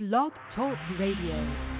Blog Talk Radio.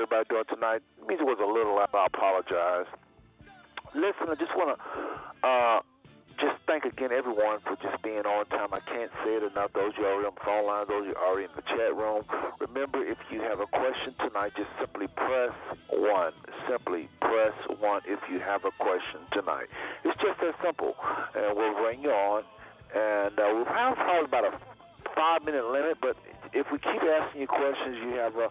Everybody doing tonight? Music was a little loud. I apologize. Listen, I just want to uh, just thank again everyone for just being on time. I can't say it enough. Those you already on the phone line, those you already in the chat room. Remember, if you have a question tonight, just simply press one. Simply press one if you have a question tonight. It's just that simple, and we'll bring you on. And uh, we'll have probably about a five minute limit, but if we keep asking you questions, you have a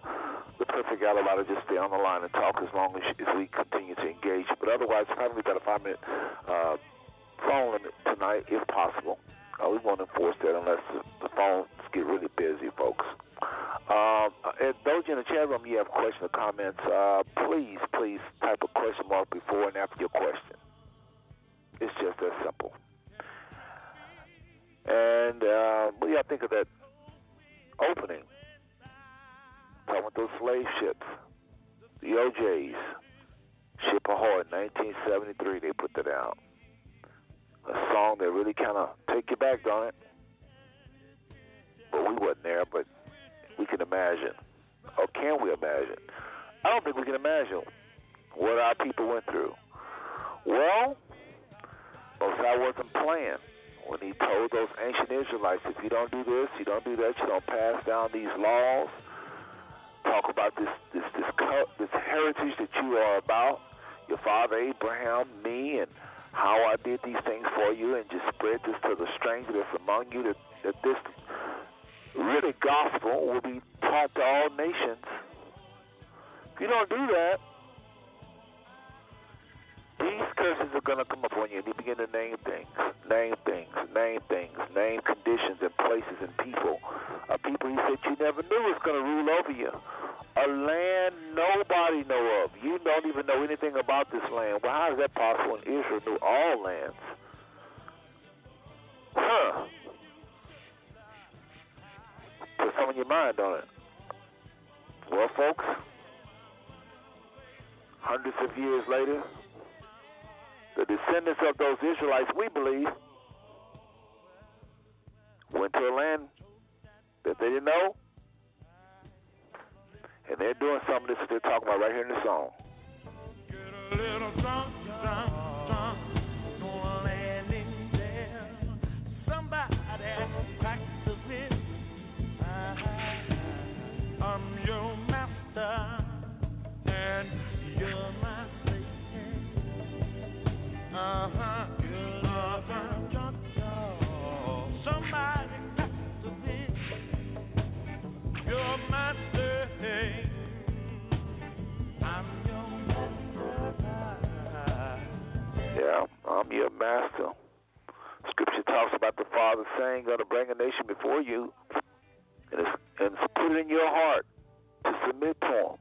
the perfect alibi to just stay on the line and talk as long as, as we continue to engage. But otherwise, probably about a five minute uh, phone limit tonight, if possible. Uh, we won't enforce that unless the, the phones get really busy, folks. Um, and those in the chat room, you have questions or comments, uh, please, please type a question mark before and after your question. It's just that simple. And uh, what do y'all think of that opening? Talking about those slave ships, the O'Jays, Ship Ahoy, 1973, they put that out a song that really kind of take you back, don't it? But we wasn't there, but we can imagine. Or can we imagine? I don't think we can imagine what our people went through. Well, Mosiah wasn't playing when he told those ancient Israelites, if you don't do this, you don't do that, you don't pass down these laws, talk about this this this this heritage that you are about, your father Abraham, me, and how I did these things for you and just spread this to the stranger that's among you that, that this really gospel will be taught to all nations. If you don't do that, these curses are to come upon you and you begin to name things, name things, name things, name conditions and places and people. A people he said you never knew was to rule over you a land nobody know of. You don't even know anything about this land. Well, how is that possible? And Israel knew all lands. Huh. Put some in your mind on it. Well, folks, hundreds of years later, the descendants of those Israelites, we believe, went to a land that they didn't know and they're doing some of this that they're talking about right here in the song. I'm your master. Scripture talks about the Father saying, going to bring a nation before you and, and put it in your heart to submit to Him.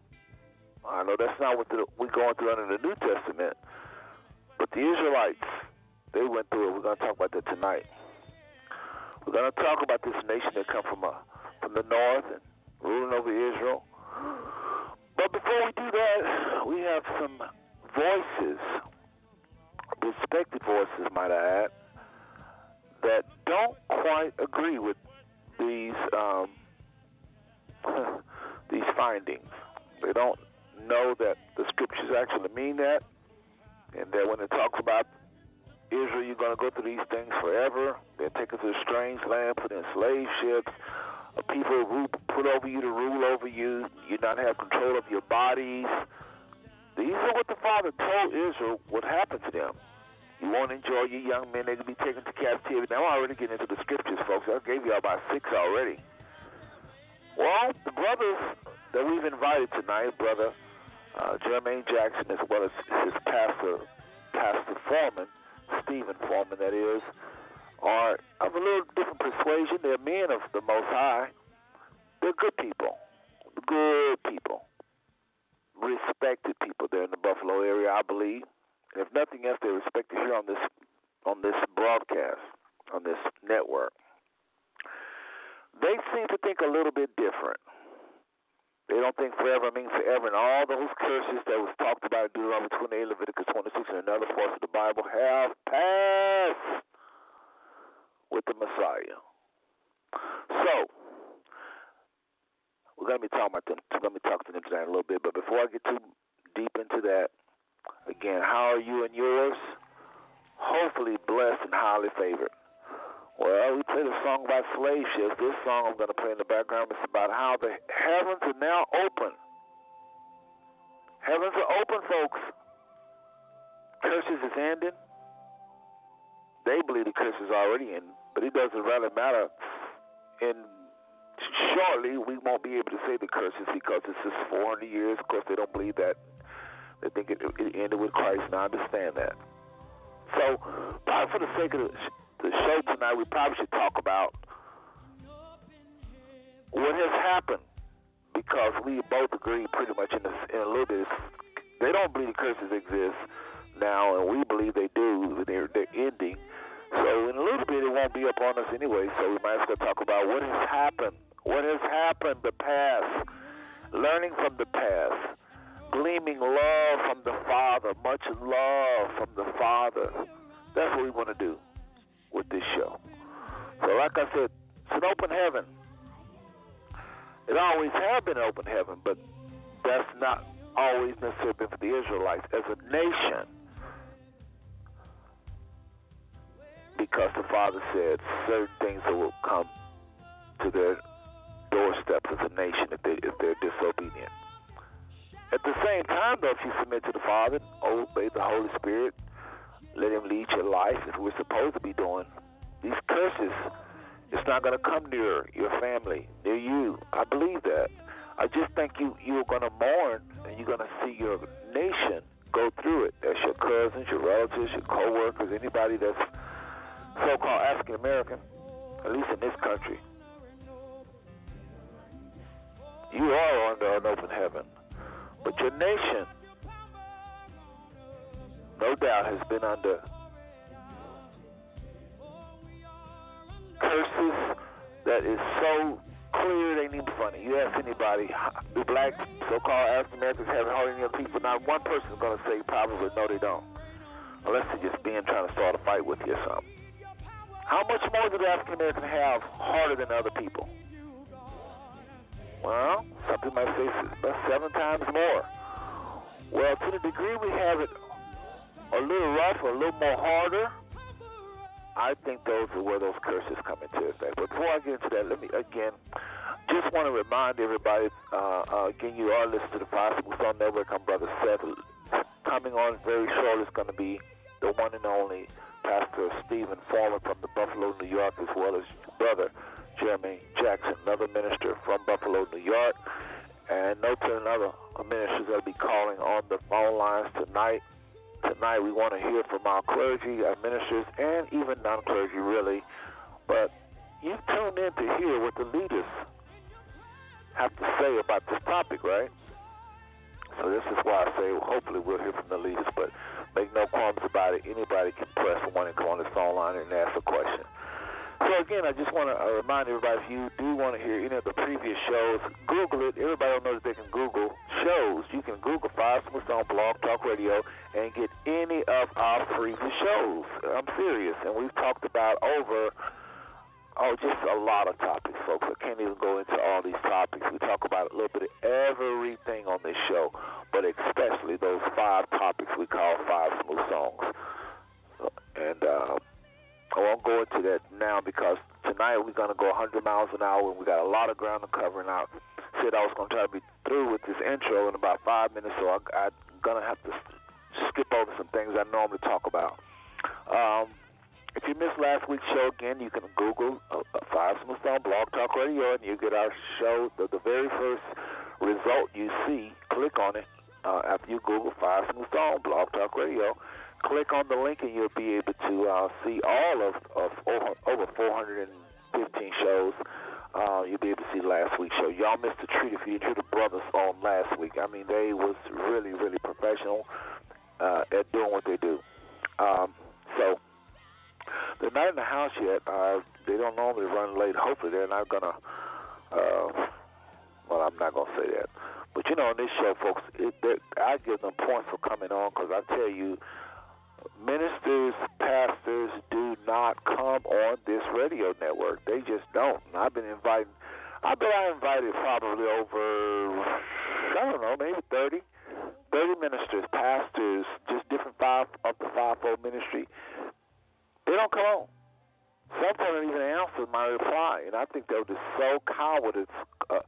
I know that's not what we're going through under the New Testament, but the Israelites, they went through it. We're going to talk about that tonight. We're going to talk about this nation that come from, uh, from the north and ruling over Israel. But before we do that, we have some voices respected voices, might I add, that don't quite agree with these um, these findings. They don't know that the scriptures actually mean that, and that when it talks about Israel, you're going to go through these things forever. They're taken to a strange land, put in slave ships. A people who put over you to rule over you. You not have control of your bodies. These are what the Father told Israel would happen to them. You won't enjoy your young men. They're going to be taken to captivity. Now, I'm already getting into the scriptures, folks. I gave you about six already. Well, the brothers that we've invited tonight, brother uh, Jermaine Jackson, as well as his pastor, Pastor Foreman, Stephen Foreman, that is, are of a little different persuasion. They're men of the Most High. They're good people. Good people. Respected people. They're in the Buffalo area, I believe. And if nothing else, they respect to hear on this on this broadcast, on this network. They seem to think a little bit different. They don't think forever means forever, and all those curses that was talked about in Deuteronomy 28, Leviticus 26, and another parts of the Bible have passed with the Messiah. So we're gonna be talking about them. We're gonna be talking to them tonight a little bit. But before I get too deep into that, again, how are you and yours? Hopefully blessed and highly favored. Well, we played a song about slave ships. This song I'm going to play in the background is about how the heavens are now open. Heavens are open, folks. Curses is ending. They believe the curse is already in, but it doesn't really matter. In shortly, we won't be able to say the curses because it's just 400 years. Of course, they don't believe that. They think it, it ended with Christ, and I understand that. So, probably for the sake of the the show tonight, we probably should talk about what has happened because we both agree pretty much in, this, in a little bit. They don't believe curses exist now, and we believe they do. They're, they're ending. So in a little bit, it won't be up on us anyway. So we might as well talk about what has happened. What has happened, the past, learning from the past, gleaming love from the Father, much love from the Father. That's what we want to do with this show. So, like I said, it's an open heaven. It always has been open heaven, but that's not always necessarily been for the Israelites as a nation. Because the Father said certain things that will come to their doorsteps as a nation if they if they're disobedient. At the same time, though, if you submit to the Father, obey the Holy Spirit, let Him lead your life as we're supposed to be doing. These curses, it's not going to come near your family, near you. I believe that. I just think you you're going to mourn and you're going to see your nation go through it. That's your cousins, your relatives, your co-workers, anybody that's so-called African American, at least in this country. You are under an open heaven, but your nation no doubt, has been under curses that is so clear it ain't even funny. You ask anybody, do black so-called African Americans have hurt any other people? Not one person is going to say probably no, they don't, unless they're just being trying to start a fight with you or something. How much more do the African Americans have harder than other people? Well, some people might say about seven times more. Well, to the degree we have it a little rough, a little more harder, I think those are where those curses come into effect. But before I get into that, let me again just want to remind everybody. Uh, uh, again, you are listening to the Smooth Stone Network. I'm Brother Seth. Coming on very shortly is going to be the one and only Pastor Stephen Foreman from the Buffalo, New York, as well as brother Jeremy Jackson, another minister from Buffalo, New York. And note to another ministers that'll be calling on the phone lines tonight Tonight we want to hear from our clergy, our ministers, and even non clergy, really. But you tuned in to hear what the leaders have to say about this topic, right? So this is why I say hopefully we'll hear from the leaders, but make no qualms about it. Anybody can press one and come on this phone line and ask a question. So again, I just want to uh, remind everybody if you do want to hear any of the previous shows, Google it. Everybody knows they can Google shows. You can Google Five Smooth Stone Blog Talk Radio and get any of our previous shows. I'm serious, and we've talked about over oh just a lot of topics, folks. I can't even go into all these topics. We talk about a little bit of everything on this show, but especially those five topics we call Five Smooth Stones. And uh, I won't go into that now because tonight we're going to go 100 miles an hour and we got a lot of ground to cover. And I said I was going to try to be through with this intro in about five minutes, so I, I'm going to have to skip over some things I normally talk about. Um, if you missed last week's show, again, you can Google uh, uh Five Smooth Stone Blog Talk Radio, and you get our show. The, the very first result you see, click on it uh, after you Google Five Smooth Stone Blog Talk Radio click on the link and you'll be able to uh, see all of, of over 415 shows. Uh, you'll be able to see last week's show. Y'all missed a treat if you didn't hear the brothers on last week. I mean, they was really, really professional uh, at doing what they do. Um, so they're not in the house yet. Uh, they don't normally run late. Hopefully, they're not gonna. Uh, well, I'm not gonna say that. But you know, on this show, folks, it, I give them points for coming on because I tell you, ministers, pastors do not come on this Radio Network. They just don't. And I've been inviting. I bet I invited probably over, I don't know, maybe 30, 30 ministers, pastors, just different five of the fivefold ministry. They don't come on. Some don't even answer my reply, and I think they're just so coward. It's uh,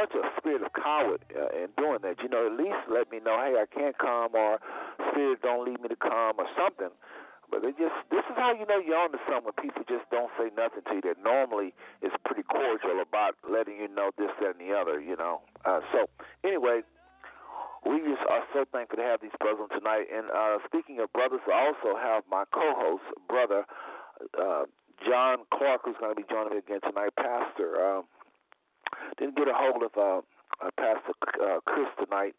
such a spirit of coward uh, in doing that. You know, at least let me know, hey, I can't come, or spirit don't lead me to come, or something. But they just this is how you know you're on to something when people just don't say nothing to you that normally is pretty cordial about letting you know this, that, and the other, you know. Uh, so anyway, we just are so thankful to have these brothers tonight. And uh, speaking of brothers, I also have my co-host, brother uh, John Clark, who's going to be joining me again tonight. Pastor um, didn't get a hold of uh, uh, Pastor uh, Chris tonight,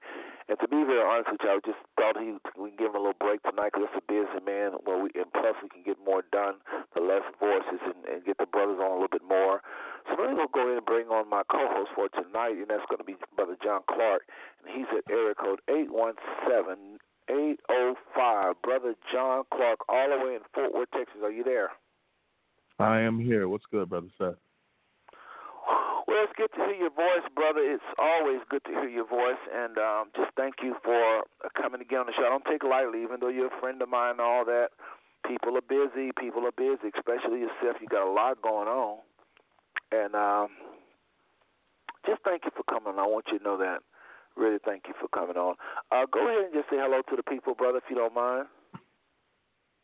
and to be very honest with you, I just thought he we can give him a little break tonight because it's a busy man. Well, we and plus we can get more done, the less voices, and, and get the brothers on a little bit more. So maybe we'll go ahead and bring on my co-host for tonight, and that's going to be Brother John Clark, and he's at area code eight one seven eight zero five. Brother John Clark, all the way in Fort Worth, Texas. Are you there? I am here. What's good, Brother Seth? Well, it's good to hear your voice, brother. It's always good to hear your voice, and um, just thank you for coming get on the show. I don't take it lightly, even though you're a friend of mine and all that. People are busy. People are busy, especially yourself. You got a lot going on, and um, just thank you for coming. I want you to know that. Really, thank you for coming on. Uh, go ahead and just say hello to the people, brother, if you don't mind.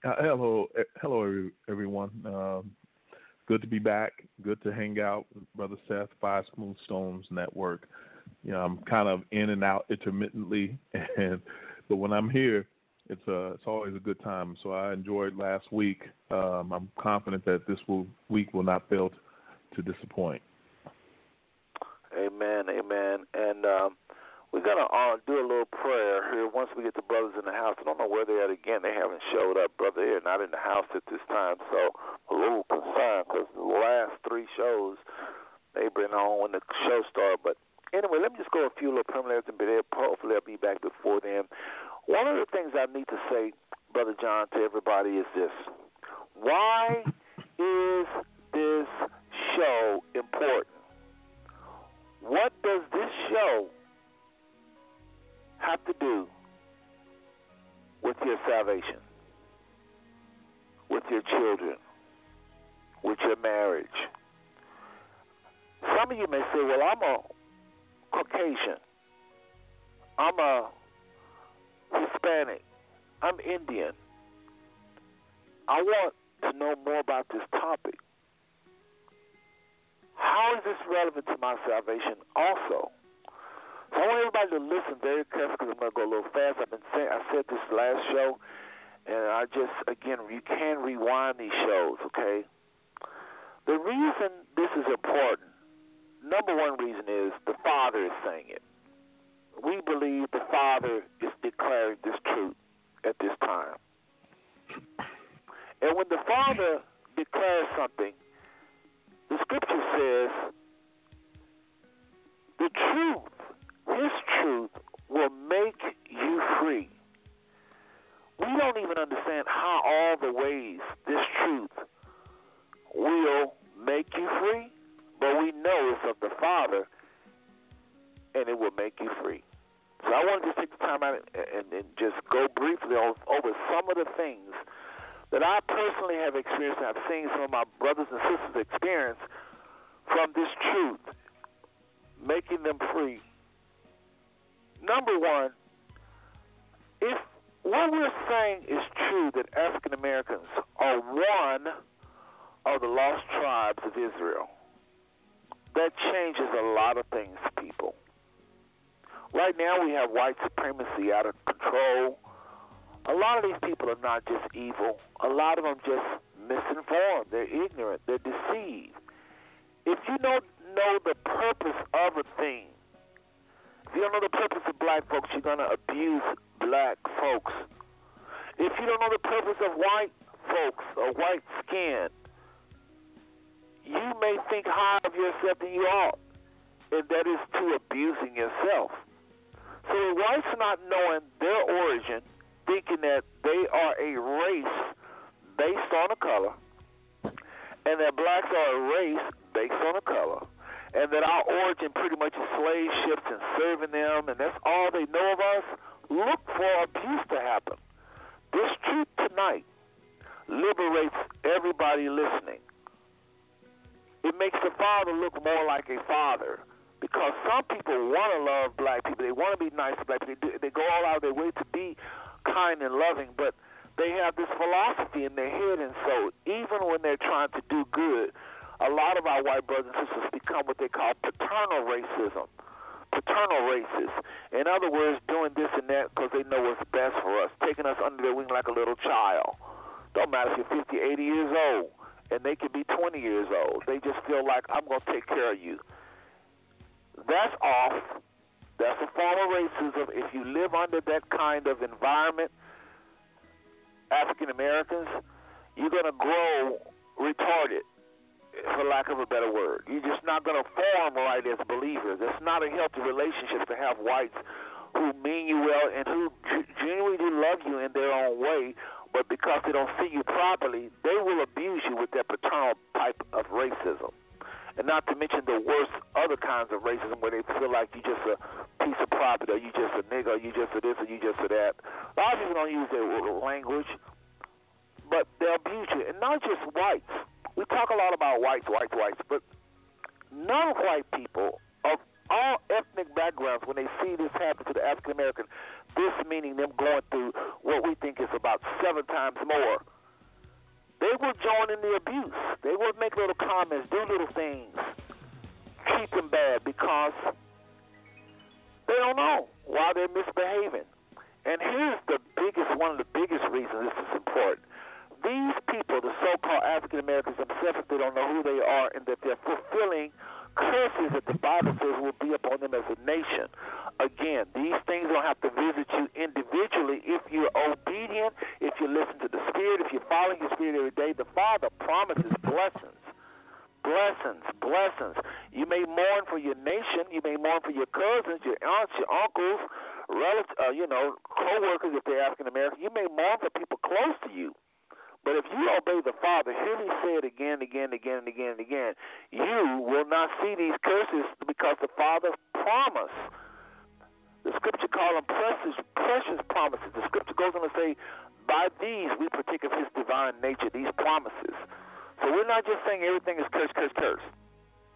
Uh, hello, eh, hello, everyone. Um, good to be back. Good to hang out with Brother Seth, Five Smooth Stones Network. You know, I'm kind of in and out intermittently, and but when I'm here, it's a uh, it's always a good time. So I enjoyed last week. Um, I'm confident that this will, week will not fail to, to disappoint. Amen, amen. And um, we're gonna uh, do a little prayer here once we get the brothers in the house. I don't know where they're at again. They haven't showed up, brother. They're not in the house at this time, so a little concerned because the last three shows they've been on when the show started. But anyway, let me just go a few little preliminaries and be there. Hopefully, I'll be back before then. One of the things I need to say, brother John, to everybody is this: Why is this show important? What does this show have to do with your salvation, with your children, with your marriage. Some of you may say, well, I'm a Caucasian, I'm a Hispanic, I'm Indian. I want to know more about this topic. How is this relevant to my salvation also? So I want everybody to listen very carefully because I'm going to go a little fast. I've been saying, I said this last show, and I just, again, you can rewind these shows, okay? The reason this is important, number one reason is the Father is saying it. We believe the Father is declaring this truth at this time. And when the Father declares something, the Scripture says the truth his truth will make you free. We don't even understand how all the ways this truth will make you free, but we know it's of the Father and it will make you free. So I want to just take the time out and, and, and just go briefly over some of the things that I personally have experienced and I've seen some of my brothers and sisters experience from this truth, making them free number one, if what we're saying is true that African Americans are one of the lost tribes of Israel, that changes a lot of things, people. Right now, we have white supremacy out of control. A lot of these people are not just evil, a lot of them just misinformed. They're ignorant, they're deceived. If you don't know the purpose of a thing, you don't know the purpose of black folks, you're going to abuse black folks. If you don't know the purpose of white folks or white skin, you may think higher of yourself than you ought, and that is to abusing yourself. So the whites not knowing their origin, thinking that they are a race based on a color, and that blacks are a race based on a color, and that our origin pretty much is slave ships and serving them, and that's all they know of us, look for abuse to happen. This truth tonight liberates everybody listening. It makes the father look more like a father because some people want to love black people. They want to be nice to black people. They, do, they go all out of their way to be kind and loving, but they have this philosophy in their head, and so even when they're trying to do good, a lot of our white brothers and sisters become what they call paternal racism. Paternal racists. In other words, doing this and that because they know what's best for us, taking us under their wing like a little child. Don't matter if you're 50, 80 years old, and they could be 20 years old. They just feel like, I'm going to take care of you. That's off. That's a form of racism. If you live under that kind of environment, African Americans, you're going to grow retarded for lack of a better word. You're just not going to form right as believers. It's not a healthy relationship to have whites who mean you well and who genuinely do love you in their own way, but because they don't see you properly, they will abuse you with that paternal type of racism. And not to mention the worst other kinds of racism where they feel like you're just a piece of property, or you just a nigga, or you just a this, or you just a that. A lot of people don't use their language, but they'll abuse you. And not just whites we talk a lot about whites, whites, whites, but non-white people of all ethnic backgrounds, when they see this happen to the African American, this meaning them going through what we think is about seven times more, they will join in the abuse. They will make little comments, do little things, treat them bad because they don't know why they're misbehaving. And here's the biggest, one of the biggest reasons this is important these people, the so-called African Americans themselves, they don't know who they are, and that they're fulfilling curses that the Bible says will be upon them as a nation. Again, these things don't have to visit you individually if you're obedient, if you listen to the Spirit, if you're following your Spirit every day. The Father promises blessings. Blessings, blessings. You may mourn for your nation. You may mourn for your cousins, your aunts, your uncles, relatives, uh, you know, co-workers if they're African American. You may mourn for people close to you. But if you obey the Father, hear me say it again, again, again, and again, and again, you will not see these curses because the Father promised. The scripture calls them precious, precious promises. The scripture goes on to say, by these we partake of his divine nature, these promises. So we're not just saying everything is curse, curse, curse.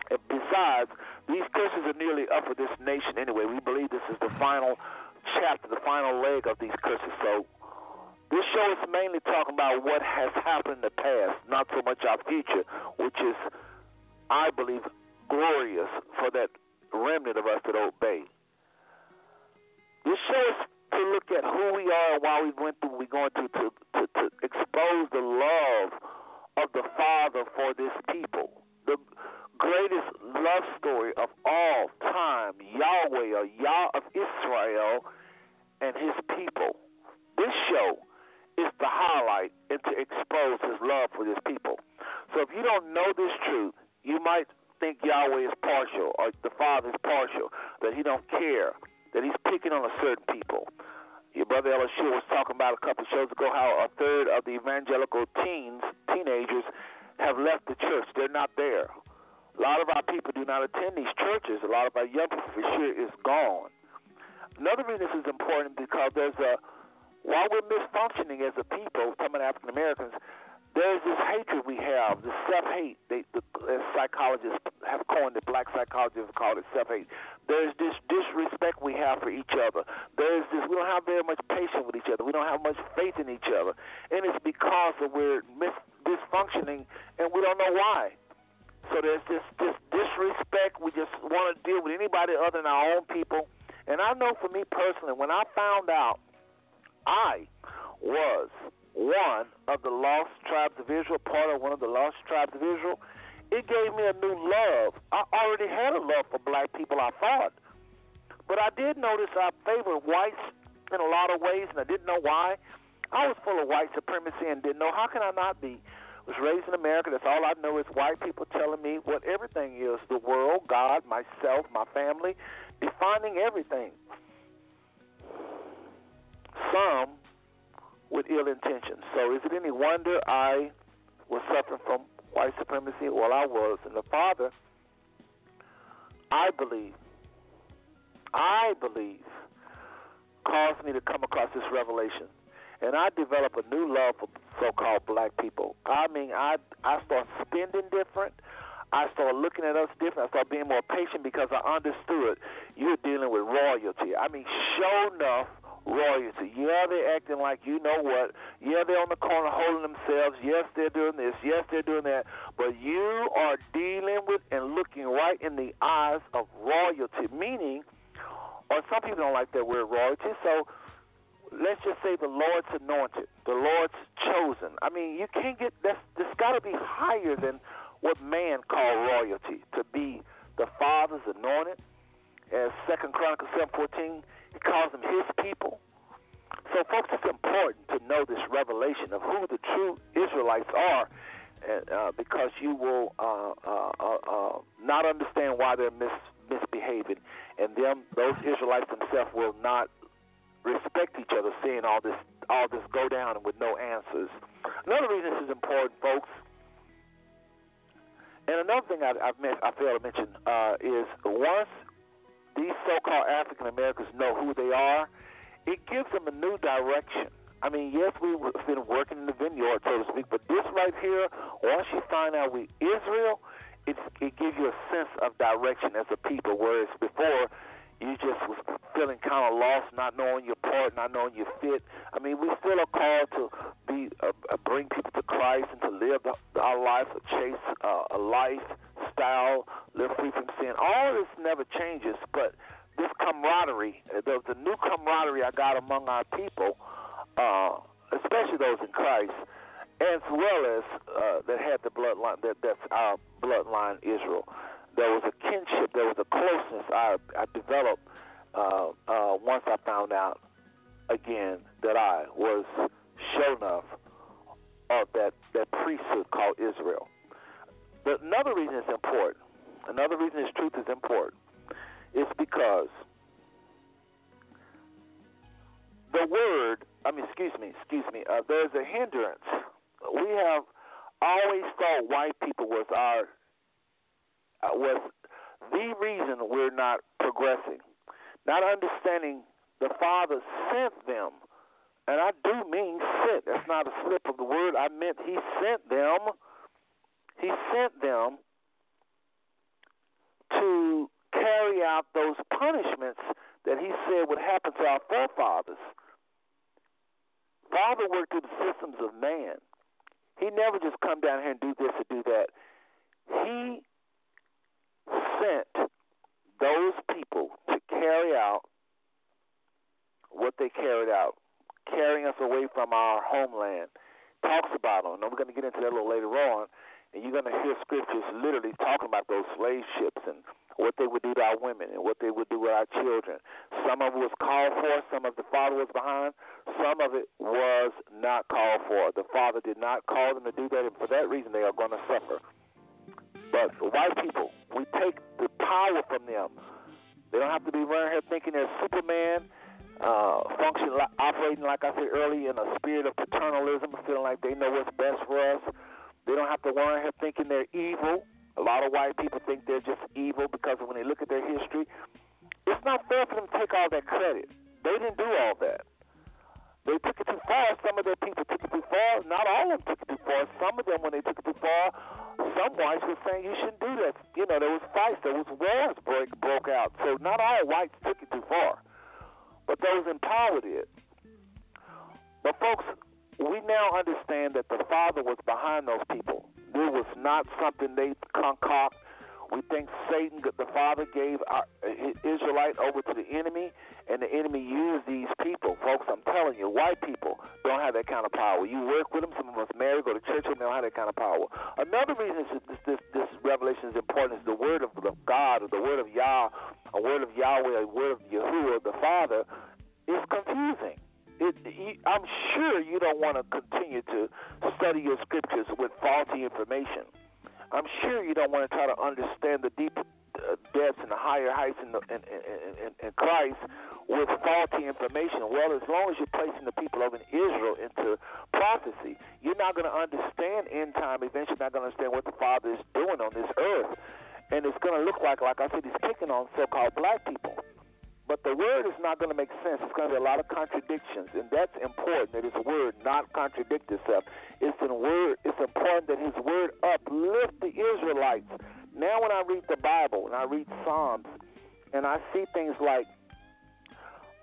And besides, these curses are nearly up for this nation anyway. We believe this is the final chapter, the final leg of these curses. So this show is mainly talking about what has happened in the past, not so much our future, which is, I believe, glorious for that remnant of us that obey. This show is to look at who we are and why we went through we're going through to, to, to expose the love of the Father for this people. The greatest love story of all time, Yahweh or Yah of Israel and his people. This show is to highlight and to expose his love for his people. So if you don't know this truth, you might think Yahweh is partial or the Father is partial, that he don't care, that he's picking on a certain people. Your brother Elishua was talking about a couple of shows ago how a third of the evangelical teens, teenagers, have left the church. They're not there. A lot of our people do not attend these churches. A lot of our young people for sure is gone. Another reason this is important because there's a while we're misfunctioning as a people, some of the African Americans, there's this hatred we have, this self-hate. They, the, as psychologists have coined it, black psychologists have called it self-hate. There's this disrespect we have for each other. There's this. We don't have very much patience with each other. We don't have much faith in each other, and it's because of we're mis- dysfunctioning and we don't know why. So there's this this disrespect. We just want to deal with anybody other than our own people. And I know for me personally, when I found out I was one of the lost tribes of Israel, part of one of the lost tribes of Israel, it gave me a new love. I already had a love for black people, I thought. But I did notice I favored whites in a lot of ways, and I didn't know why. I was full of white supremacy and didn't know how can I not be. I was raised in America. That's all I know is white people telling me what everything is the world, God, myself, my family, defining everything some with ill intentions. So is it any wonder I was suffering from white supremacy? Well, I was. And the Father, I believe, I believe, caused me to come across this revelation. And I developed a new love for so called black people. I mean, I, I start spending different. I started looking at us different. I started being more patient because I understood you're dealing with royalty. I mean, show enough royalty. Yeah, they're acting like you know what. Yeah, they're on the corner holding themselves. Yes, they're doing this. Yes, they're doing that. But you are dealing with and looking right in the eyes of royalty, meaning, or some people don't like that word royalty, so let's just say the Lord's anointed, the Lord's chosen. I mean, you can't get that's this got to be higher than what man called royalty to be the Father's anointed. As Second Chronicles seven fourteen he calls them his people. So, folks, it's important to know this revelation of who the true Israelites are, uh, because you will uh, uh, uh, uh, not understand why they're mis- misbehaving, and them those Israelites themselves will not respect each other, seeing all this all this go down with no answers. Another reason this is important, folks, and another thing I, I've met, I failed to mention uh, is once these so-called African Americans know who they are, it gives them a new direction. I mean, yes, we've been working in the vineyard, so to speak, but this right here, once you find out we Israel, it's, it gives you a sense of direction as a people, whereas before you just was feeling kind of lost, not knowing your part, not knowing your fit. I mean, we still are called to be uh, uh, bring people to Christ and to live our life, chase uh, a lifestyle, live free from sin. All this never changes, but this camaraderie, uh, the, the new camaraderie I got among our people, uh, especially those in Christ, as well as uh, that had the bloodline that that's our bloodline Israel there was a kinship, there was a closeness I, I developed uh, uh, once I found out again that I was shown of of that, that priesthood called Israel. But another reason it's important, another reason this truth is important, is because the word, I mean, excuse me, excuse me, uh, there's a hindrance. We have always thought white people was our uh, was the reason we're not progressing. Not understanding the Father sent them. And I do mean sent. That's not a slip of the word. I meant He sent them. He sent them to carry out those punishments that He said would happen to our forefathers. Father worked through the systems of man. He never just come down here and do this or do that. He sent those people to carry out what they carried out, carrying us away from our homeland. Talks about them, and we're going to get into that a little later on. And you're going to hear scriptures literally talking about those slave ships and what they would do to our women and what they would do with our children. Some of it was called for, some of the Father was behind, some of it was not called for. The Father did not call them to do that, and for that reason, they are going to suffer. But white people, we take the power from them. They don't have to be running here thinking they're Superman, uh, function operating like I said earlier in a spirit of paternalism, feeling like they know what's best for us. They don't have to run here thinking they're evil. A lot of white people think they're just evil because when they look at their history, it's not fair for them to take all that credit. They didn't do all that. They took it too far. Some of their people took it too far. Not all of them took it too far. Some of them, when they took it too far, some whites were saying you shouldn't do that. You know, there was fights, there was wars break broke out. So not all whites took it too far, but those in power did. But folks, we now understand that the Father was behind those people. It was not something they concoct we think Satan, the Father, gave our, Israelite over to the enemy, and the enemy used these people. Folks, I'm telling you, white people don't have that kind of power. You work with them, some of us marry, go to church, and they don't have that kind of power. Another reason this, this, this revelation is important is the word of God, or the word of Yah, a word of Yahweh, a word of Yahuwah, the Father, is confusing. It, I'm sure you don't want to continue to study your scriptures with faulty information. I'm sure you don't want to try to understand the deep uh, depths and the higher heights in, the, in, in, in, Christ with faulty information. Well, as long as you're placing the people of Israel into prophecy, you're not going to understand end time events. You're not going to understand what the Father is doing on this earth. And it's going to look like, like I said, he's picking on so called black people. But the word is not going to make sense. It's going to be a lot of contradictions, and that's important that his word not contradict itself. It's in word. It's important that his word uplift the Israelites. Now, when I read the Bible and I read Psalms, and I see things like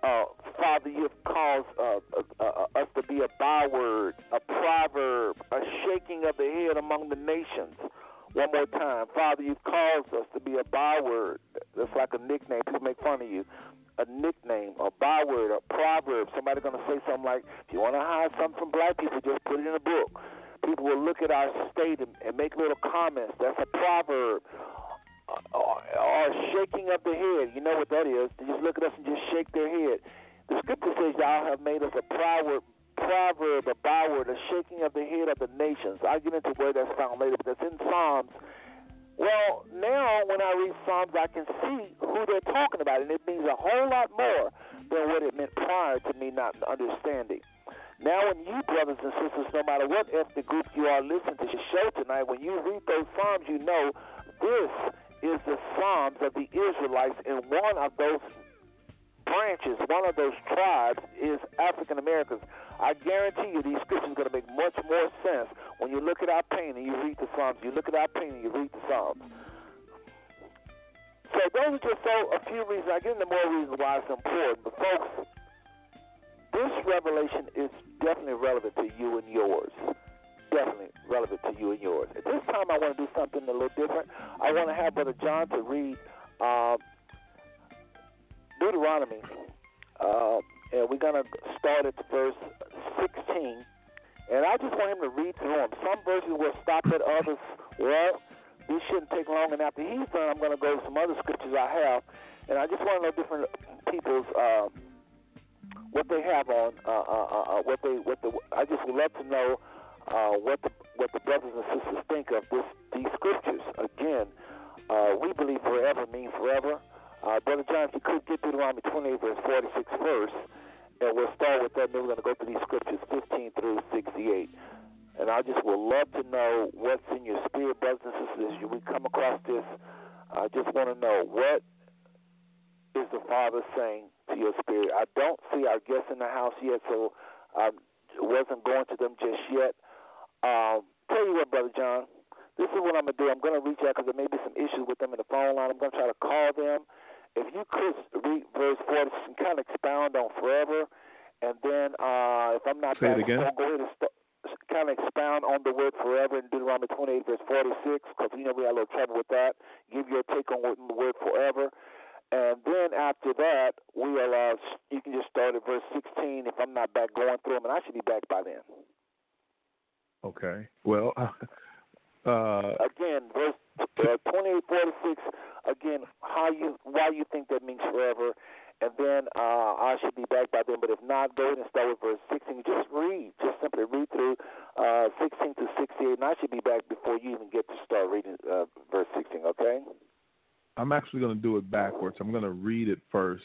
uh, Father, you have caused uh, uh, uh, us to be a byword, a proverb, a shaking of the head among the nations. One more time. Father, you've caused us to be a byword. That's like a nickname. People make fun of you. A nickname, a byword, a proverb. Somebody going to say something like, if you want to hide something from black people, just put it in a book. People will look at our state and, and make little comments. That's a proverb or, or shaking of the head. You know what that is. They just look at us and just shake their head. The scripture says, Y'all have made us a proverb, proverb, a byword, a shaking of the head of the nations. I'll get into where that's found later, but that's in Psalms. Well, now when I read Psalms, I can see who they're talking about, and it means a whole lot more than what it meant prior to me not understanding. Now, when you, brothers and sisters, no matter what ethnic group you are listening to the show tonight, when you read those Psalms, you know this is the Psalms of the Israelites, and one of those branches, one of those tribes is African Americans. I guarantee you these scriptures are going to make much more sense when you look at our pain and you read the Psalms. You look at our pain and you read the Psalms. So those are just so a few reasons. I get into more reasons why it's important. But folks, this revelation is definitely relevant to you and yours definitely relevant to you and yours. At this time, I want to do something a little different. I want to have Brother John to read uh, Deuteronomy, uh, and we're going to start at verse 16. And I just want him to read through them. Some verses will stop at others. Well, this shouldn't take long. And after he's done, I'm going to go to some other scriptures I have. And I just want to know different people's uh, what they have on, uh, uh, uh, uh what they, what the. I just would love to know uh, what the what the brothers and sisters think of this these scriptures. Again, uh, we believe forever means forever. Uh, Brother John, if you could get Deuteronomy 28, verse 46 first, and we'll start with that, then we're going to go through these scriptures 15 through 68. And I just would love to know what's in your spirit, brothers and sisters. As we come across this, I just want to know what is the Father saying to your spirit. I don't see our guests in the house yet, so I wasn't going to them just yet. Um, tell you what, Brother John, this is what I'm going to do. I'm going to reach out because there may be some issues with them in the phone line. I'm going to try to call them. If you could read verse 40 and kind of expound on forever, and then uh, if I'm not Say back, it again. go ahead and st- kind of expound on the word forever in Deuteronomy 28, verse 46, because you know we had a little trouble with that. Give your take on the word forever. And then after that, we'll uh, you can just start at verse 16 if I'm not back going through them, and I should be back by then. Okay. Well, uh, again, verse uh, twenty-eight, forty-six. Again, how you why you think that means forever, and then uh, I should be back by then. But if not, go ahead and start with verse sixteen. Just read, just simply read through uh, sixteen to sixty-eight, and I should be back before you even get to start reading uh, verse sixteen. Okay. I'm actually going to do it backwards. I'm going to read it first,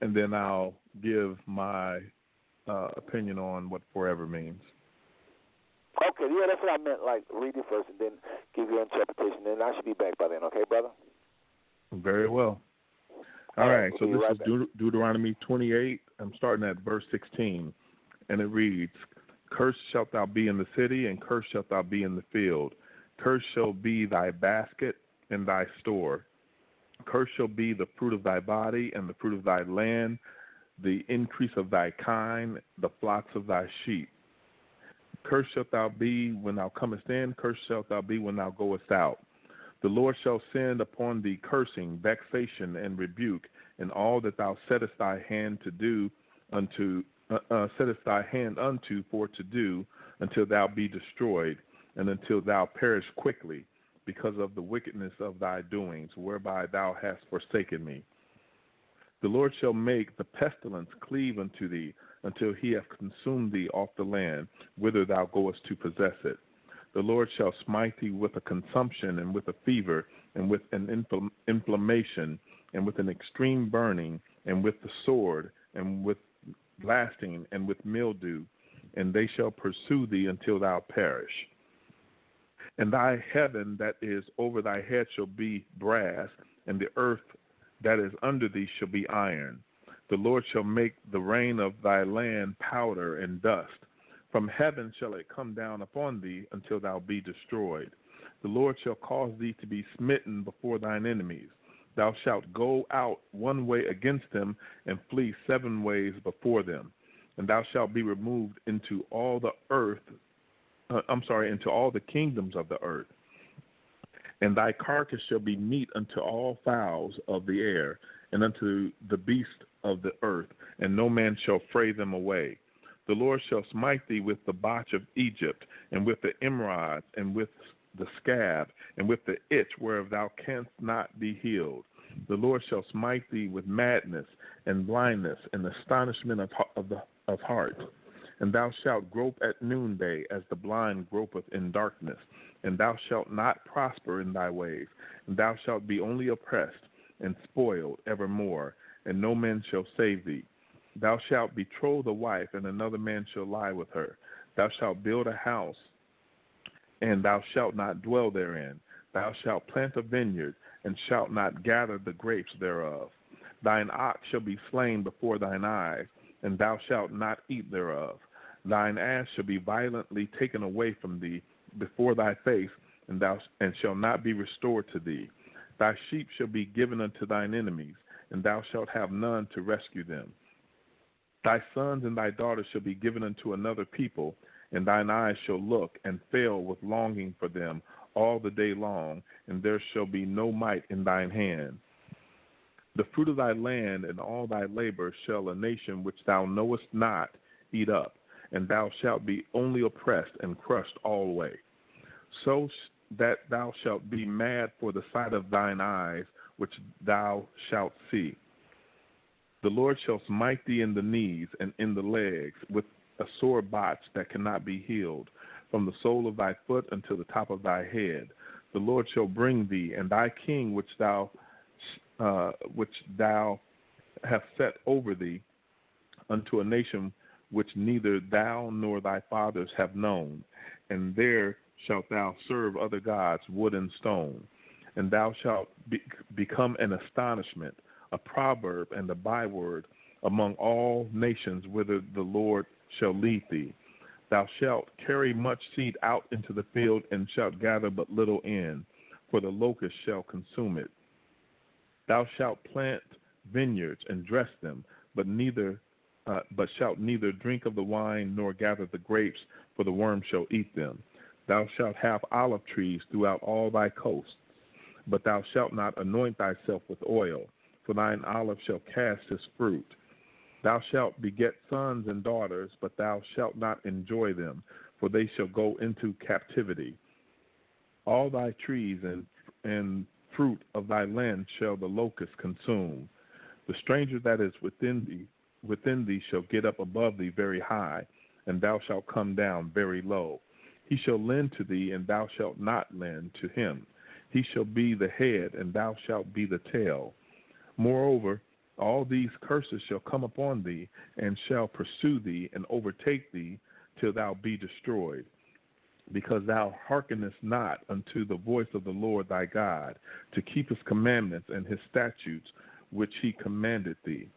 and then I'll give my uh, opinion on what forever means. Okay, yeah, that's what I meant. Like, read it first and then give your interpretation. And then I should be back by then. Okay, brother. Very well. All, right, so this is Deuteronomy 28. I'm starting at verse 16, and it reads, Cursed shalt thou be in the city, and cursed shalt thou be in the field. Cursed shall be thy basket and thy store. Cursed shall be the fruit of thy body, and the fruit of thy land, the increase of thy kind, the flocks of thy sheep. Cursed shalt thou be when thou comest in, cursed shalt thou be when thou goest out. The Lord shall send upon thee cursing, vexation, and rebuke, and all that thou settest thy hand to do unto uh, uh, settest thy hand unto for to do, until thou be destroyed, and until thou perish quickly, because of the wickedness of thy doings, whereby thou hast forsaken me. The Lord shall make the pestilence cleave unto thee, until he have consumed thee off the land, whither thou goest to possess it. The Lord shall smite thee with a consumption, and with a fever, and with an infl- inflammation, and with an extreme burning, and with the sword, and with blasting, and with mildew, and they shall pursue thee until thou perish. And thy heaven that is over thy head shall be brass, and the earth that is under thee shall be iron. The Lord shall make the rain of thy land powder and dust. From heaven shall it come down upon thee until thou be destroyed. The Lord shall cause thee to be smitten before thine enemies. Thou shalt go out one way against them and flee seven ways before them. And thou shalt be removed into all the earth, uh, I'm sorry, into all the kingdoms of the earth. And thy carcass shall be meat unto all fowls of the air, and unto the beast of the earth, and no man shall fray them away. The Lord shall smite thee with the botch of Egypt, and with the emerods, and with the scab, and with the itch whereof thou canst not be healed. The Lord shall smite thee with madness and blindness and astonishment of, of, the, of heart. And thou shalt grope at noonday as the blind gropeth in darkness. And thou shalt not prosper in thy ways. And thou shalt be only oppressed and spoiled evermore, and no man shall save thee. Thou shalt betroth a wife, and another man shall lie with her. Thou shalt build a house, and thou shalt not dwell therein. Thou shalt plant a vineyard, and shalt not gather the grapes thereof. Thine ox shall be slain before thine eyes, and thou shalt not eat thereof. Thine ass shall be violently taken away from thee before thy face, and thou and shall not be restored to thee. Thy sheep shall be given unto thine enemies, and thou shalt have none to rescue them. Thy sons and thy daughters shall be given unto another people, and thine eyes shall look and fail with longing for them all the day long, and there shall be no might in thine hand. The fruit of thy land and all thy labor shall a nation which thou knowest not eat up, and thou shalt be only oppressed and crushed alway. So that thou shalt be mad for the sight of thine eyes, which thou shalt see. The Lord shall smite thee in the knees and in the legs with a sore botch that cannot be healed, from the sole of thy foot until the top of thy head. The Lord shall bring thee and thy king, which thou uh, which thou hast set over thee, unto a nation which neither thou nor thy fathers have known, and there shalt thou serve other gods, wood and stone. And thou shalt be, become an astonishment, a proverb, and a byword among all nations whither the Lord shall lead thee. Thou shalt carry much seed out into the field, and shalt gather but little in, for the locust shall consume it. Thou shalt plant vineyards and dress them, but neither uh, but shalt neither drink of the wine nor gather the grapes, for the worm shall eat them. Thou shalt have olive trees throughout all thy coasts, but thou shalt not anoint thyself with oil, for thine olive shall cast his fruit. Thou shalt beget sons and daughters, but thou shalt not enjoy them, for they shall go into captivity. All thy trees and, and fruit of thy land shall the locust consume. The stranger that is within thee within thee shall get up above thee very high, and thou shalt come down very low. He shall lend to thee, and thou shalt not lend to him. He shall be the head, and thou shalt be the tail. Moreover, all these curses shall come upon thee, and shall pursue thee, and overtake thee, till thou be destroyed. Because thou hearkenest not unto the voice of the Lord thy God, to keep his commandments and his statutes, which he commanded thee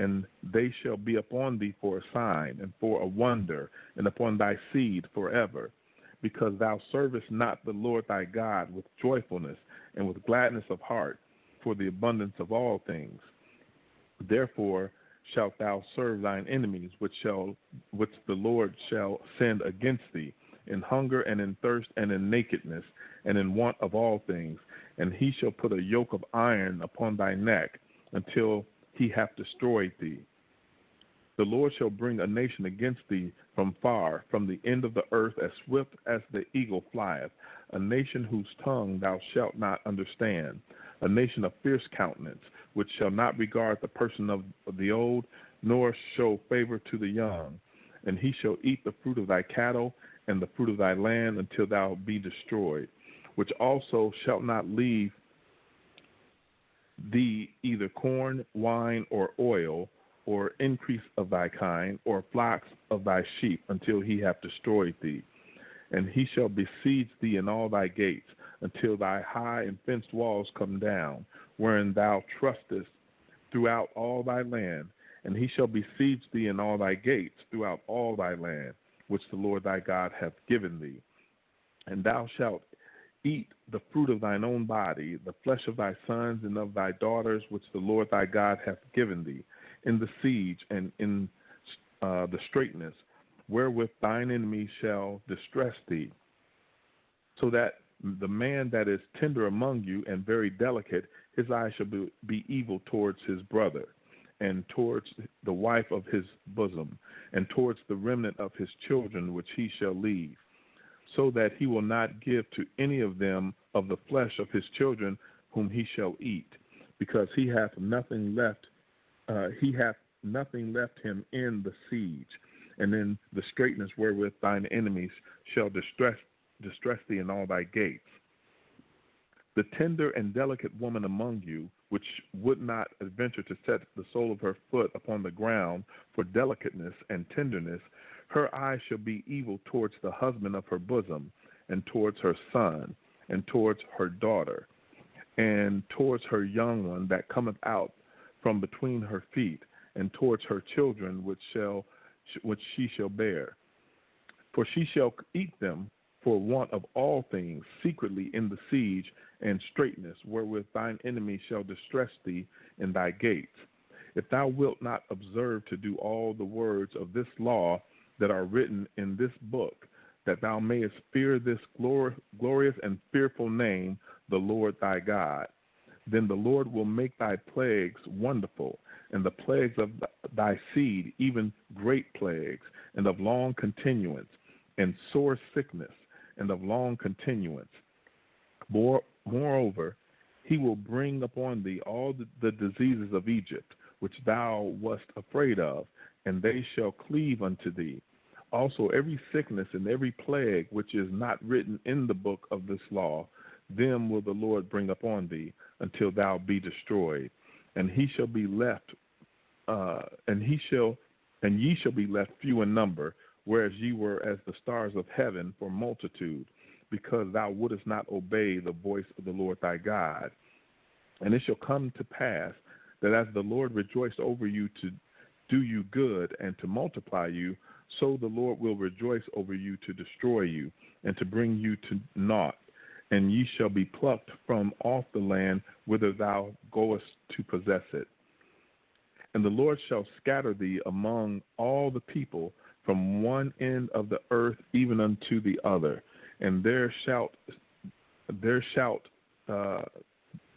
and they shall be upon thee for a sign and for a wonder, and upon thy seed forever, because thou servest not the Lord thy God with joyfulness and with gladness of heart, for the abundance of all things. Therefore shalt thou serve thine enemies, which shall which the Lord shall send against thee, in hunger and in thirst and in nakedness and in want of all things, and he shall put a yoke of iron upon thy neck until he hath destroyed thee. The Lord shall bring a nation against thee from far, from the end of the earth, as swift as the eagle flieth, a nation whose tongue thou shalt not understand, a nation of fierce countenance, which shall not regard the person of the old, nor show favor to the young. And he shall eat the fruit of thy cattle and the fruit of thy land until thou be destroyed, which also shall not leave thee either corn, wine, or oil, or increase of thy kind, or flocks of thy sheep, until he have destroyed thee. And he shall besiege thee in all thy gates, until thy high and fenced walls come down, wherein thou trustest throughout all thy land. And he shall besiege thee in all thy gates throughout all thy land, which the Lord thy God hath given thee. And thou shalt eat the fruit of thine own body, the flesh of thy sons and of thy daughters, which the Lord thy God hath given thee, in the siege and in uh, the straitness, wherewith thine enemy shall distress thee, so that the man that is tender among you and very delicate, his eye shall be, be evil towards his brother, and towards the wife of his bosom, and towards the remnant of his children which he shall leave so that he will not give to any of them of the flesh of his children whom he shall eat, because he hath nothing left. Uh, he hath nothing left him in the siege, and in the straitness wherewith thine enemies shall distress distress thee in all thy gates. The tender and delicate woman among you, which would not adventure to set the sole of her foot upon the ground for delicateness and tenderness, her eye shall be evil towards the husband of her bosom, and towards her son, and towards her daughter, and towards her young one that cometh out from between her feet, and towards her children which shall which she shall bear. For she shall eat them for want of all things secretly in the siege and straitness, wherewith thine enemy shall distress thee in thy gates. If thou wilt not observe to do all the words of this law, that are written in this book, that thou mayest fear this glor- glorious and fearful name, the Lord thy God. Then the Lord will make thy plagues wonderful, and the plagues of thy seed, even great plagues, and of long continuance, and sore sickness, and of long continuance. Moreover, he will bring upon thee all the, diseases of Egypt, which thou wast afraid of, and they shall cleave unto thee also every sickness and every plague which is not written in the book of this law, them will the Lord bring upon thee until thou be destroyed. And he shall be left, uh, and he shall, and ye shall be left few in number, whereas ye were as the stars of heaven for multitude, because thou wouldest not obey the voice of the Lord thy God. And it shall come to pass that as the Lord rejoiced over you to do you good and to multiply you, so the Lord will rejoice over you to destroy you and to bring you to naught. And ye shall be plucked from off the land whither thou goest to possess it. And the Lord shall scatter thee among all the people from one end of the earth even unto the other. And there shalt there shalt uh,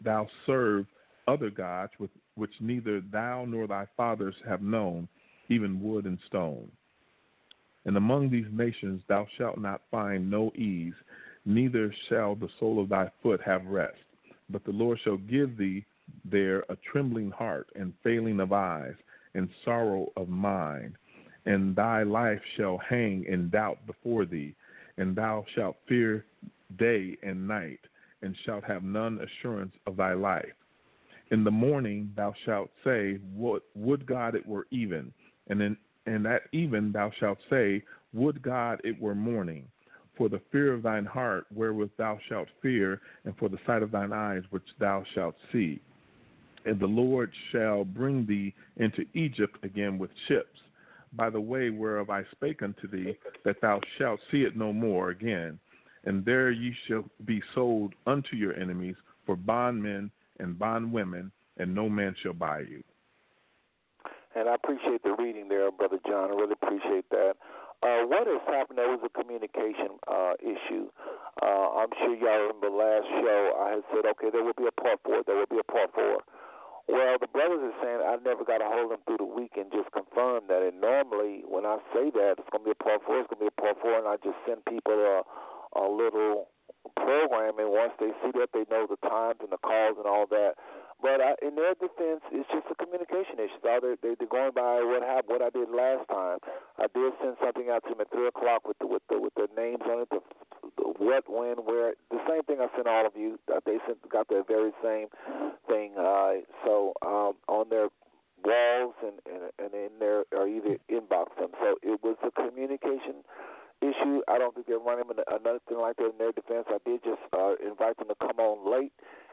thou serve other gods with which neither thou nor thy fathers have known, even wood and stone. And among these nations thou shalt not find no ease, neither shall the sole of thy foot have rest. But the Lord shall give thee there a trembling heart, and failing of eyes, and sorrow of mind. And thy life shall hang in doubt before thee, and thou shalt fear day and night, and shalt have none assurance of thy life. In the morning thou shalt say, Would God it were even, and in and at even thou shalt say, Would God it were morning, for the fear of thine heart wherewith thou shalt fear, and for the sight of thine eyes which thou shalt see. And the Lord shall bring thee into Egypt again with ships, by the way whereof I spake unto thee, that thou shalt see it no more again. And there ye shall be sold unto your enemies for bondmen and bondwomen, and no man shall buy you. And I appreciate the reading there, Brother John. I really appreciate that. Uh, what has happened? There was a communication uh, issue. Uh, I'm sure y'all remember last show. I had said, okay, there will be a part four. There will be a part four. Well, the brothers are saying I never got a hold of them through the week and just confirmed that. And normally, when I say that it's going to be a part four, it's going to be a part four, and I just send people a, a little program. And once they see that, they know the times and the calls and all that. But I, in their defense, it's just a communication issue. So they, they, they're going by what happened, what I did last time. I did send something out to them at three o'clock with the with the with the names on it, the, the what, when, where. The same thing I sent all of you. They sent got the very same thing. Uh, so um, on their walls and, and and in their or either inbox them. So it was a communication issue. I don't think they're running another thing like that in their defense. I did just uh, invite them to come on late,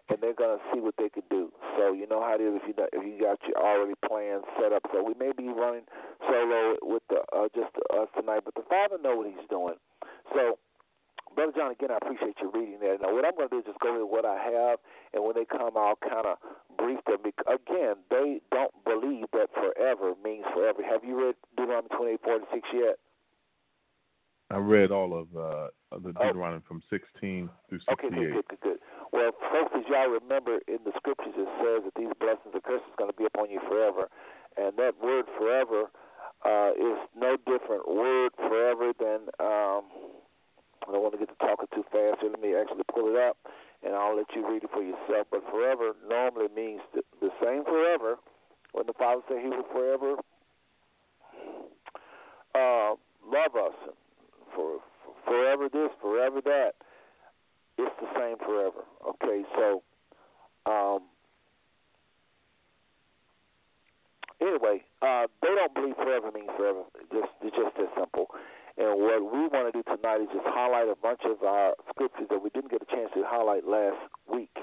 and they're gonna see what they can do. So you know how it is if you if you got your already plans set up. So we may be running solo with the uh, just us tonight, but the Father know what He's doing. So. Brother John, again, I appreciate you reading that. Now, what I'm going to do is just go with what I have, and when they come, I'll kind of brief them. Again, they don't believe that forever means forever. Have you read Deuteronomy 28, 46 yet? I read all of uh, the oh. Deuteronomy oh. from 16 through 68. Okay, good, good, good. Well, folks, as y'all remember, in the scriptures it says that these blessings and curses are going to be upon you forever. And that word forever uh, is no different word forever than, um, I don't want to get to talking too fast, so let me actually pull it up, and I'll let you read it for yourself. But forever normally means the, the same forever. When the Father said he will forever uh, love us for, for forever this, forever that. It's the same forever. Okay, so um, anyway, uh, they don't believe forever means forever. Just it's just that simple. And what we want to do tonight is just highlight a bunch of our scriptures that we didn't get a chance to highlight last week,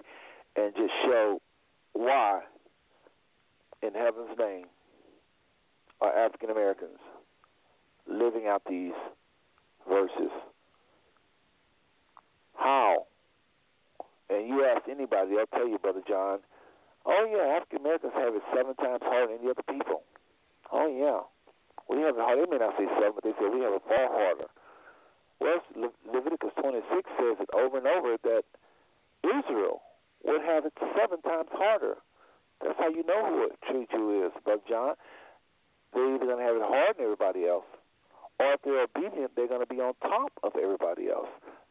and just show why, in heaven's name, are African Americans living out these verses. How? And you ask anybody, they'll tell you, Brother John, oh, yeah, African Americans have it seven times harder than any other people. Oh, yeah. We have it hard. They may not say seven, but they say we have it far harder. Well, Le- Leviticus 26 says it over and over that Israel would have it seven times harder. That's how you know who a true Jew is, Brother John. They're either going to have it harder than everybody else, or if they're obedient, they're going to be on top of everybody else.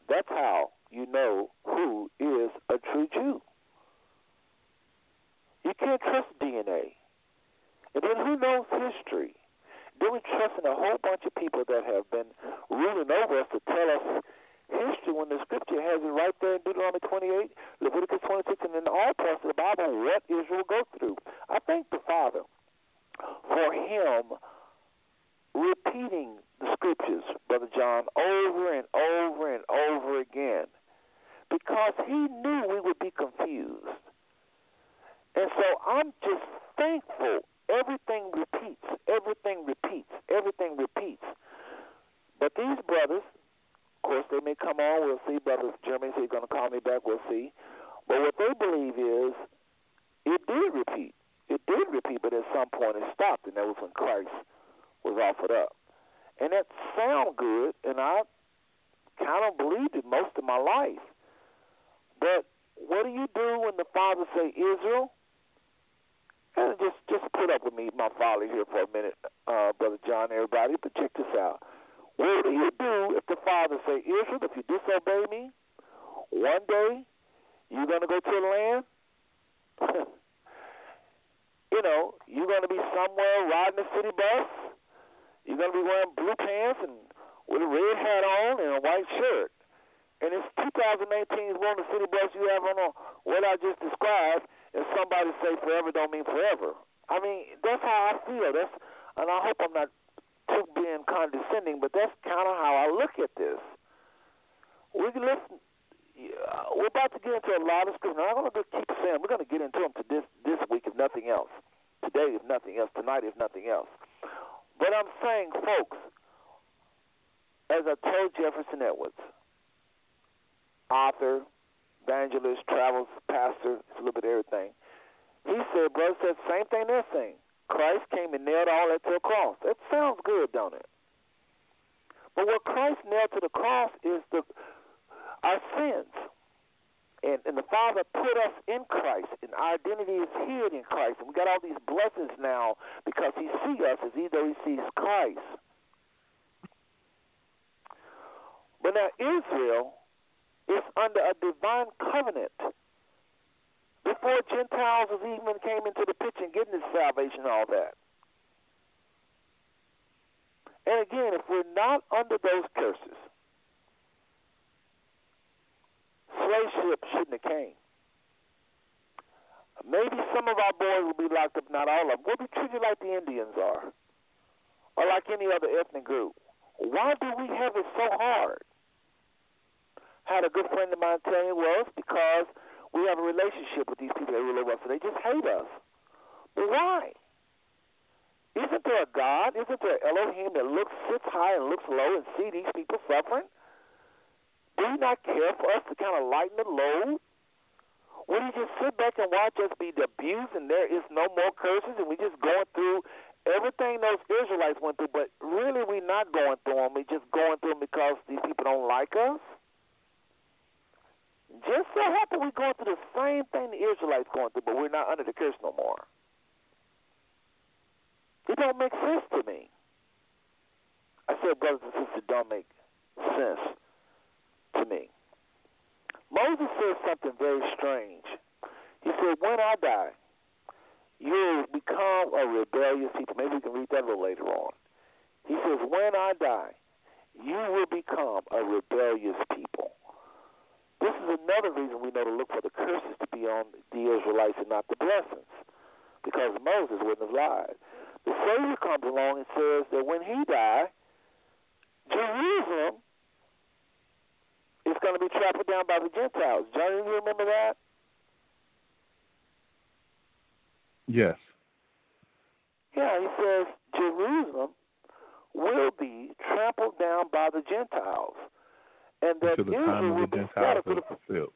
That's how you know who is a true Jew. You can't trust DNA. And then who knows history? Do we trust in a whole bunch of people that have been ruling over us to tell us history when the scripture has it right there in Deuteronomy 28, Leviticus 26, and in all parts of the Bible what Israel goes through? I thank the Father for him repeating the scriptures, Brother John, over and over and over again because he knew we would be confused. And so I'm just thankful. Everything repeats, everything repeats, everything repeats. But these brothers, of course, they may come on. We'll see. Brothers Jeremy said he's going to call me back. We'll see. But what they believe is it did repeat. It did repeat, but at some point it stopped, and that was when Christ was offered up. And that sound good, and I kind of believed it most of my life. But what do you do when the father say Israel? And just just put up with me, my father here for a minute, uh, brother John, everybody. But check this out. What do you do if the father say Israel? If you disobey me, one day you're gonna go to the land. you know, you're gonna be somewhere riding a city bus you're going to be wearing blue pants and with a red hat on and a white shirt. And it's 2019 is one of the city bus you have on what I just described, and somebody say forever don't mean forever. I mean, that's how I feel. That's, and I hope I'm not too being condescending, but that's kind of how I look at this. We can listen. We're about to get into a lot of scripture. I'm going to keep saying we're going to get into them to this this week, if nothing else. Today, if nothing else. Tonight, if nothing else. But I'm saying, folks, as I told Jefferson Edwards, author, evangelist, travels, pastor, it's a little bit of everything. He said, brother said, same thing they're saying. Christ came and nailed all that to a cross. That sounds good, don't it? But what Christ nailed to the cross is the our sins. And, and the Father put us in Christ, and our identity is hid in Christ. And we got all these blessings now because He sees us as though He sees Christ. But now Israel is under a divine covenant. Before Gentiles even came into the picture and getting this salvation and all that. And again, if we're not under those curses, slave shouldn't have came. Maybe some of our boys will be locked up, not all of them. We'll be treated like the Indians are, or like any other ethnic group. Why do we have it so hard? Had a good friend of mine tell me, well, it's because we have a relationship with these people that rule over us, so they just hate us. But why? Isn't there a God? Isn't there Elohim that looks, sits high and looks low and see these people suffering? Do you not care for us to kind of lighten the load? Would you just sit back and watch us be abused and there is no more curses and we just going through everything those Israelites went through, but really we're not going through them. We're just going through them because these people don't like us? Just so happen we're going through the same thing the Israelites going through, but we're not under the curse no more. It don't make sense to me. I said, brothers and sisters, don't make sense me. Moses said something very strange. He said, When I die, you will become a rebellious people. Maybe we can read that a little later on. He says, When I die, you will become a rebellious people. This is another reason we know to look for the curses to be on the Israelites and not the blessings. Because Moses wouldn't have lied. The Savior comes along and says that when he died, Jerusalem is going to be trampled down by the Gentiles. Johnny, you remember that? Yes. Yeah, he says Jerusalem will be trampled down by the Gentiles. And that Israel will be scattered to the fulfilled.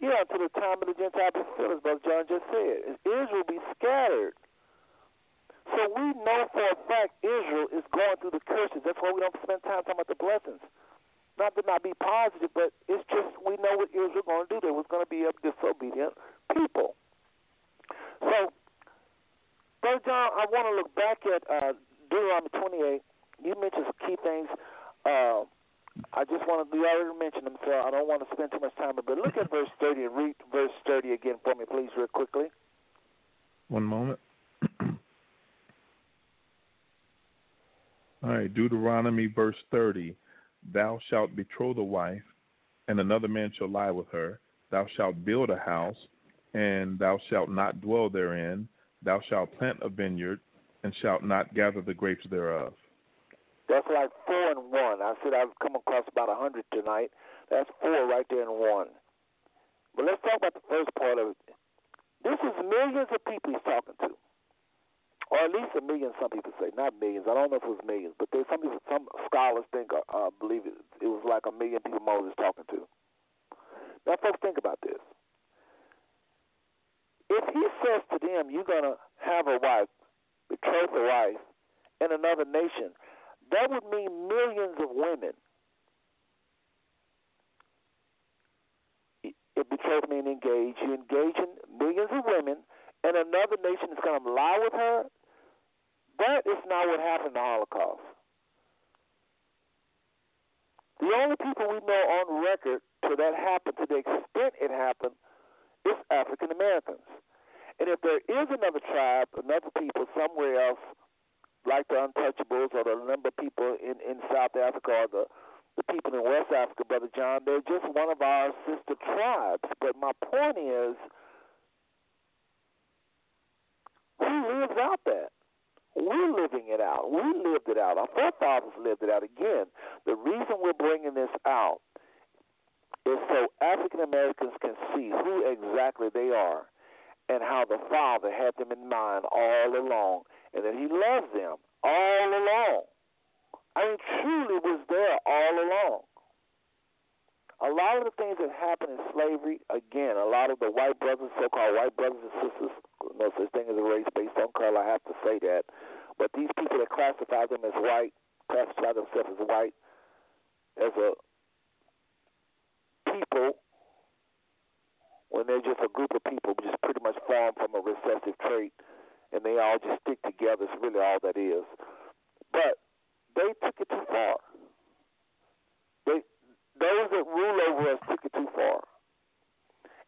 Yeah, until the time of the Gentiles is fulfilled, as Brother John just said. Israel will be scattered. So we know for a fact Israel is going through the curses. That's why we don't spend time talking about the blessings not to not be positive, but it's just we know what Israel going to do. There was going to be a disobedient people. So, Brother John, I want to look back at uh, Deuteronomy 28. You mentioned some key things. Uh, I just want to, you already mentioned them, so I don't want to spend too much time. But look at verse 30 and read verse 30 again for me, please, real quickly. One moment. All right, Deuteronomy verse 30. Thou shalt betroth a wife, and another man shall lie with her. Thou shalt build a house, and thou shalt not dwell therein. Thou shalt plant a vineyard, and shalt not gather the grapes thereof. That's like four and one. I said I've come across about a hundred tonight. That's four right there in one. But let's talk about the first part of it. This is millions of people he's talking to or at least a million. Some people say, not millions. I don't know if it was millions, but there's some people, some scholars think, uh, uh, believe it, it was like a million people Moses talking to. Now, folks, think about this. If he says to them, "You're gonna have a wife, betroth a wife in another nation," that would mean millions of women. It betrothed means engage. You engage in millions of women, and another nation is going to lie with her that is not what happened in the Holocaust. The only people we know on record to that happened, to the extent it happened, is African Americans. And if there is another tribe, another people somewhere else, like the Untouchables or the number of people in, in South Africa or the, the people in West Africa, Brother John, they're just one of our sister tribes. But my point is, who lives out that? We're living it out. We lived it out. Our forefathers lived it out. Again, the reason we're bringing this out is so African Americans can see who exactly they are and how the Father had them in mind all along and that He loves them all along. I mean, truly was there all along. A lot of the things that happened in slavery, again, a lot of the white brothers, so called white brothers and sisters, no such thing as a race based on color. I have to say that. But these people that classify them as white, classify themselves as white, as a people, when they're just a group of people, just pretty much formed from a recessive trait, and they all just stick together. It's really all that is. But they took it too far. They, those that rule over us took it too far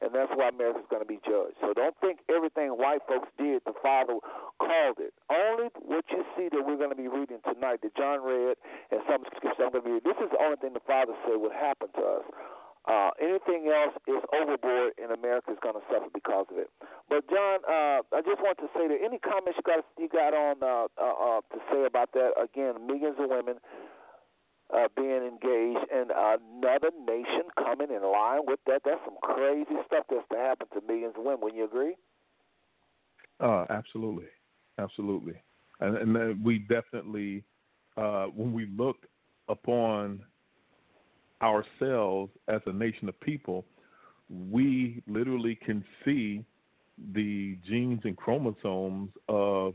and that's why America's going to be judged. So don't think everything white folks did, the Father called it. Only what you see that we're going to be reading tonight, that John read, and some scriptures I'm going to be. This is the only thing the Father said would happen to us. Uh, anything else is overboard, and America is going to suffer because of it. But John, uh, I just want to say that any comments you got you got on uh, uh, uh, to say about that? Again, millions of women uh, being engaged, and another nation coming in line with that. That's some crazy stuff that's to happen to millions of women. Wouldn't you agree? Uh, absolutely, absolutely, and, and we definitely, uh, when we look upon ourselves as a nation of people, we literally can see the genes and chromosomes of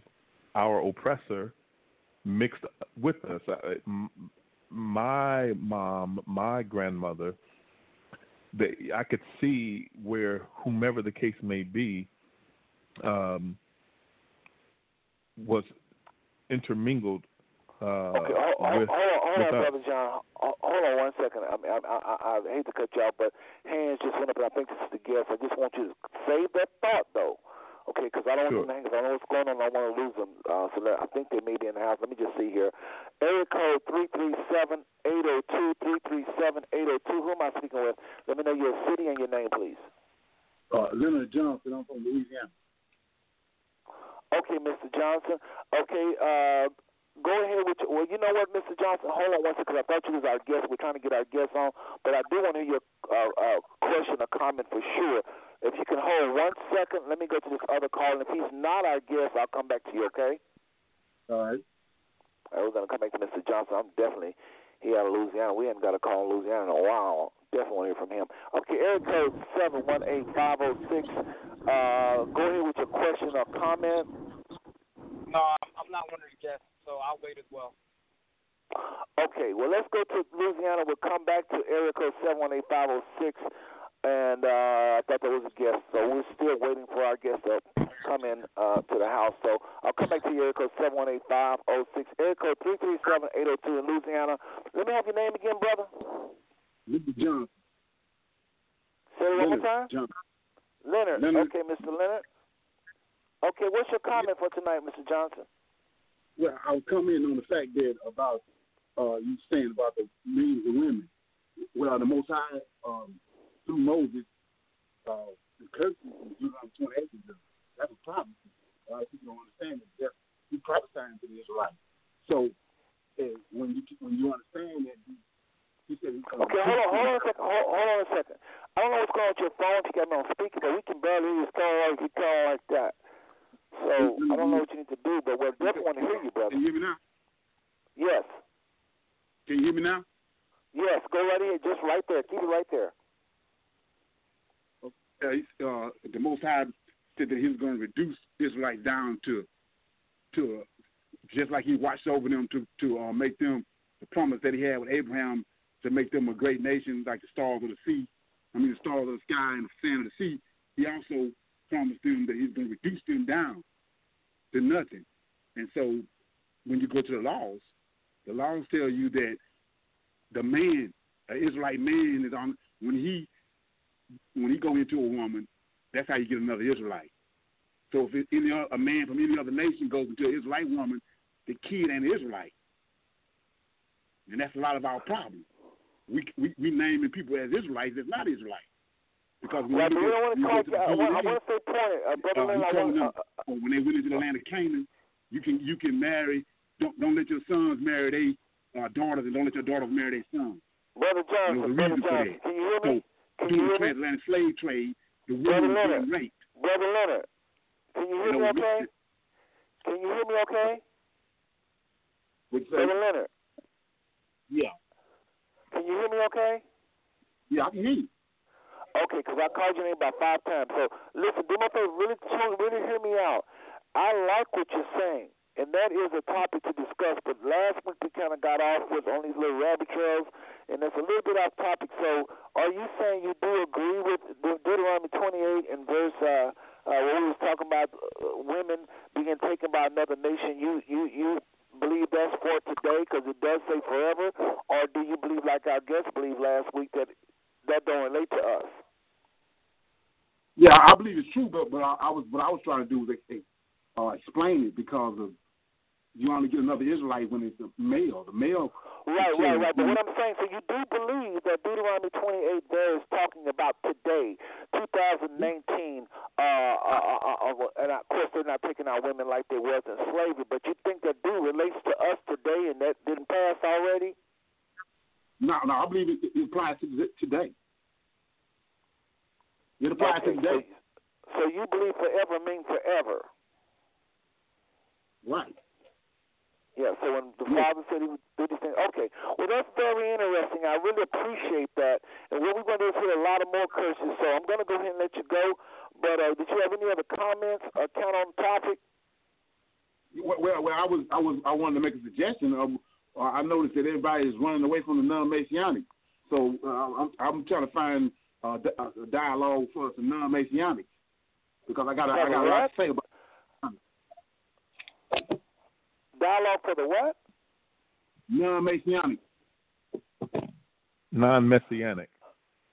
our oppressor mixed with us. My mom, my grandmother, they, I could see where whomever the case may be um, was intermingled uh, okay, hold, with, hold on, hold on, brother John. Hold on one second. I, mean, I, I, I, I hate to cut you off, but hands just went up, and I think this is the guest. I just want you to save that thought, though. Okay, because I don't sure. want them to hang. Cause I know what's going on. I want to lose them. Uh, so let, I think they may be in the house. Let me just see here. Area code three three seven eight zero two three three seven eight zero two. Who am I speaking with? Let me know your city and your name, please. Uh, Leonard Johnson. I'm from Louisiana. Okay, Mr. Johnson. Okay, uh, go ahead with your, well, you know what, Mr. Johnson, hold on one second, because I thought you was our guest. We're trying to get our guest on, but I do want to hear your uh, uh, question or comment for sure. If you hold one second, let me go to this other call, and if he's not our guest, I'll come back to you, okay? All right. All right, we're going to come back to Mr. Johnson. I'm definitely here out of Louisiana. We haven't got a call in Louisiana in a while. Definitely want to hear from him. Okay, area code 718506. Uh, go ahead with your question or comment. No, I'm, I'm not one of the guests, so I'll wait as well. Okay, well, let's go to Louisiana. We'll come back to area code 718506. And uh, I thought that was a guest, so we're still waiting for our guest to come in uh, to the house. So I'll come back to you, area code 718506, area code 337802 in Louisiana. Let me have your name again, brother. Mr. Johnson. Say it one more Leonard time. Johnson. Leonard. Leonard. Okay, Mr. Leonard. Okay, what's your comment for tonight, Mr. Johnson? Well, I'll come in on the fact that about uh, you saying about the millions of women. Well, the Most High, um, through Moses, uh, the curses in Deuteronomy 28 is a- that's a problem. A lot of people don't understand that. That's, he prophesying to the Israelites. So uh, when you when you understand that, he, he said he's going Okay, hold on, hold on a second. Hold, hold on a second. I don't know what's going on with your phone. You got me on speaker, but we can barely hear you talking like you talking like that. So I don't know what you need to do, but we definitely want to hear you, brother. Can you hear me now? Yes, Can you hear me now? yes. Go right ahead, just right there. Keep it right there. Uh, uh, the Most High said that he was going to reduce Israelites down to to uh, just like he watched over them to to uh, make them the promise that he had with Abraham to make them a great nation like the stars of the sea. I mean, the stars of the sky and the sand of the sea. He also promised them that he's going to reduce them down to nothing. And so, when you go to the laws, the laws tell you that the man, an Israelite man, is on when he when he go into a woman, that's how you get another Israelite. So if any o- a man from any other nation goes into an Israelite woman, the kid ain't Israelite, and that's a lot of our problem. We we we naming people as Israelites that's not Israelites because when we don't want to call go you. to I want, I want to stay pointed. Uh, brother uh, Lynn, I want, them uh, uh, when they went into the land of Canaan, you can you can marry. Don't don't let your sons marry their uh, daughters, and don't let your daughters marry their sons. Brother Johnson, Brother reason for Johnson, that. can you hear me? Can you the transatlantic slave trade, the women were Leonard. getting raped. Brother Leonard, can you hear You me okay? Can you hear me okay? Say, Brother Leonard, yeah, can you hear me okay? yeah, I can hear you. Okay, 'cause I called your name about five times. So listen, do a favor, really, really hear me out. I like what you're saying, and that is a topic to discuss. But last week we kind of got off with on these little rabbit trails, and it's a little bit off topic. So, are you saying you do agree with De- Deuteronomy 28 and verse uh, uh, where we was talking about uh, women being taken by another nation? You you you believe that's for today because it does say forever, or do you believe like our guest believed last week that that don't relate to us? Yeah, I believe it's true, but but I, I was what I was trying to do was uh, explain it because of you only get another Israelite when it's a male. The male. Right, right, right. But what I'm saying, so you do believe that Deuteronomy 28 there is talking about today, 2019, uh, uh, uh, uh, and of course they're not taking out women like they was in slavery, but you think that do relates to us today and that didn't pass already? No, no, I believe it, it applies to today. It applies Okay, to today. So, so you believe forever means forever. Right. Yeah, so when the father said he would do these things, okay. Well, that's very interesting. I really appreciate that. And what we're going to do is hear a lot of more curses. So I'm going to go ahead and let you go. But uh, did you have any other comments or count on the topic? Well, well, I was, I was, I wanted to make a suggestion. Of, uh, I noticed that everybody is running away from the non-Messianic, so uh, I'm, I'm trying to find uh, a dialogue for the non-Messianic because I got, a, I got a lot to say about. Dialogue for the what? Non-Messianic. Non messianic.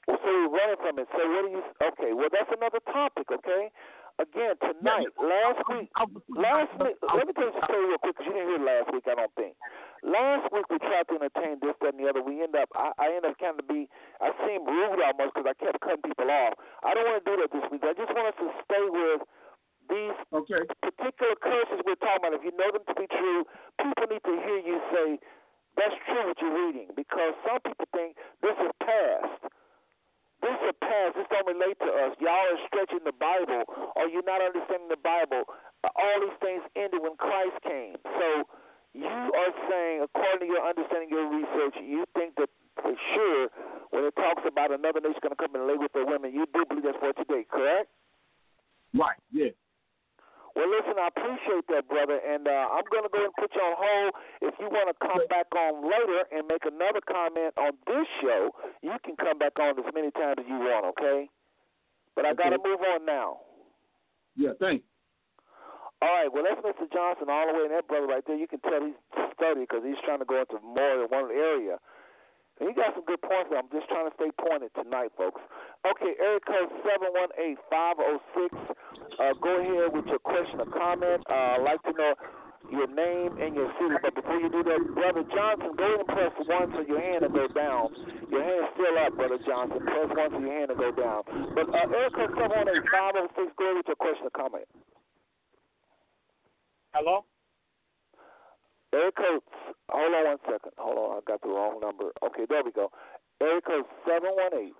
Well, so you're running from it. So what do you? Okay, well that's another topic. Okay. Again, tonight, last week, last week. Let me tell you a story real quick because you didn't hear last week. I don't think. Last week we tried to entertain this, that, and the other. We end up. I, I end up kind of be. I seem rude almost because I kept cutting people off. I don't want to do that this week. I just want us to stay with these Okay. particular curses we're talking about, if you know them to be true, people need to hear you say, that's true what you're reading. Because some people think this is past. This is past. This don't relate to us. Y'all are stretching the Bible, or you're not understanding the Bible. All these things ended when Christ came. So you are saying, according to your understanding, your research, you think that for sure, when it talks about another nation going to come and lay with their women, you do believe that's for today, correct? Right. Yeah. Well, listen, I appreciate that, brother, and uh, I'm going to go and put you on hold. If you want to come back on later and make another comment on this show, you can come back on as many times as you want, okay? But I got to move on now. Yeah. Thanks. All right, well, that's Mr. Johnson all the way, and that brother right there, you can tell he's studied because he's trying to go into more than one area. And he got some good points. I'm just trying to stay pointed tonight, folks. Okay, area code 718-506. Uh, go ahead with your question or comment. Uh, I'd like to know your name and your city. But before you do that, Brother Johnson, go ahead and press 1 so your hand will go down. Your hand's still up, Brother Johnson. Press 1 so your hand will go down. But uh, area code 718-506, go ahead with your question or comment. Hello? Code, hold on one second. Hold on, I got the wrong number. Okay, there we go. Area code 718-506.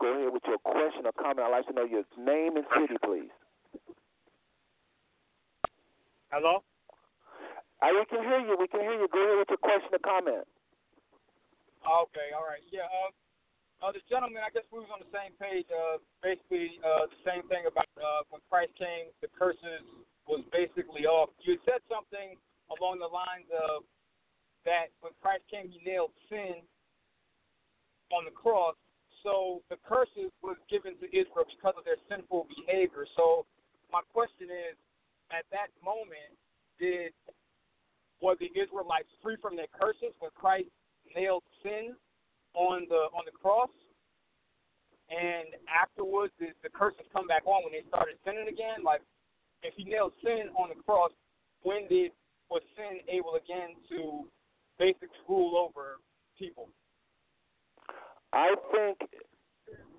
Go ahead with your question or comment. I'd like to know your name and city, please. Hello? Uh, we can hear you. We can hear you. Go ahead with your question or comment. Okay, all right. Yeah, uh, uh, the gentleman, I guess we was on the same page. Uh, basically, uh, the same thing about uh, when Christ came, the curses was basically off. You said something along the lines of that when Christ came, he nailed sin on the cross. So the curses was given to Israel because of their sinful behavior. So my question is, at that moment, did were the Israelites free from their curses when Christ nailed sin on the on the cross? And afterwards, did the curses come back on when they started sinning again? Like, if he nailed sin on the cross, when did was sin able again to basically rule over people? I think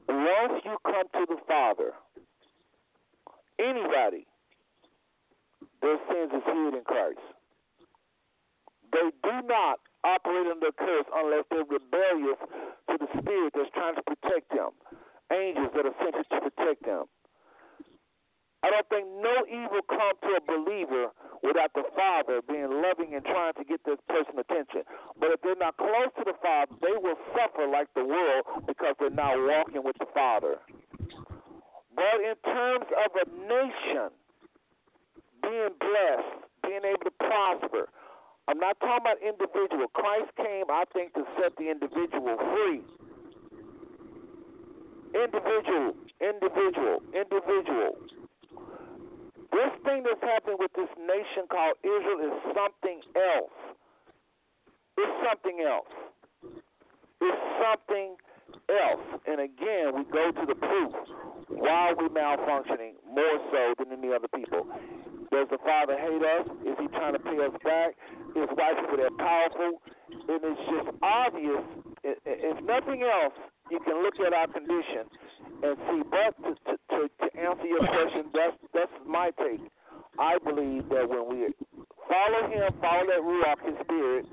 once you come to the Father, anybody, their sins is hid in Christ. They do not operate under curse unless they're rebellious to the spirit that's trying to protect them, angels that are sent to protect them. I don't think no evil comes to a believer without the Father being loving and trying to get this person's attention. But if they're not close to the Father, they will suffer like the world because they're not walking with the Father. But in terms of a nation being blessed, being able to prosper, I'm not talking about individual. Christ came, I think, to set the individual free. Individual, individual, individual. This thing that's happening with this nation called Israel is something else. It's something else. It's something else. And again, we go to the proof. Why are we malfunctioning more so than any other people? Does the Father hate us? Is he trying to pay us back? Is white people that powerful? And it's just obvious. If nothing else, you can look at our condition and see. But to, to, to, to answer your question, that's that's my take. I believe that when we follow Him, follow that Ruach, His Spirit,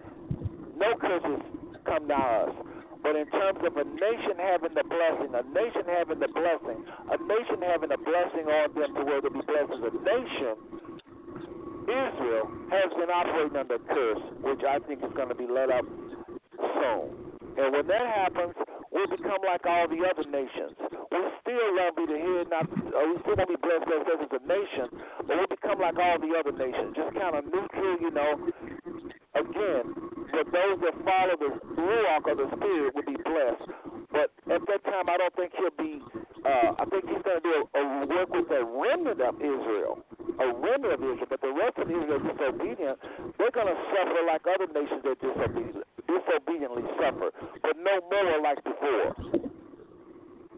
no curses come down us. But in terms of a nation having the blessing, a nation having the blessing, a nation having a blessing on them to where they be blessed as a nation, Israel has been operating under curse, which I think is going to be let up soon. And when that happens, we'll become like all the other nations. We still won't be the head, not uh, we still won't be blessed as a nation, but we'll become like all the other nations, just kind of neutral, you know. Again, but those that follow the ruach of the spirit will be blessed. But at that time, I don't think he'll be. Uh, I think he's going to do a, a work with a remnant of Israel, a remnant of Israel. But the rest of Israel disobedient. They're going to suffer like other nations that disobedient, disobediently suffer, but no more like before.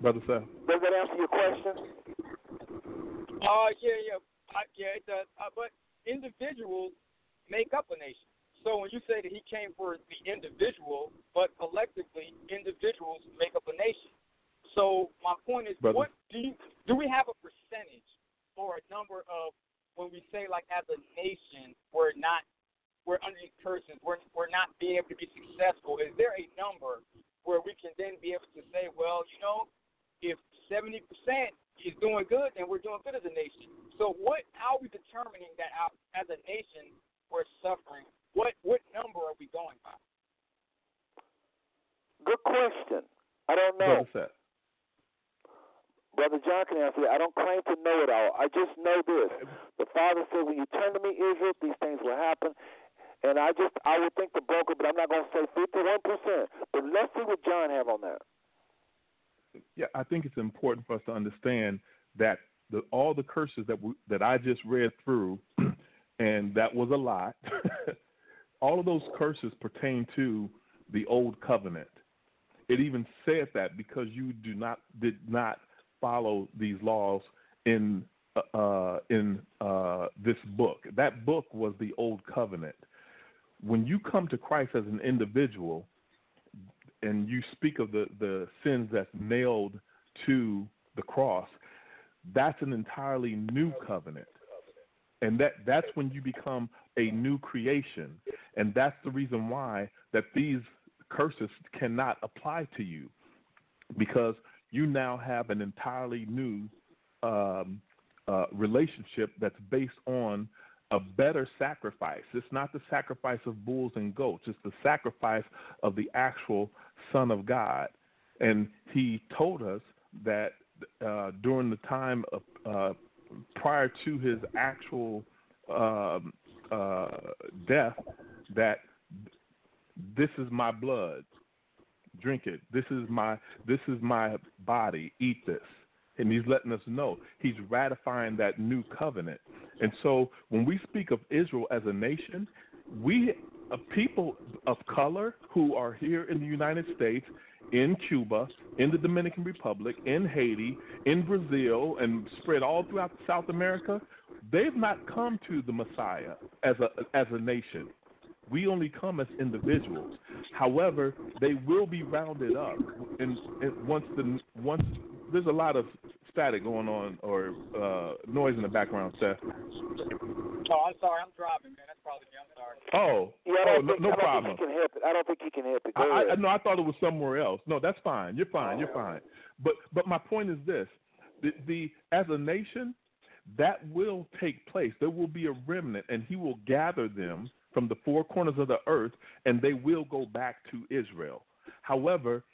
Brother Seth. Does that answer your question? Uh, yeah, yeah, I, yeah, it does. Uh, but individuals make up a nation. So when you say that he came for the individual, but collectively individuals make up a nation. So my point is, Brother. what do you do? We have a percentage or a number of when we say like as a nation we're not we're under these curses, we're we're not being able to be successful. Is there a number where we can then be able to say, well, you know, if seventy percent is doing good, then we're doing good as a nation. So what? How are we determining that out as a nation we're suffering what what number are we going by? Good question. I don't know. Brother Seth. Brother John can answer that. I don't claim to know it all. I just know this. Uh, the Father said, when you turn to me, Israel, these things will happen. And I just, I would think the broker, but I'm not going to say 51%. But let's see what John have on that. Yeah, I think it's important for us to understand that the, all the curses that we, that I just read through, and that was a lot. all of those curses pertain to the old covenant. It even said that because you do not did not follow these laws in uh, in uh, this book. That book was the old covenant. When you come to Christ as an individual, and you speak of the the sins that's nailed to the cross, that's an entirely new covenant and that that's when you become a new creation and that's the reason why that these curses cannot apply to you because you now have an entirely new um, uh, relationship that's based on a better sacrifice. It's not the sacrifice of bulls and goats, it's the sacrifice of the actual Son of God. And he told us that uh, during the time of uh, prior to his actual um, uh, death that this is my blood, drink it. This is my this is my body. Eat this. And he's letting us know he's ratifying that new covenant. And so when we speak of Israel as a nation, we people of color who are here in the United States in Cuba, in the Dominican Republic, in Haiti, in Brazil, and spread all throughout South America, they've not come to the Messiah as a as a nation. We only come as individuals. However, they will be rounded up, and, and once the once there's a lot of static going on or uh, noise in the background, Seth. Oh, I'm sorry. I'm driving, man. That's probably me. I'm sorry. Oh, Yeah, oh, no, think, no I don't problem. think you can help it. I don't think you can help it. Go I, I, no, I thought it was somewhere else. No, that's fine. You're fine. You're fine. But but my point is this: the, the as a nation, that will take place. There will be a remnant, and He will gather them from the four corners of the earth, and they will go back to Israel. However,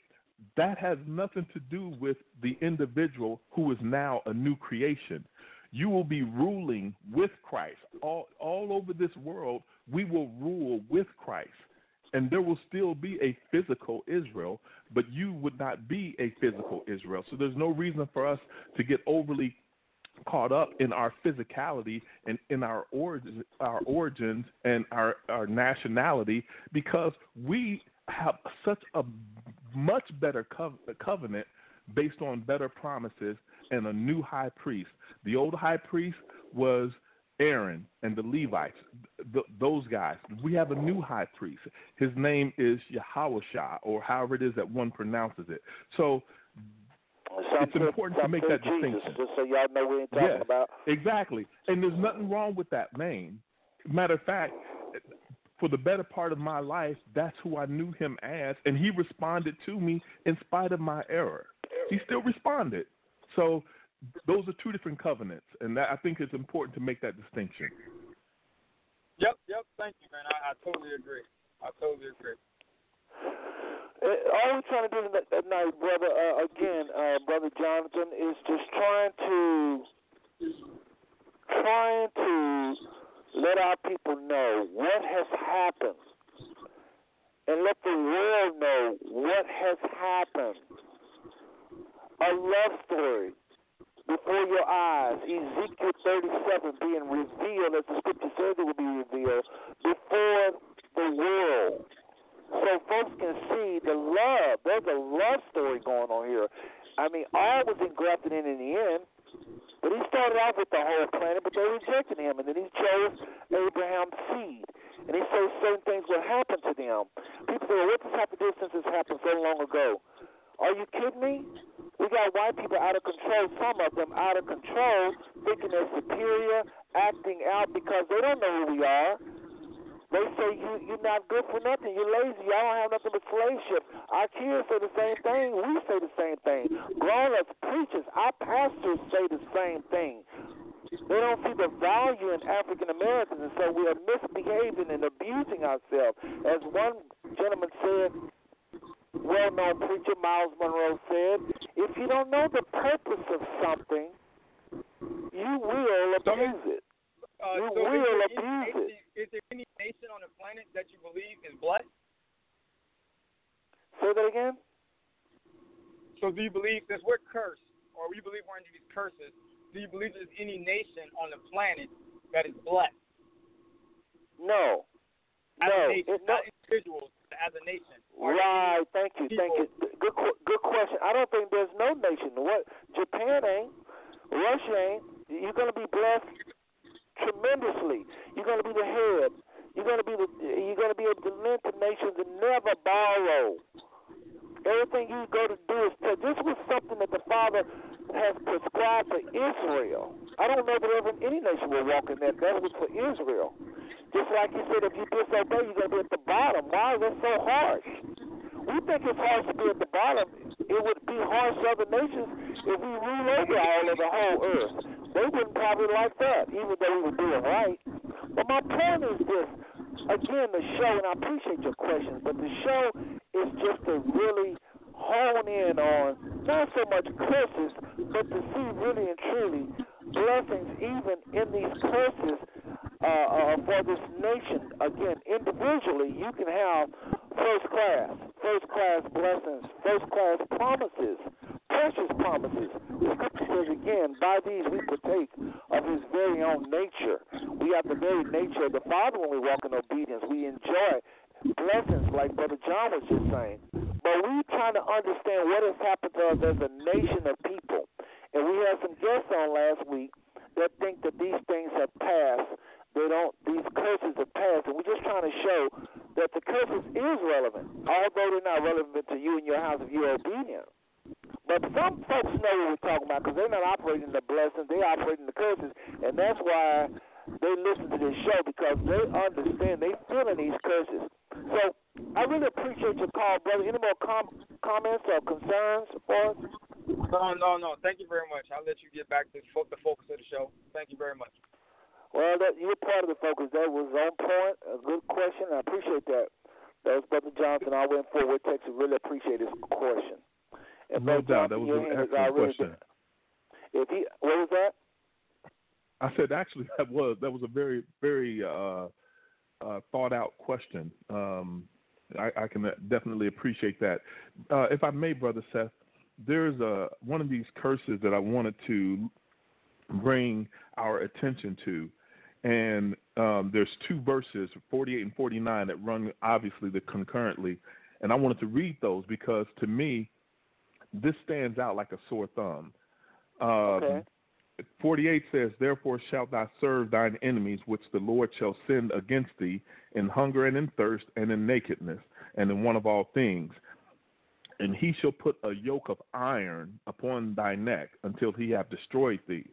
that has nothing to do with the individual who is now a new creation. You will be ruling with Christ all all over this world. We will rule with Christ and there will still be a physical Israel, but you would not be a physical Israel. So there's no reason for us to get overly caught up in our physicality and in our origins, our origins and our, our nationality because we have such a much better cov- covenant based on better promises and a new high priest. The old high priest was Aaron and the Levites, th- those guys. We have a new high priest. His name is Yahawashah, or however it is that one pronounces it. So it's important to make that Jesus, distinction. Just so y'all know what we're talking Yes. about. Exactly. And there's nothing wrong with that name. Matter of fact, for the better part of my life, that's who I knew him as, and he responded to me in spite of my error. He still responded. So those are two different covenants, and that, I think it's important to make that distinction. Yep, yep. Thank you, man. I, I totally agree. I totally agree. All we're trying to do that, that brother, uh, again, uh, brother Jonathan, is just trying to trying to let our people know what has happened, and let the world know what has happened. A love story before your eyes, Ezekiel 37 being revealed, as the scripture says it will be revealed, before the world so folks can see the love. There's a love story going on here. I mean, all was engrafted in in the end, but he started off with the whole planet, but they rejected him, and then he chose Abraham's seed. And he said certain things will happen to them. People say, well, what does have to do since this happened so long ago? Are you kidding me? We got white people out of control, some of them out of control, thinking they're superior, acting out because they don't know who we are. They say you you're not good for nothing. You're lazy. Y'all don't have nothing but slave ship. Our kids say the same thing. We say the same thing. Grown ups, preachers, our pastors say the same thing. They don't see the value in African Americans, and so we are misbehaving and abusing ourselves. As one gentleman said, well known preacher Myles Munroe said, if you don't know the purpose of something, you will abuse it. Uh, You will abuse it. Is there any nation on the planet that you believe is blessed? Say that again? So do you believe, since we're cursed, or we believe we're under these curses, do you believe there's any nation on the planet that is blessed No. as no. a nation, It, no. not individuals, as a nation? Right. Thank you. Thank you. Good. Good question. I don't think there's no nation. What Japan ain't. Russia ain't. You're gonna be blessed tremendously. You're gonna be the head. You're gonna be the. You're gonna be able to lend to nations and never borrow. Everything you go to do is to, this was something that the Father has prescribed for Israel. I don't know that ever any nation will walk in that. That was for Israel. Just like he said, if you disobey, you're going to be at the bottom. Why is that so harsh? We think it's harsh to be at the bottom. It would be harsh to other nations if we rule over all of the whole earth. They wouldn't probably like that, even though we were doing right. But my point is this. Again, the show, and I appreciate your questions, but the show is just to really hone in on not so much curses, but to see really and truly blessings even in these curses uh, uh, for this nation. Again, individually, you can have first class, first class blessings, first class promises, precious promises. The scripture says again, by these we partake of his very own nature. We have the very nature of the Father when we walk in obedience. We enjoy blessings like Brother John was just saying. But we trying to understand what has happened to us as a nation of people. And we had some guests on last week that think that these things have passed. They don't these curses have passed and we're just trying to show that the curses is relevant, although they're not relevant to you and your house if you're obedient. But some folks know what we're talking about because they're not operating the blessings, they're operating the curses, and that's why they listen to this show because they understand, they feeling these curses. So I really appreciate your call, brother. Any more com- comments or concerns us? No, no, no. Thank you very much. I'll let you get back to fo- the focus of the show. Thank you very much. Well, that you're part of the focus. That was on point. A good question. I appreciate that. That was Brother Johnson. I went forward, Texas. Really appreciate his question. And No Brother doubt. That was your an excellent already- question. If he, what was that? I said actually that was that was a very very uh, uh, thought out question. Um, I, I can definitely appreciate that. Uh, if I may, brother Seth, there's a one of these curses that I wanted to bring our attention to, and um, there's two verses, 48 and 49, that run obviously the concurrently, and I wanted to read those because to me, this stands out like a sore thumb. Um, Okay. 48 says, Therefore shalt thou serve thine enemies, which the Lord shall send against thee, in hunger and in thirst, and in nakedness, and in want of all things. And he shall put a yoke of iron upon thy neck until he have destroyed thee.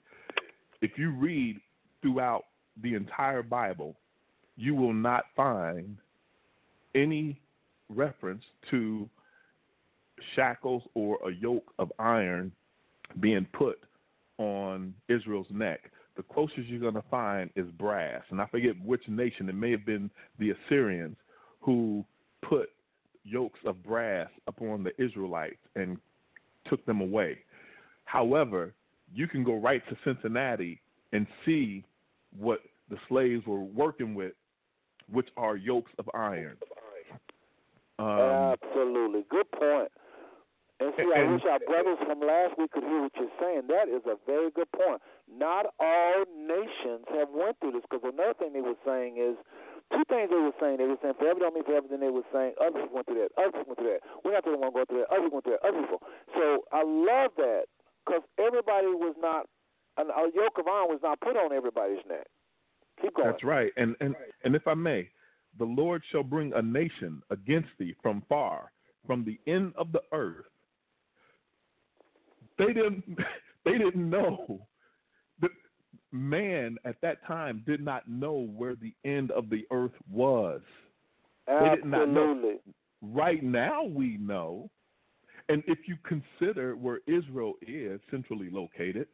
If you read throughout the entire Bible, you will not find any reference to shackles or a yoke of iron being put on Israel's neck. The closest you're going to find is brass. And I forget which nation, it may have been the Assyrians who put yokes of brass upon the Israelites and took them away. However, you can go right to Cincinnati and see what the slaves were working with, which are yokes of iron. Um, Absolutely. Good point. And see, I wish our brothers from last week could hear what you're saying. That is a very good point. Not all nations have went through this because another thing they were saying is two things they were saying. They were saying forever don't mean forever. Then they were saying other people went through that. Other people went through that. We're not the one going through that. Other people went through that. Other people. So I love that because everybody was not a yoke of iron was not put on everybody's neck. Keep going. That's right. And and and if I may, the Lord shall bring a nation against thee from far, from the end of the earth. They didn't they didn't know man at that time did not know where the end of the earth was. They did not know. Absolutely. Right now we know. And if you consider where Israel is centrally located,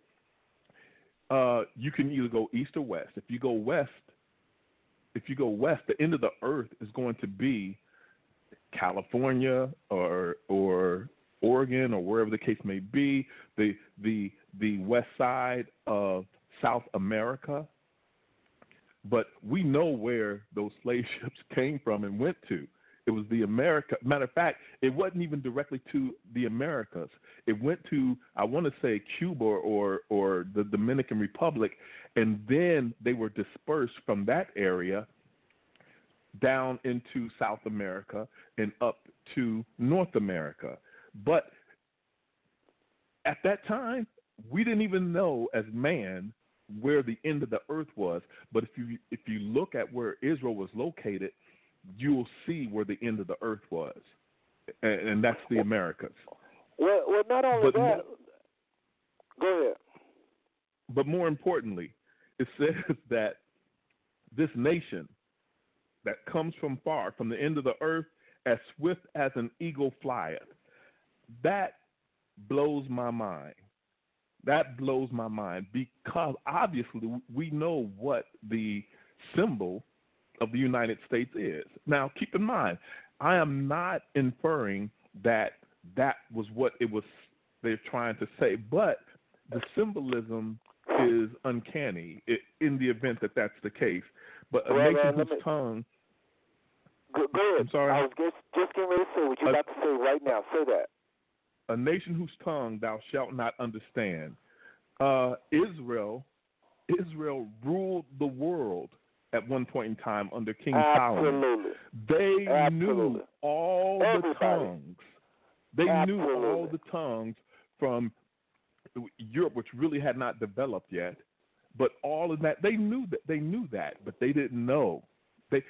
uh, you can either go east or west. If you go west, if you go west, the end of the earth is going to be California or or Oregon or wherever the case may be, the the the west side of South America. But we know where those slave ships came from and went to. It was the America. Matter of fact, it wasn't even directly to the Americas. It went to I want to say Cuba or or the Dominican Republic, and then they were dispersed from that area down into South America and up to North America. But at that time, we didn't even know as man where the end of the earth was. But if you if you look at where Israel was located, you will see where the end of the earth was, and, and that's the Americas. Well, well, not only But that. no- Go ahead. But more importantly, it says that this nation that comes from far, from the end of the earth, as swift as an eagle flieth. That blows my mind. That blows my mind because obviously we know what the symbol of the United States is. Now, keep in mind, I am not inferring that that was what it was they're trying to say, but the symbolism is uncanny in the event that that's the case. But a Well, nation whose me- tongue, Go, go ahead. I'm sorry? I was just, just getting ready to say what you're Uh, about to say right now. Say that. A nation whose tongue thou shalt not understand. Uh, Israel, Israel ruled the world at one point in time under King Solomon. They Absolutely. knew all the tongues. They knew all the tongues from Europe, which really had not developed yet. But all of that, they knew that they knew that, but they didn't know. They,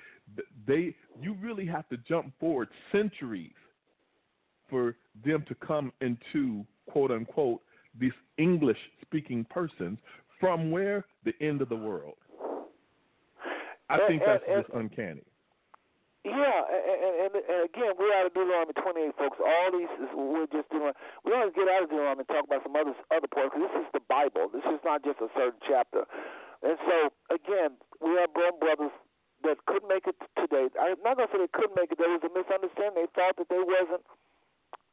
they, you really have to jump forward centuries for them to come into quote unquote these English speaking persons from where the end of the world. I And- think that's and- just uncanny. Yeah, and, and, and again, we're out of Deuteronomy 28, folks. All these, is, we're just doing. We always get out of Deuteronomy and talk about some other other parts. this is the Bible. This is not just a certain chapter. And so, again, we have grown brothers that couldn't make it today. I'm not gonna say they couldn't make it. There was a misunderstanding. They thought that they wasn't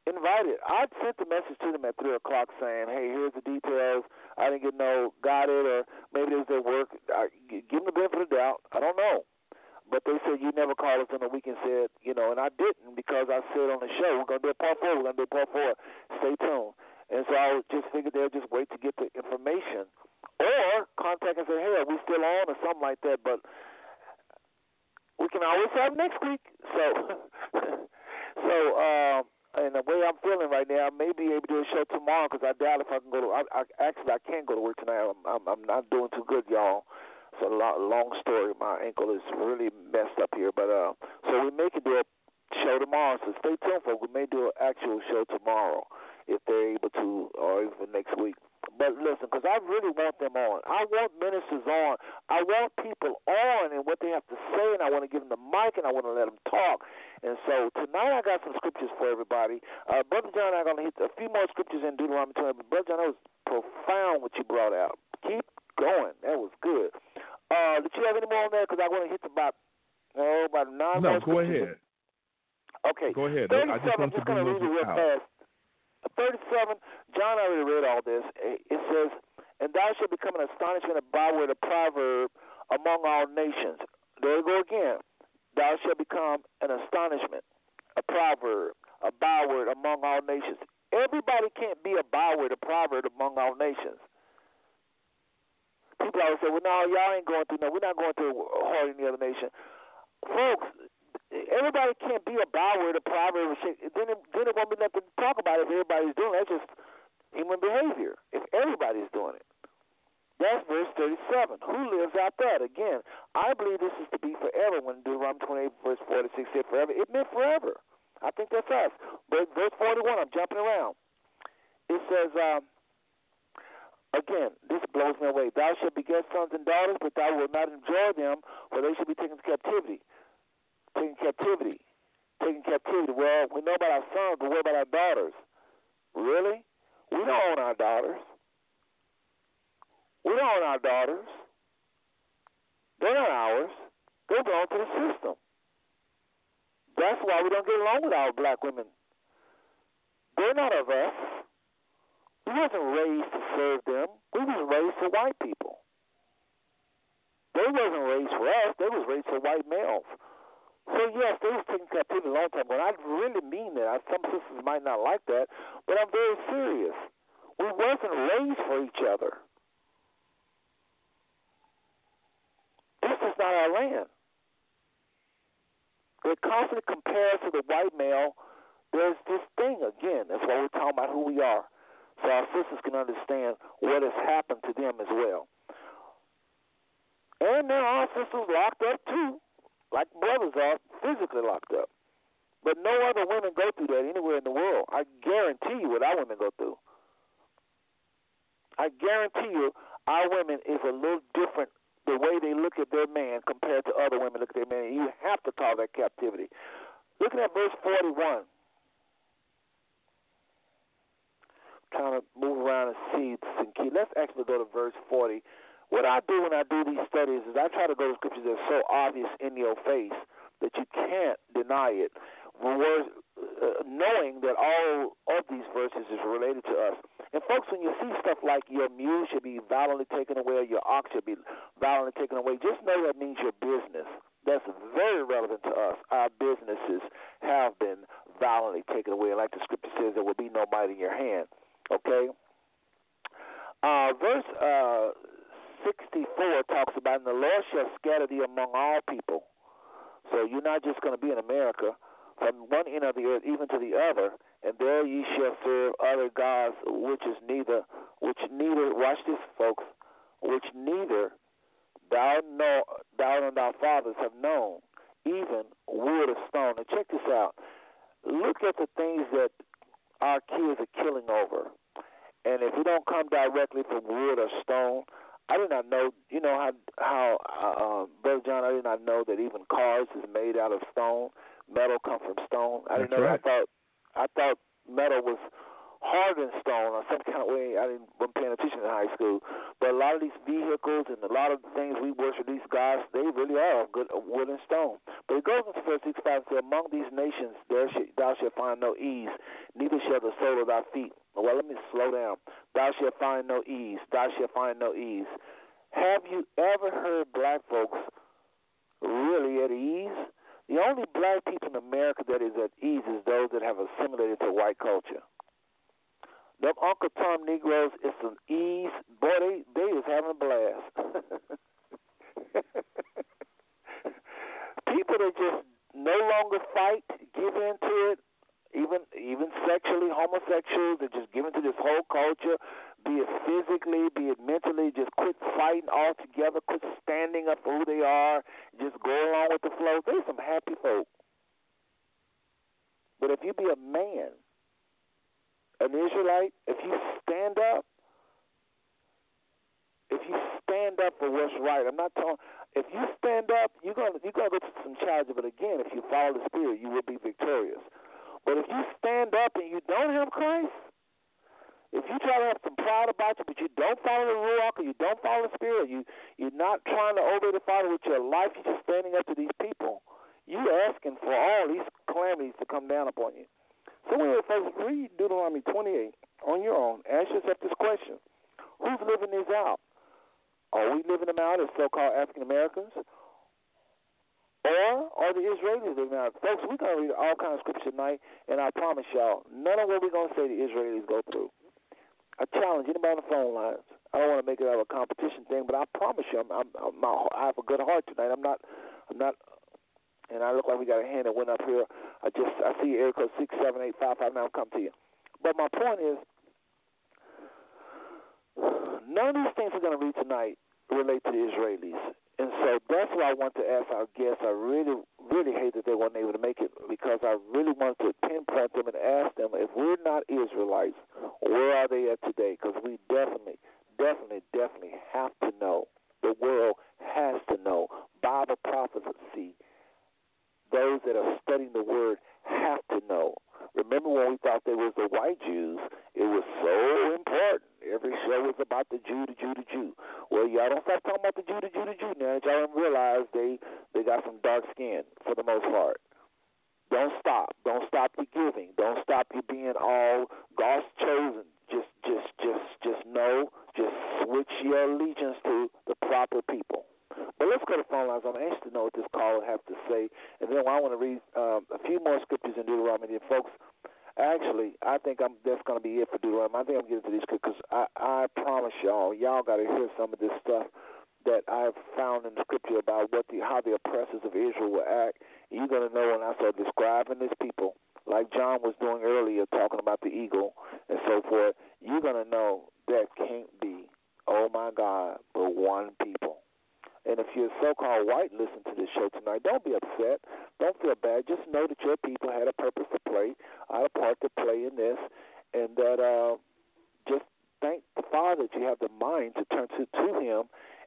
invited. I sent the message to them at three o'clock saying, "Hey, here's the details. I didn't get no got it, or maybe it was their work. I, give them the benefit of the doubt. I don't know." But they said you never called us on the weekend. Said you know, and I didn't because I said on the show we're gonna do a part four. We're gonna do a part four. Stay tuned. And so I just figured they'll just wait to get the information, or contact and say, hey, are we still on or something like that. But we can always have next week. So, so uh, and the way I'm feeling right now, I may be able to do a show tomorrow because I doubt if I actually I can't go to work tonight. I'm, I'm I'm not doing too good, y'all. So a long, long story. My ankle is really messed up here, but uh, so we may can do a show tomorrow. So stay tuned, folks. We may do an actual show tomorrow if they're able to, or even next week. But listen, because I really want them on. I want ministers on. I want people on and what they have to say, and I want to give them the mic, and I want to let them talk. And so tonight I got some scriptures for everybody. Uh, Brother John, I'm going to hit a few more scriptures in Deuteronomy 20. But Brother John, that was profound what you brought out. Keep going. That was good. Uh, did you have any more on there? Because I want to hit about No, go ahead. Okay. Go ahead. I 37, just want I'm just to going to bring read it real fast. 37, John already read all this. Eh, it says, And thou shalt become an astonishment, a byword, a proverb among all nations. There you go again. Thou shalt become an astonishment, a proverb, a byword among all nations. Everybody can't be a byword, a proverb among all nations. People always say, well, no, y'all ain't going through no, we're not going through hard in the other nation. Folks, everybody can't be a byword, a proverb. Then it, then it won't be nothing to talk about if everybody's doing it. That's just human behavior. If everybody's doing it. That's verse 37. Who lives out that? Again, I believe this is to be forever when Deuteronomy 28, verse 46 said forever. It meant forever. I think that's us. But verse 41, I'm jumping around. It says, um, again, this blows me away. Thou shalt beget sons and daughters, but thou wilt not enjoy them, for they shall be taken to captivity. Taken captivity. Taken captivity. Well, we know about our sons, but what about our daughters? Really? We don't own our daughters. We don't own our daughters. They're not ours. They belong to the system. That's why we don't get along with our black women. They're not of us. We wasn't raised to serve them. We was raised for white people. They wasn't raised for us. They was raised for white males. So yes, they was taken captivity a long time ago. I really mean that. Some sisters might not like that, but I'm very serious. We wasn't raised for each other. This is not our land. They constantly compare us to the white male. There's this thing again. That's why we're talking about who we are, so our sisters can understand what has happened to them as well. And there are sisters locked up too, like brothers are physically locked up. But no other women go through that anywhere in the world. I guarantee you what our women go through. I guarantee you our women is a little different the way they look at their man compared to other women look at their man. You have to call that captivity. Looking at verse 41. Trying to move around and see some key. Let's actually go to verse 40. What I do when I do these studies is I try to go to scriptures that are so obvious in your face that you can't deny it. Words, uh, knowing that all of these verses is related to us. And folks, when you see stuff like your mule should be violently taken away, or your ox should be violently taken away, just know that means your business. That's very relevant to us. Our businesses have been violently taken away. Like the scripture says, there will be no might in your hand. Okay? Uh, verse uh, 64 talks about, and the Lord shall scatter thee among all people. So you're not just going to be in America from one end of the earth even to the other, and there ye shall serve other gods, which is neither, which neither. Watch this, folks. Which neither thou know, thou and thy fathers have known, even wood or stone. Now check this out. Look at the things that our kids are killing over, and if it don't come directly from wood or stone, I did not know. You know how how uh, um, Brother John. I did not know that even cars is made out of stone metal come from stone. I didn't That's know. right. I thought I thought metal was harder than stone or some kind of way. I didn't wasn't paying attention in high school. But a lot of these vehicles and a lot of the things we worship these gods, they really are good wood and stone. But it goes into verse six five and says, Among these nations there sh- thou shalt find no ease, neither shall the sole of thy feet. Well, let me slow down. Thou shalt find no ease. Thou shalt find no ease. Have you ever heard black folks really at ease? The only black people in America that is at ease is those that have assimilated to white culture. Them Uncle Tom Negroes is some ease. Boy, they they is having a blast. people that just no longer fight, give in to it, even even sexually homosexuals. They're just given to this whole culture, be it physically, be it mentally. Just quit fighting altogether. Quit standing up for who they are. Just go along with the flow. There's some happy folk. But if you be a man, an Israelite, if you stand up, if you stand up for what's right, I'm not talking. If you stand up, you're gonna you're gonna go to some charge. But again, if you follow the Spirit, you will be victorious. But if you stand up and you don't have Christ, if you try to have some pride about you, but you don't follow the Ruach or you don't follow the Spirit, you you're not trying to obey the Father with your life, you're just standing up to these people. You're asking for all these calamities to come down upon you. So when you first read Deuteronomy 28 on your own, ask yourself this question: Who's living these out? Are we living them out as so-called African Americans? Or are the Israelis living out? Folks, we're going to read all kinds of scripture tonight, and I promise y'all, none of what we're going to say the Israelis go through. I challenge anybody on the phone lines. I don't want to make it out of a competition thing, but I promise you, I'm, I'm, I'm, I have a good heart tonight. I'm not, I'm not, and I look like we got a hand that went up here. I just, I see area code six seven eight five five now. Come to you, but my point is, none of these things we're going to read tonight relate to the Israelis. And so that's why I want to ask our guests. I really, really hate that they weren't able to make it because I really wanted to pinpoint them and ask them if we're not Israelites, where are they at today? Because we definitely, definitely, definitely have to know. The world has to know. Bible prophecy. Those that are studying the Word have to know. Remember when we thought they was the white Jews? It was so important. Every show was about the Jew, the Jew, the Jew. Well, y'all don't stop talking about the Jew, the Jew, the Jew now. Y'all don't realize they they got some dark skin for the most part. Don't stop. Don't stop your giving. Don't stop you being all God's chosen. Just, just, just, just know. Just switch your allegiance to the proper people. But let's go to phone lines. I'm anxious to know what this caller has to say, and then I want to read um, a few more scriptures in Deuteronomy. And folks, actually, I think I'm that's going to be it for Deuteronomy. I think I'm getting to these because I, I promise y'all, y'all got to hear some of this stuff that I've found in the scripture about what the how the oppressors of Israel will act. You're going to know when I start describing these people, like John was doing earlier, talking about the eagle and so forth. You're going to know that can't be, oh my God, but one people. And if you're so-called white, listen to this show tonight. Don't be upset. Don't feel bad. Just know that your people had a purpose to play, had a part to play in this, and that uh, just thank the Father that you have the mind to turn to to Him.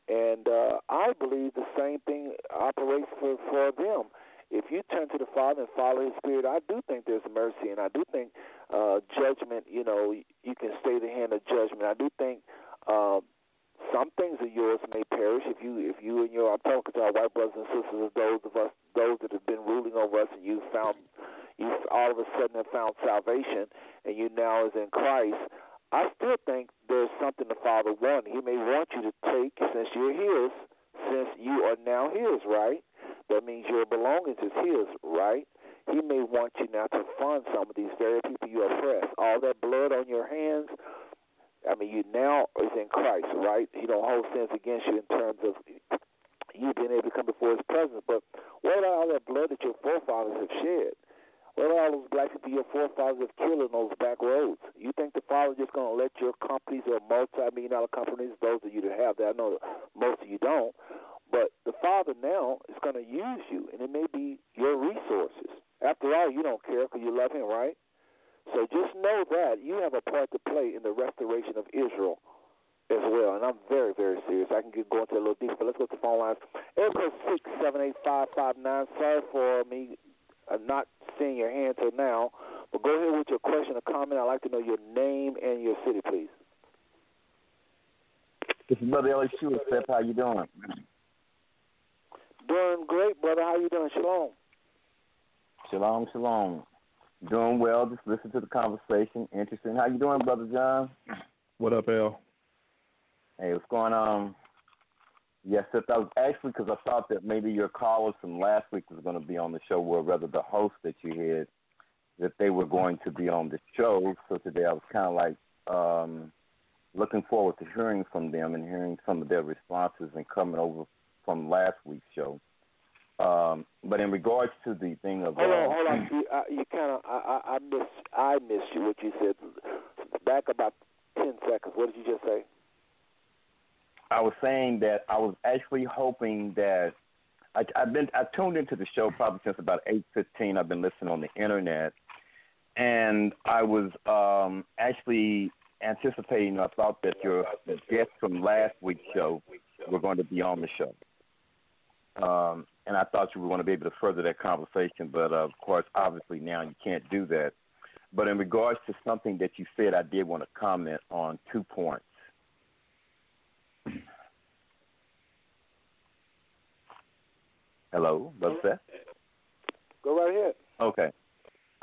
And uh, I believe the same thing operates for for them. If you turn to the Father and follow His Spirit, I do think there's mercy, and I do think uh, judgment. You know, you can stay the hand of judgment. I do think. Uh, some things of yours may perish if you if you and your I'm talking to our white brothers and sisters, of those of us those that have been ruling over us, and you found you all of a sudden have found salvation, and you now is in Christ. I still think there's something the Father wants. He may want you to take since you're His, since you are now His, right? That means your belongings is His, right? He may want you now to fund some of these very people you oppress. All that blood on your hands, I mean, you now is in Christ, right? He don't hold sins against you in terms of you being able to come before His presence. But what about all that blood that your forefathers have shed? What about all those black people your forefathers have killed in those back roads? You think the Father's just going to let your companies or multi-million dollar companies, those of you that have that, I know most of you don't, but the Father now is going to use you, and it may be your resources. After all, you don't care because you love Him, right? So just know that you have a part to play in the restoration of Israel as well. And I'm very, very serious. I can get go into a little deeper, but let's go to the phone lines. Code six seven eight five five nine. Sorry for me uh, not seeing your hand till now, but go ahead with your question or comment. I'd like to know your name and your city, please. This is Brother Ellie Stewart, Seth. How you doing? Doing great, brother. How you doing? Shalom. Shalom, shalom. Doing well. Just listen to the conversation. Interesting. How you doing, brother John? What up, Al? Hey, what's going on? Yes, if I was actually because I thought that maybe your callers from last week was going to be on the show, or rather the host that you had, that they were going to be on the show. So today I was kind of like um, looking forward to hearing from them and hearing some of their responses and coming over from last week's show. Um, but in regards to the thing of hold uh, on, hold on. You, uh, you kind of I, I I miss I missed you what you said. Back about ten seconds. What did you just say? I was saying that I was actually hoping that I, I've been I tuned into the show probably since about eight fifteen. I've been listening on the internet, and I was um, actually anticipating. I thought that your guests from last week's show were going to be on the show. Um, and I thought you were going to be able to further that conversation, but uh, of course, obviously now you can't do that. But in regards to something that you said, I did want to comment on two points. Hello, Brother Seth? Go right ahead. Okay.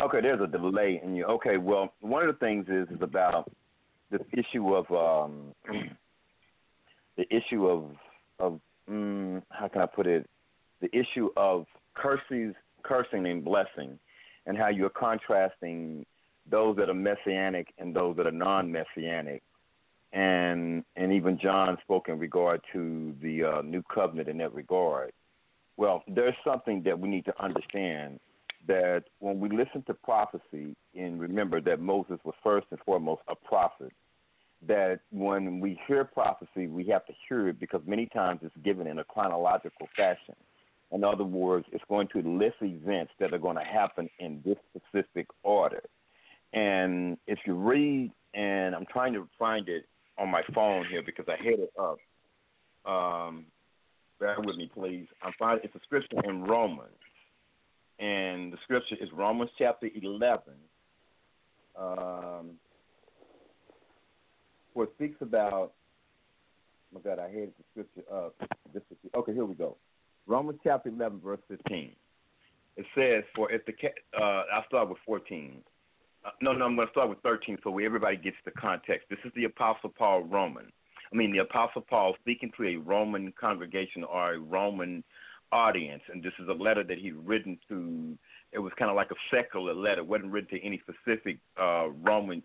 Okay, there's a delay in you. Okay, well, one of the things is is about this issue of um the issue of of mm, how can I put it? The issue of curses, cursing and blessing, and how you're contrasting those that are messianic and those that are non-messianic, and and even John spoke in regard to the uh, new covenant in that regard. Well, there's something that we need to understand that when we listen to prophecy, and remember that Moses was first and foremost a prophet, that when we hear prophecy, we have to hear it because many times it's given in a chronological fashion. In other words, it's going to list events that are going to happen in this specific order. And if you read, and I'm trying to find it on my phone here because I had it up. Um, bear with me, please. I'm finding it's a scripture in Romans, and the scripture is Romans chapter 11. Um, where it speaks about. Oh my God, I had the scripture up. This is, okay, here we go. Romans chapter 11, verse 15. It says, "For if the uh, I'll start with 14. Uh, no, no, I'm going to start with 13, so everybody gets the context. This is the Apostle Paul Roman. I mean, the Apostle Paul speaking to a Roman congregation or a Roman audience, and this is a letter that he written to. It was kind of like a secular letter. Wasn't written to any specific uh, Roman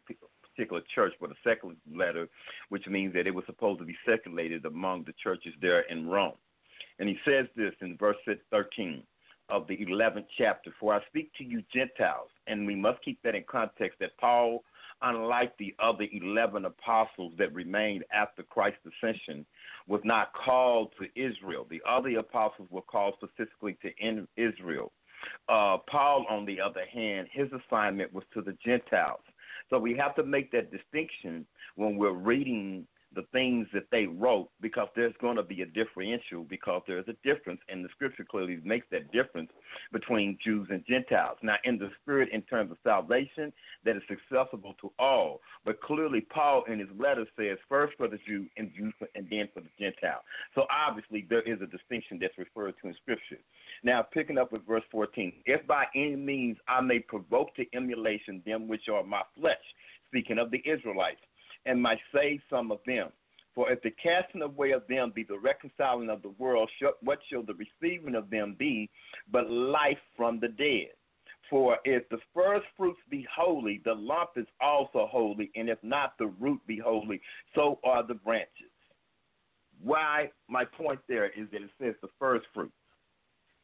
particular church, but a secular letter, which means that it was supposed to be circulated among the churches there in Rome. And he says this in verse 13 of the 11th chapter For I speak to you Gentiles, and we must keep that in context that Paul, unlike the other 11 apostles that remained after Christ's ascension, was not called to Israel. The other apostles were called specifically to Israel. Uh, Paul, on the other hand, his assignment was to the Gentiles. So we have to make that distinction when we're reading the things that they wrote because there's going to be a differential because there's a difference and the scripture clearly makes that difference between Jews and Gentiles. Now in the spirit in terms of salvation that is accessible to all, but clearly Paul in his letter says first for the Jew and Jew and then for the Gentile. So obviously there is a distinction that's referred to in scripture. Now picking up with verse 14, if by any means I may provoke to emulation them which are my flesh, speaking of the Israelites and might save some of them. For if the casting away of them be the reconciling of the world, what shall the receiving of them be but life from the dead? For if the first fruits be holy, the lump is also holy, and if not, the root be holy, so are the branches. Why my point there is that it says the first fruit.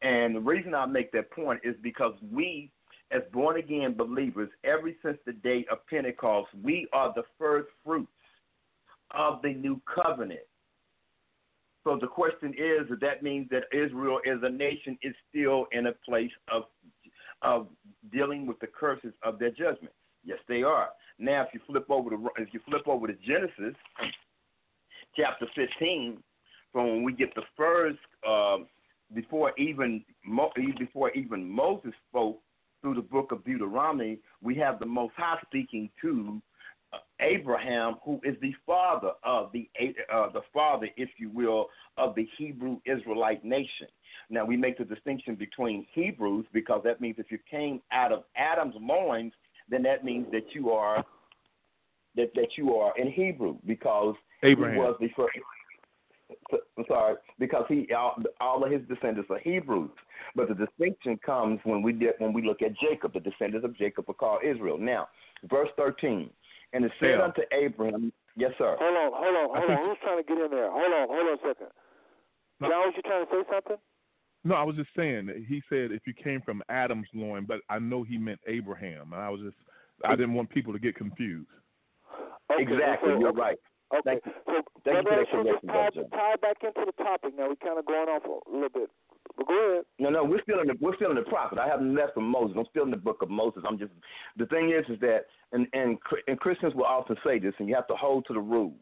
And the reason I make that point is because we as born again believers, ever since the day of Pentecost, we are the first fruits of the new covenant. So the question is, that means that Israel as a nation is still in a place of of dealing with the curses of their judgment. Yes, they are. Now, if you flip over to if you flip over to Genesis chapter 15, from when we get the first uh, before even before even Moses spoke through the book of Deuteronomy, we have the Most High speaking to uh, Abraham, who is the father of the uh, the father, if you will, of the Hebrew Israelite nation. Now we make the distinction between Hebrews because that means if you came out of Adam's loins, then that means that you are that that you are in Hebrew because Abraham he was the first. I'm sorry, because he all, all of his descendants are Hebrews. But the distinction comes when we get when we look at Jacob. The descendants of Jacob are called Israel. Now, verse thirteen, and it said yeah. unto Abraham, yes, sir. Hold on, hold on, hold on. Who's trying to get in there? Hold on, hold on a second. John, was you trying to say something? No, I was just saying that he said if you came from Adam's loin, but I know he meant Abraham, and I was just I didn't want people to get confused. Okay, exactly, so- you're right. Okay, Thank so Thank you for that Ashur, just correction, tie, tie back into the topic. Now we're kind of going off a little bit. But go ahead. No, no, we're still in the we're still in the prophet. I haven't left from Moses. I'm still in the book of Moses. I'm just the thing is is that and and and Christians will often say this, and you have to hold to the rule.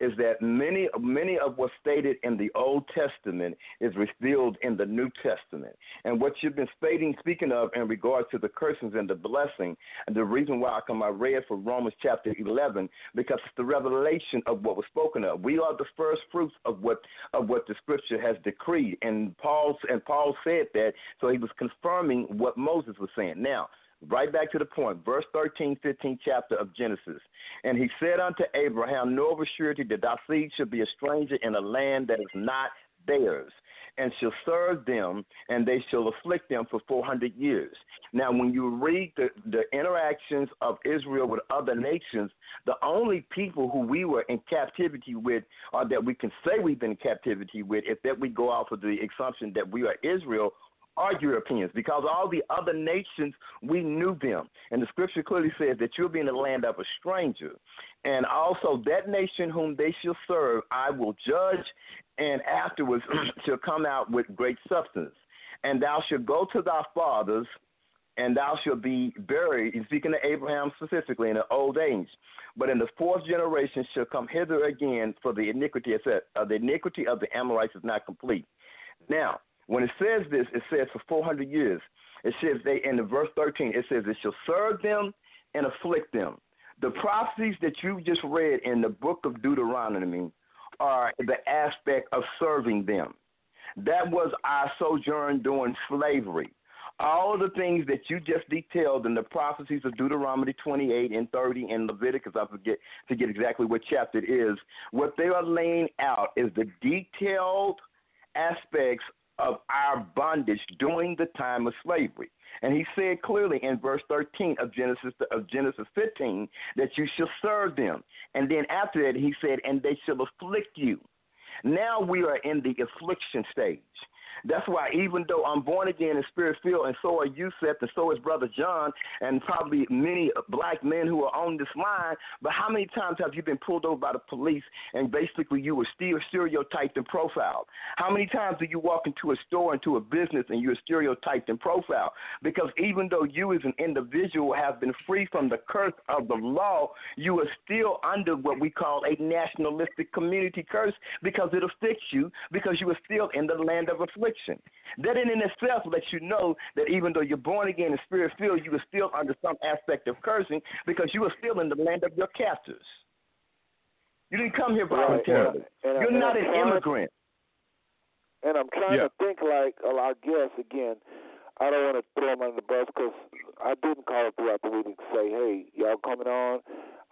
Is that many many of what's stated in the Old Testament is revealed in the New Testament, and what you've been stating, speaking of in regard to the curses and the blessing, and the reason why I come I read from Romans chapter 11 because it's the revelation of what was spoken of. We are the first fruits of what of what the Scripture has decreed, and Paul and Paul said that, so he was confirming what Moses was saying. Now, right back to the point, verse 13, 15 chapter of Genesis. And he said unto Abraham, Know of a surety that thy seed shall be a stranger in a land that is not theirs, and shall serve them, and they shall afflict them for 400 years. Now, when you read the, the interactions of Israel with other nations, the only people who we were in captivity with, or that we can say we've been in captivity with, if that we go off of the assumption that we are Israel, are Europeans because all the other nations, we knew them. And the scripture clearly says that you'll be in the land of a stranger. And also, that nation whom they shall serve, I will judge, and afterwards shall come out with great substance. And thou shalt go to thy fathers, and thou shalt be buried, speaking to Abraham specifically, in an old age. But in the fourth generation shall come hither again, for the iniquity, it said, uh, the iniquity of the Amorites is not complete. Now, when it says this, it says for 400 years. It says they in the verse 13. It says it shall serve them and afflict them. The prophecies that you just read in the book of Deuteronomy are the aspect of serving them. That was our sojourn during slavery. All the things that you just detailed in the prophecies of Deuteronomy 28 and 30 and Leviticus, I forget to get exactly what chapter it is. What they are laying out is the detailed aspects of our bondage during the time of slavery. And he said clearly in verse 13 of Genesis of Genesis 15 that you shall serve them. And then after that he said, and they shall afflict you. Now we are in the affliction stage. That's why even though I'm born again and spirit filled, and so are you, Seth, and so is Brother John, and probably many black men who are on this line, but how many times have you been pulled over by the police and basically you were still stereotyped and profiled? How many times do you walk into a store, into a business, and you're stereotyped and profiled? Because even though you as an individual have been free from the curse of the law, you are still under what we call a nationalistic community curse because it affects you because you are still in the land of affliction. That in and itself lets you know that even though you're born again and spirit filled, you are still under some aspect of cursing because you are still in the land of your captors. You didn't come here voluntarily. And- and- You're and not I'm an trying- immigrant. And I'm trying Yeah. to think like uh, our guests again. I don't want to throw them under the bus because I didn't call throughout the week and say, "Hey, y'all coming on?"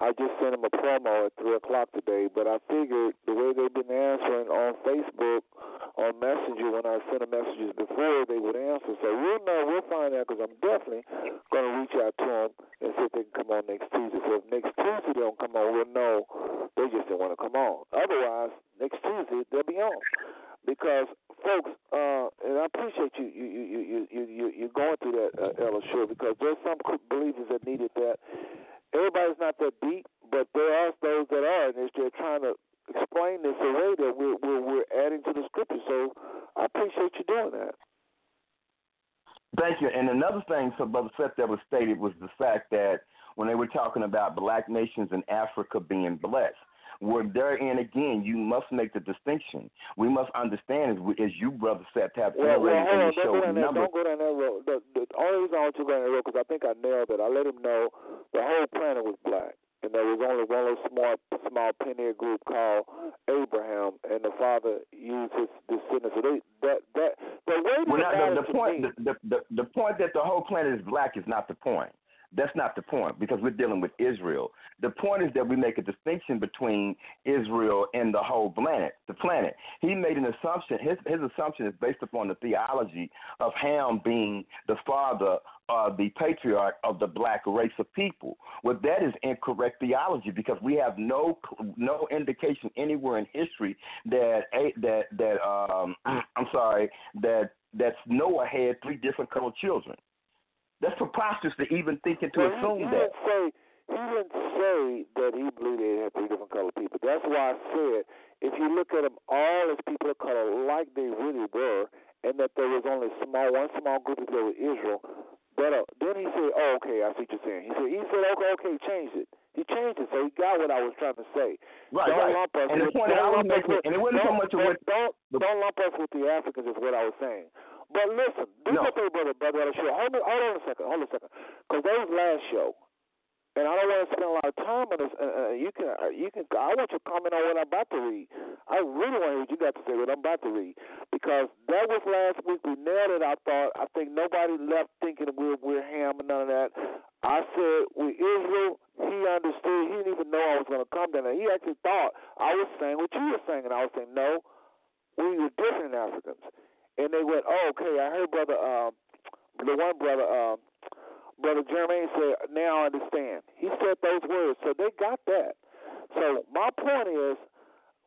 I just sent them a promo at three o'clock today. But I figured the way they've been answering on Facebook, on Messenger when I sent them messages before, they would answer. So we'll know. We'll find out because I'm definitely going to reach out to them and see if they can come on next Tuesday. So if next Tuesday they don't come on, we'll know they just didn't want to come on. Otherwise, next Tuesday they'll be on because folks, uh, and I appreciate you you you you you you you going through that, uh, Ella, sure, because there's some believers that needed that. Everybody's not that deep, but there are those that are, and they're trying to explain this away that we're we're, we're adding to the scripture. So I appreciate you doing that. Thank you. And another thing, so Brother Seth, that was stated was the fact that when they were talking about black nations in Africa being blessed, where therein again, you must make the distinction. We must understand, as, we, as you, Brother Seth, have Well, well, iterated hold in on, the don't show go down number. Don't go down that road. The, the only reason I want you to go down that road because I think I nailed it. I let him know the whole planet was black, and there was only one little small, small pioneer group called Abraham, and the father used his descendants. So they, that that the way Well, that the, the point, me. the, the, the, the point that the whole planet is black is not the point. That's not the point because we're dealing with Israel. The point is that we make a distinction between Israel and the whole planet. The planet. He made an assumption. His his assumption is based upon the theology of Ham being the father, uh, the patriarch of the black race of people. Well, that is incorrect theology because we have no no indication anywhere in history that that that um I'm sorry that that Noah had three different colored children. That's preposterous to even thinking to Well, assume he, he that. Didn't say, he didn't say that he believed they had three different colored people. That's why I said if you look at them all as people of color like they really were, and that there was only small one small group people with Israel, that uh, then he said, "Oh, okay, I see what you're saying." He said, "He said, okay, okay, he changed it. He changed it, so he got what I was trying to say. Right, don't right. lump us And the with, point don't was us making, with- and it wasn't so much of what don't, don't lump us with the Africans is what I was saying. But listen, this No. thing, brother, brother, brother, sure. Hold on, hold on a second, hold on a second, because that was last show, and I don't want to spend a lot of time on this. Uh, uh, you can, uh, you can. I want you to comment on what I'm about to read. I really want to hear what you got to say what I'm about to read, because that was last week. We nailed it. I thought. I think nobody left thinking we're we're ham and none of that. I said we Israel. He understood. He didn't even know I was going to come down there. He actually thought I was saying what you were saying, and I was saying no. We were different Africans, and they went, "Oh, okay." I heard brother, um, the one brother, um, brother Jermaine said, "Now I understand." He said those words, so they got that. So my point is,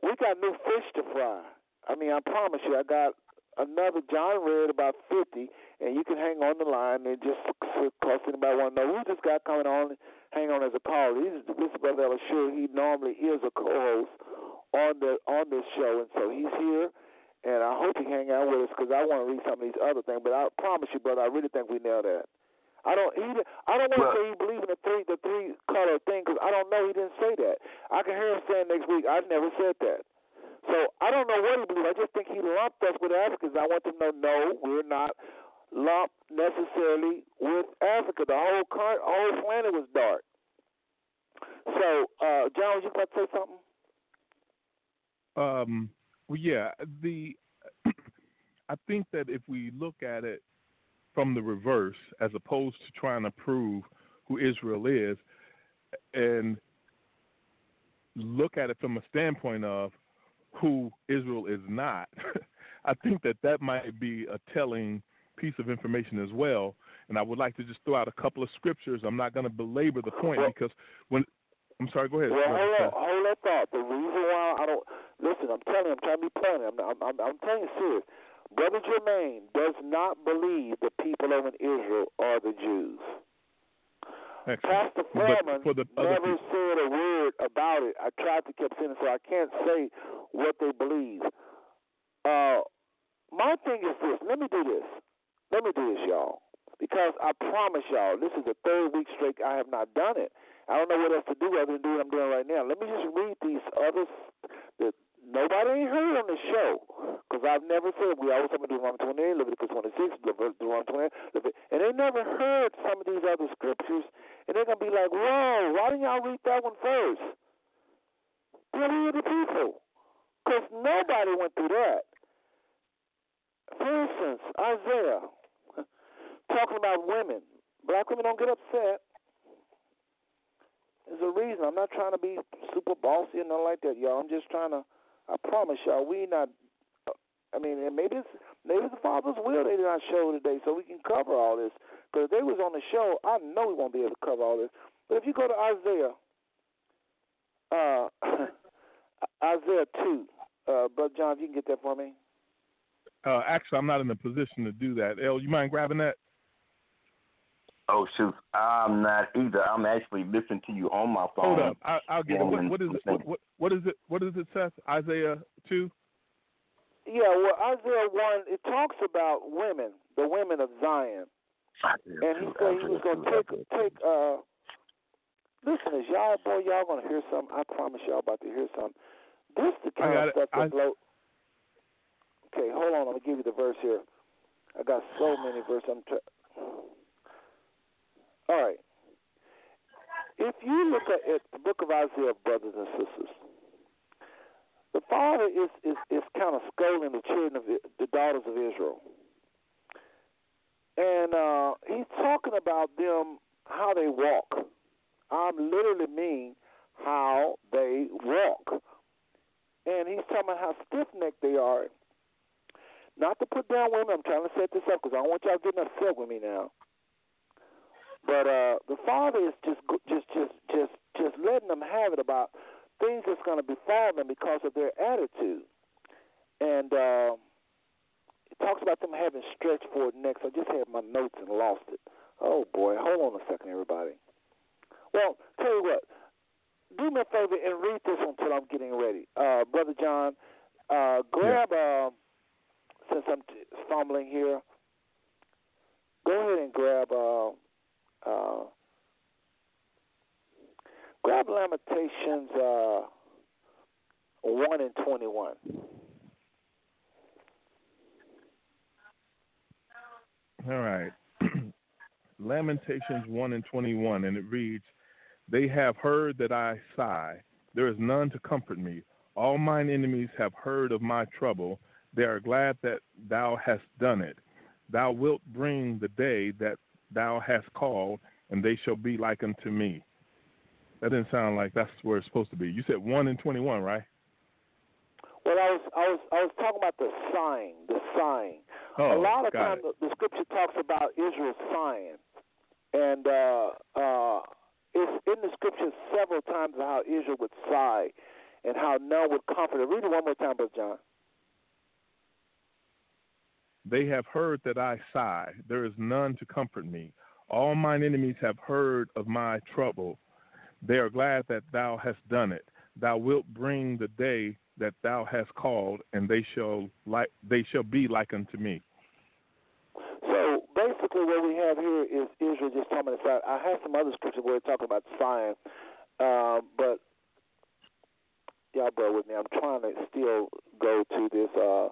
we got new fish to fry. I mean, I promise you, I got another John read about fifty, and you can hang on the line and just cause anybody want to know who just got coming on. Hang on as a caller. He's this is brother Elishua. He normally is a co-host on the on this show, and so he's here. And I hope he hang out with us because I want to read some of these other things. But I promise you, brother, I really think we nailed that. I don't. He. I don't want to say he believe in the three the three color thing because I don't know. He didn't say that. I can hear him saying next week. I never said that. So I don't know what he believes. I just think he lumped us with Africans. I want them to know, no, we're not lumped necessarily with Africa. The whole car- whole planet was dark. So, uh, John, was you about to say something? Um, well, yeah, the I think that if we look at it from the reverse, as opposed to trying to prove who Israel is, and look at it from a standpoint of who Israel is not, I think that that might be a telling piece of information as well. And I would like to just throw out a couple of scriptures. I'm not going to belabor the point because when I'm sorry, go ahead. Well, Brother hold on, hold that thought. The reason why I don't listen, I'm telling you, I'm trying to be pointed. I'm, I'm, I'm, I'm telling you serious. Brother Jermaine does not believe the people of Israel are the Jews. Excellent. Pastor Foreman for the other never people- said a word about it. I tried to keep saying it, so I can't say what they believe. Uh, my thing is this. Let me do this. Let me do this, y'all. Because I promise y'all, this is the third week straight I have not done it. I don't know what else to do other than do what I'm doing right now. Let me just read these others that nobody ain't heard on the show. Because I've never said we always talking Deuteronomy 28, Leviticus 26, Deuteronomy 28, and they never heard some of these other scriptures, and they're gonna be like, "Whoa, why didn't y'all read that one first? Tell me the people, because nobody went through that. For instance, Isaiah talking about women. Black women don't get upset. There's a reason. I'm not trying to be super bossy and nothing like that, y'all. I'm just trying to. I promise y'all, we not. I mean, and maybe it's maybe it's the Father's will they did not show today, so we can cover all this. Because if they was on the show, I know we won't be able to cover all this. But if you go to Isaiah, uh, Isaiah two, uh, Brother John, if you can get that for me. Uh, actually, I'm not in a position to do that. El, you mind grabbing that? Oh shoot, I'm not either. I'm actually listening to you on my phone. Hold up, I, I'll get it. What, Woman, what is it? What, what, what is it? What is it, Seth? Isaiah two. Yeah, well, Isaiah one it talks about women, the women of Zion, and he said he was going to take take. uh Listen, is y'all boy, y'all gonna hear something? I promise y'all about to hear something. This the kind of stuff that I- blow. Okay, hold on. Let me give you the verse here. I got so many verses. I'm try- All right. If you look at, at the book of Isaiah, brothers and sisters, the father is is, is kind of scolding the children of the daughters of Israel, and uh, he's talking about them how they walk. I literally mean how they walk, and he's talking about how stiff necked they are. Not to put down women. I'm trying to set this up because I don't want y'all getting upset with me now. But uh, the father is just just just just just letting them have it about things that's going to befall them because of their attitude. And uh, it talks about them having stretched forward necks. I just had my notes and lost it. Oh boy, hold on a second, everybody. Well, tell you what, do me a favor and read this until I'm getting ready, uh, brother John. Uh, grab uh, since I'm t- fumbling here. Go ahead and grab uh, uh, grab Lamentations uh, one and twenty one. All right. Lamentations 1 and 21, and it reads, They have heard that I sigh. There is none to comfort me. All mine enemies have heard of my trouble. They are glad that thou hast done it. Thou wilt bring the day that thou hast called, and they shall be like unto me. That didn't sound like that's where it's supposed to be. You said 1 and 21, right? Well, I was I was I was talking about the sighing, the sighing. Oh, a lot of times the, the scripture talks about Israel sighing, and uh, uh, it's in the scripture several times how Israel would sigh and how none would comfort her. Read it one more time, Brother John. They have heard that I sigh. There is none to comfort me. All mine enemies have heard of my trouble. They are glad that thou hast done it. Thou wilt bring the day that thou hast called, and they shall like they shall be like unto me. So basically, what we have here is Israel just talking about. I have some other scripture where it's talking about sighing, um, but y'all bear with me. I'm trying to still go to this. Uh,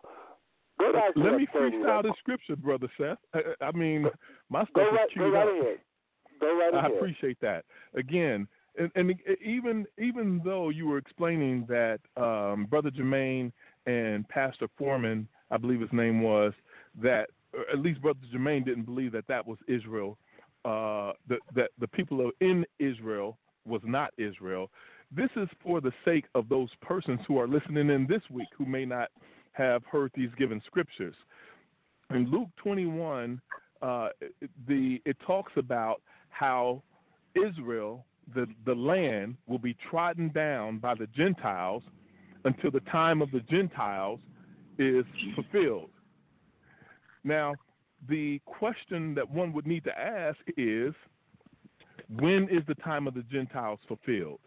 go to Let me 30. freestyle the scripture, brother Seth. I, I mean, my stuff Go is right, go right up. ahead. Go right I ahead. appreciate that. Again, and, and even even though you were explaining that um, Brother Jermaine and Pastor Foreman, I believe his name was, that or at least Brother Jermaine didn't believe that that was Israel. Uh, that that the people of in Israel was not Israel. This is for the sake of those persons who are listening in this week who may not have heard these given scriptures. In Luke 21, uh, the it talks about how Israel, the the land, will be trodden down by the Gentiles until the time of the Gentiles is fulfilled. Now, the question that one would need to ask is, when is the time of the Gentiles fulfilled?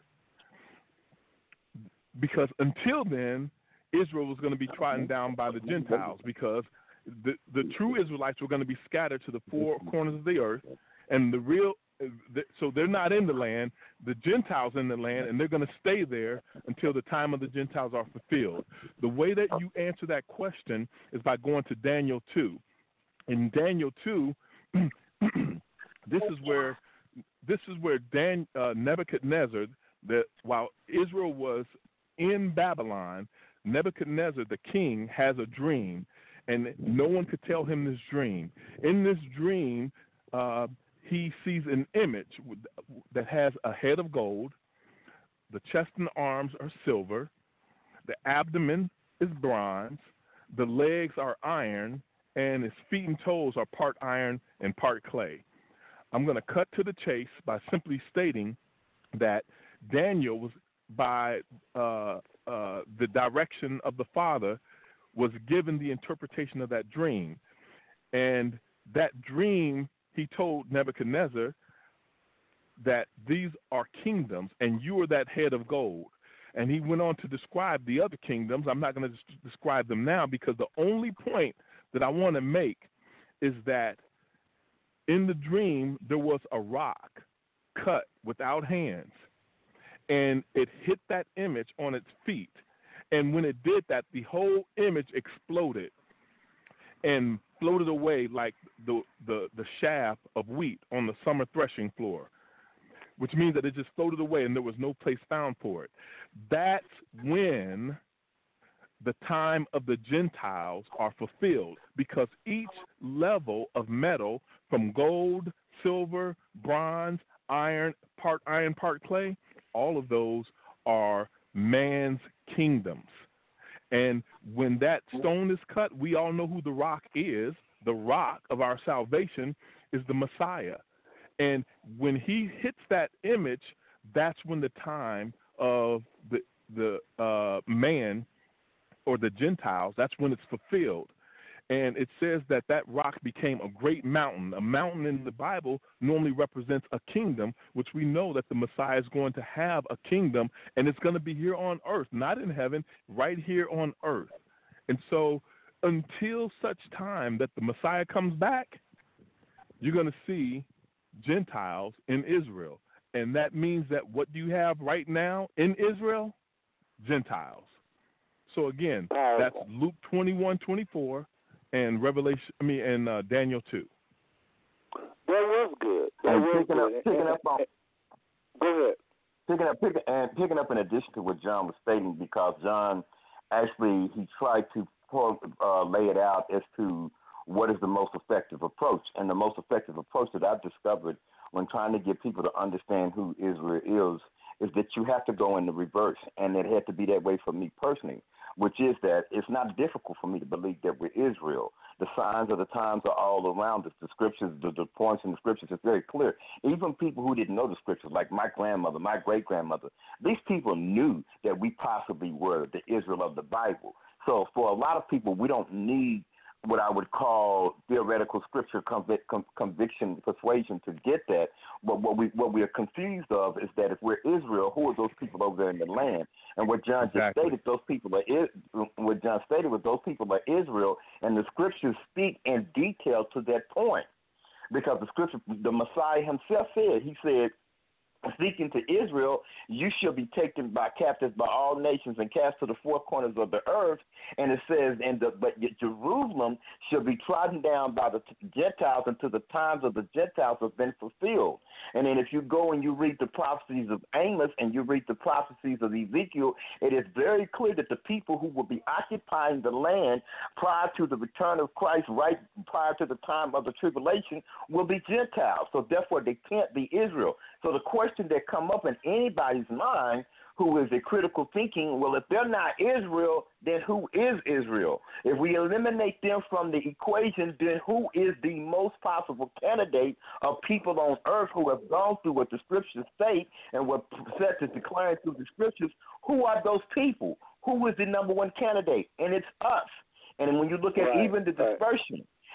Because until then, Israel was going to be trodden down by the Gentiles because the, the true Israelites were going to be scattered to the four corners of the earth, and the real so they're not in the land. The Gentiles in the land, and they're going to stay there until the time of the Gentiles are fulfilled. The way that you answer that question is by going to Daniel two. In Daniel two, this is where this is where Dan, uh, Nebuchadnezzar, that while Israel was in Babylon, Nebuchadnezzar, the king, has a dream, and no one could tell him this dream. In this dream, uh, he sees an image that has a head of gold, the chest and arms are silver, the abdomen is bronze, the legs are iron, and his feet and toes are part iron and part clay. I'm going to cut to the chase by simply stating that Daniel was by uh, uh, the direction of the Father was given the interpretation of that dream, and that dream he told Nebuchadnezzar that these are kingdoms, and you are that head of gold. And he went on to describe the other kingdoms. I'm not going to des- describe them now because the only point that I want to make is that in the dream there was a rock cut without hands, and it hit that image on its feet. And when it did that, the whole image exploded and floated away like the, the, the shaft of wheat on the summer threshing floor, which means that it just floated away and there was no place found for it. That's when the time of the Gentiles are fulfilled because each level of metal from gold, silver, bronze, iron, part iron, part clay, all of those are man's kingdoms. And when that stone is cut, we all know who the rock is. The rock of our salvation is the Messiah. And when he hits that image, that's when the time of the the uh, man or the Gentiles, that's when it's fulfilled. And it says that that rock became a great mountain. A mountain in the Bible normally represents a kingdom, which we know that the Messiah is going to have a kingdom, and it's going to be here on earth, not in heaven, right here on earth. And so, until such time that the Messiah comes back, you're going to see Gentiles in Israel. And that means that what do you have right now in Israel? Gentiles. So again, that's Luke 21, 24, and Revelation. I mean, and uh, Daniel 2. That was good. That And was picking good. up, picking up on, Go ahead. picking up, picking, and picking up in addition to what John was stating, because John actually he tried to pour, uh, lay it out as to what is the most effective approach, and the most effective approach that I've discovered when trying to get people to understand who Israel is is that you have to go in the reverse, and it had to be that way for me personally. Which is that it's not difficult for me to believe that we're Israel. The signs of the times are all around us. The scriptures, the, the points in the scriptures is very clear. Even people who didn't know the scriptures, like my grandmother, my great grandmother, these people knew that we possibly were the Israel of the Bible. So for a lot of people, we don't need what I would call theoretical scripture conviction persuasion to get that. But what we what we are confused of is that if we're Israel, who are those people over there in the land? And what John just stated, those people are is- what John stated was those people are Israel, and the scriptures speak in detail to that point. Because the scripture, the Messiah himself said, he said, speaking to Israel, you shall be taken by captives by all nations and cast to the four corners of the earth. And it says, and the, but Jerusalem shall be trodden down by the Gentiles until the times of the Gentiles have been fulfilled. And then if you go and you read the prophecies of Amos and you read the prophecies of Ezekiel, it is very clear that the people who will be occupying the land prior to the return of Christ, right prior to the time of the tribulation, will be Gentiles. So therefore, they can't be Israel. So the question that come up in anybody's mind who is a critical thinking, well, if they're not Israel, then who is Israel? If we eliminate them from the equation, then who is the most possible candidate of people on earth who have gone through what the scriptures state and what Seth is declaring through the scriptures? Who are those people? Who is the number one candidate? And it's us. And when you look at Right, even the right.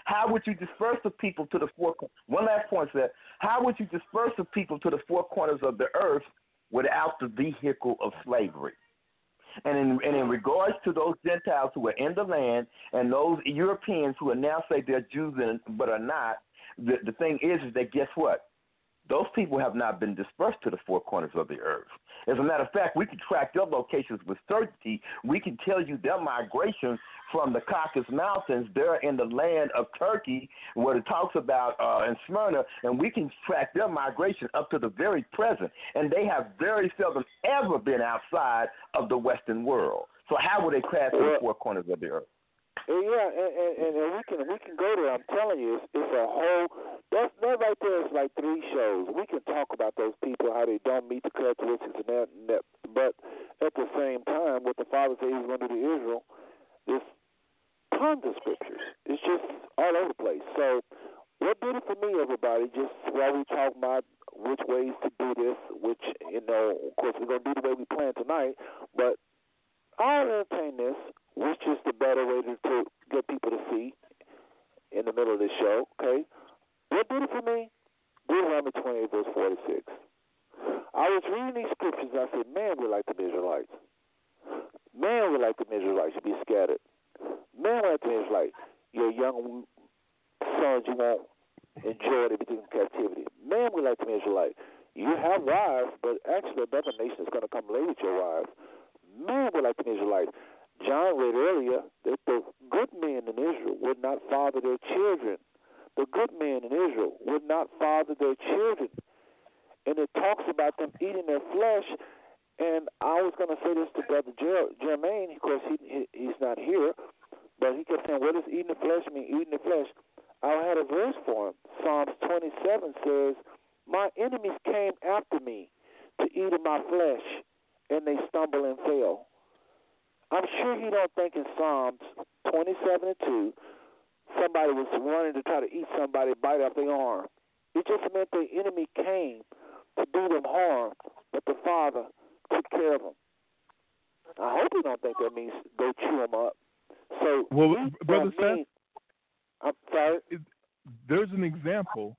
How would you disperse the people to the four? One last point, sir. How would you disperse the people to the four corners of the earth without the vehicle of slavery? And in, and in regards to those Gentiles who are in the land and those Europeans who are now say they're Jews but are not, the, the thing is, is that guess what? Those people have not been dispersed to the four corners of the earth. As a matter of fact, we can track their locations with certainty. We can tell you their migration from the Caucasus Mountains. They're in the land of Turkey, what it talks about uh, in Smyrna, and we can track their migration up to the very present. And they have very seldom ever been outside of the Western world. So how would they crash to the four corners of the earth? Yeah, and, and, and, and we can we can go there. I'm telling you, it's, it's a whole. That that right there is like three shows. We can talk about those people how they don't meet the characteristics and that, and that. But at the same time, what the Father said He was going to do to Israel, there's tons of scriptures. It's just all over the place. So, what did it for me, everybody? Just while we talk about which ways to do this, which you know, of course, we're going to do the way we plan tonight, but I'll entertain this, which is the better way to, to get people to see in the middle of the show, okay? What did it for me? Deuteronomy 28, verse 46. I was reading these scriptures and I said, man, we're like the Israelites. Man, we're like the Israelites. You be scattered. Man, we're like the Israelites. Your young sons, you won't enjoy the beginning of captivity. Man, we're like the Israelites. You have wives, but actually another nation is going to come lay with your wives man were like the Israelites. John read earlier that the good men in Israel would not father their children. The good men in Israel would not father their children. And it talks about them eating their flesh. And I was going to say this to Brother Jer- Jermaine, of course, he, he, he's not here, but he kept saying, What does eating the flesh mean? Eating the flesh. I had a verse for him. Psalms 27 says, My enemies came after me to eat of my flesh and they stumble and fail. I'm sure he don't think in Psalms 27 and 2, somebody was running to try to eat somebody, bite off their arm. It just meant the enemy came to do them harm, but the Father took care of them. I hope you don't think that means go chew them up. So, Well, Brother mean- I'm sorry. There's an example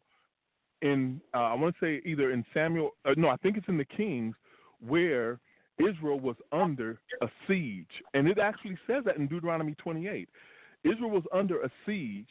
in uh, I want to say either in Samuel. Uh, no, I think it's in the Kings where Israel was under a siege, and it actually says that in Deuteronomy 28. Israel was under a siege,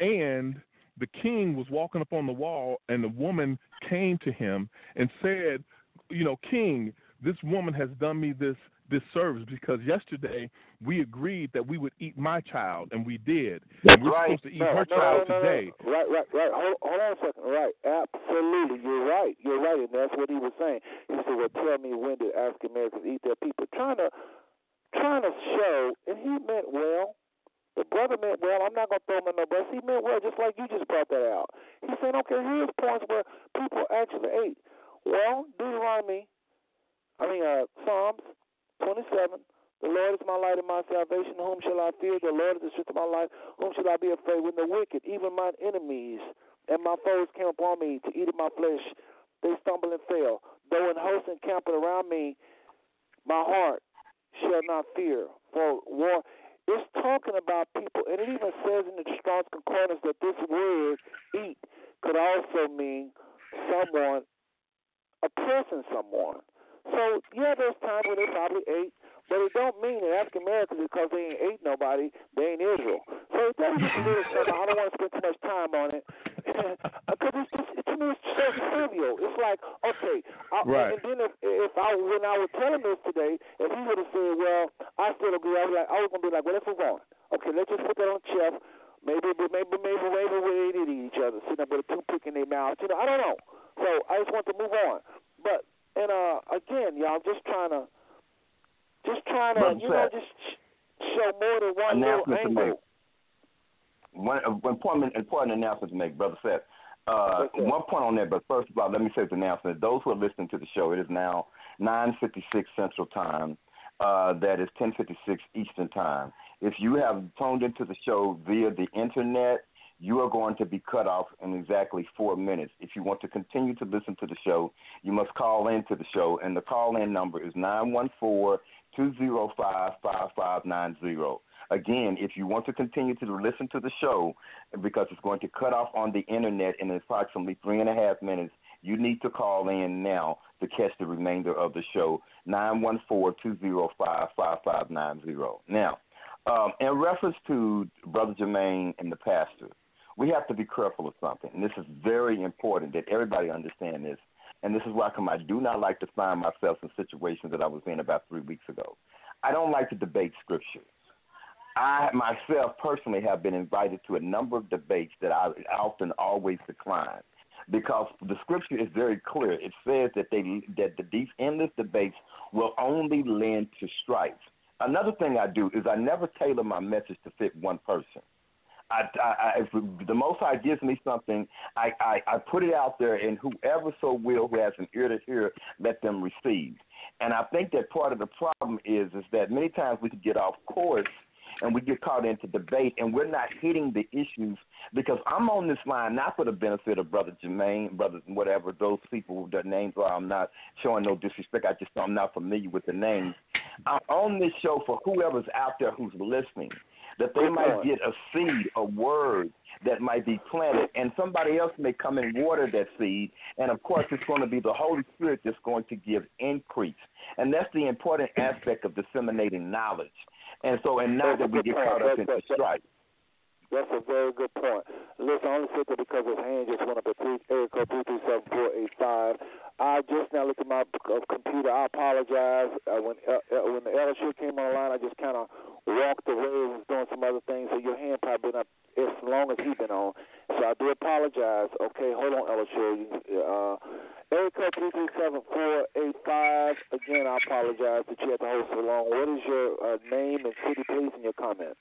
and the king was walking up on the wall, and the woman came to him and said, "You know, King, this woman has done me this this service because yesterday we agreed that we would eat my child, and we did. And we're right. supposed to eat no, her no, child no, today. Right, right, right. Hold, hold on a second. Right, absolutely. You're right. You're right, and that's what he was saying. He said, "Well, tell me when did African Americans eat their people?" Trying to, trying to show, and he meant well. The brother meant well. I'm not gonna throw him in no bus. He meant well, just like you just brought that out. He said, "Okay, here's points where people actually ate." Well, Deuteronomy, I mean, uh, Psalms 27. The Lord is my light and my salvation. Whom shall I fear? The Lord is the strength of my life. Whom shall I be afraid? When the wicked, even mine enemies, and my foes came upon me to eat of my flesh, they stumble and fell. Though an host encampeth around me, my heart shall not fear. For war, it's talking about people, and it even says in the Strong's Concordance that this word "eat" could also mean someone oppressing someone. So yeah, there's times when they probably ate, but it don't mean that African Americans because they ain't ate nobody, they ain't Israel. So that is a little. I don't want to spend too much time on it because it's just to me it's so trivial. It's like okay, I, Right. and then if if I when I would tell him this today, if he would have said, well, I still agree, I was like I was gonna be like, well, let's move on. Okay, let's just put that on shelf. Maybe, maybe, maybe, maybe we eat each other, sitting up with a toothpick in their mouth. You know, I don't know. So I just want to move on. But and uh, again, y'all, just trying to, just trying to, Brother you know, just sh- show more than one little Announcement to make. angle. One uh, important, important announcement to make, Brother Seth. Uh, Okay. One point on that, but first of all, let me say the announcement. Those who are listening to the show, it is now 9:56 Central Time. Uh, that is 10:56 Eastern Time. If you have tuned into the show via the internet, you are going to be cut off in exactly four minutes. If you want to continue to listen to the show, you must call in to the show, and the call-in number is 914-205-5590. Again, if you want to continue to listen to the show, because it's going to cut off on the internet in approximately three and a half minutes, you need to call in now to catch the remainder of the show. 914-205-5590. Now, um, in reference to Brother Jermaine and the pastor, we have to be careful of something, and this is very important that everybody understand this. And this is why come. I do not like to find myself in situations that I was in about three weeks ago. I don't like to debate scripture. I myself personally have been invited to a number of debates that I often always decline because the scripture is very clear. It says that they that the, these endless debates will only lend to strife. Another thing I do is I never tailor my message to fit one person. I, I, if the Most High gives me something, I, I, I put it out there, and whoever so will who has an ear to hear, let them receive. And I think that part of the problem is is that many times we can get off course and we get caught into debate and we're not hitting the issues because I'm on this line not for the benefit of Brother Jermaine, brothers whatever, those people their names are I'm not showing no disrespect, I just I'm not familiar with the names. I'm on this show for whoever's out there who's listening. That they might get a seed, a word that might be planted, and somebody else may come and water that seed. And of course, it's going to be the Holy Spirit that's going to give increase. And that's the important aspect of disseminating knowledge. And so, and not that we get caught up into strife. That's a very good point. Listen, I only that because his hand just went up at three, area code three three seven four eight five. I just now looked at my computer. I apologize. Uh, when uh, uh, when the LSU came online, I just kind of walked away and was doing some other things. So your hand probably been up as long as he's been on. So I do apologize. Okay, hold on, LSU. You, Uh, area code three three seven four eight five. Again, I apologize that you had to hold so long. What is your uh, name and city, please, and your comment?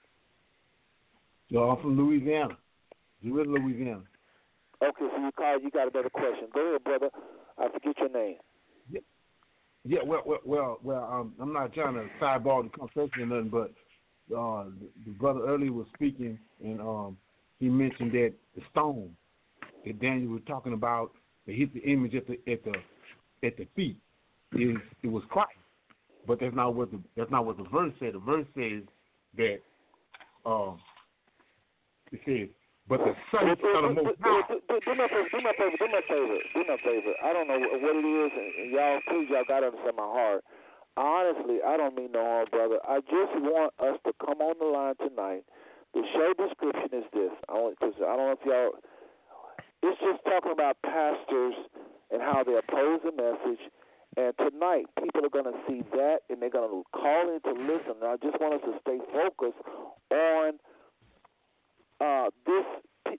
Yo, I'm from Louisiana. Dewitt, Louisiana. Okay, so you called. You got another question. Go ahead, brother. I forget your name. Yeah, well, well, well, well um, I'm not trying to sideball the conversation or nothing, but uh, the, the brother earlier was speaking, and um, he mentioned that the stone that Daniel was talking about that hit the image at the at the at the feet is it was Christ, but that's not what the that's not what the verse said. The verse says that um, it says but the son of the Most do, do, a favor, do a favor, do a favor, do a favor. I don't know what it is, and, y'all, please, y'all gotta understand my heart. Honestly, I don't mean no harm, brother. I just want us to come on the line tonight. The show description is this. I want because I don't know if y'all. It's just talking about pastors and how they oppose the message. And tonight, people are going to see that, and they're going to call in to listen. And I just want us to stay focused on uh, this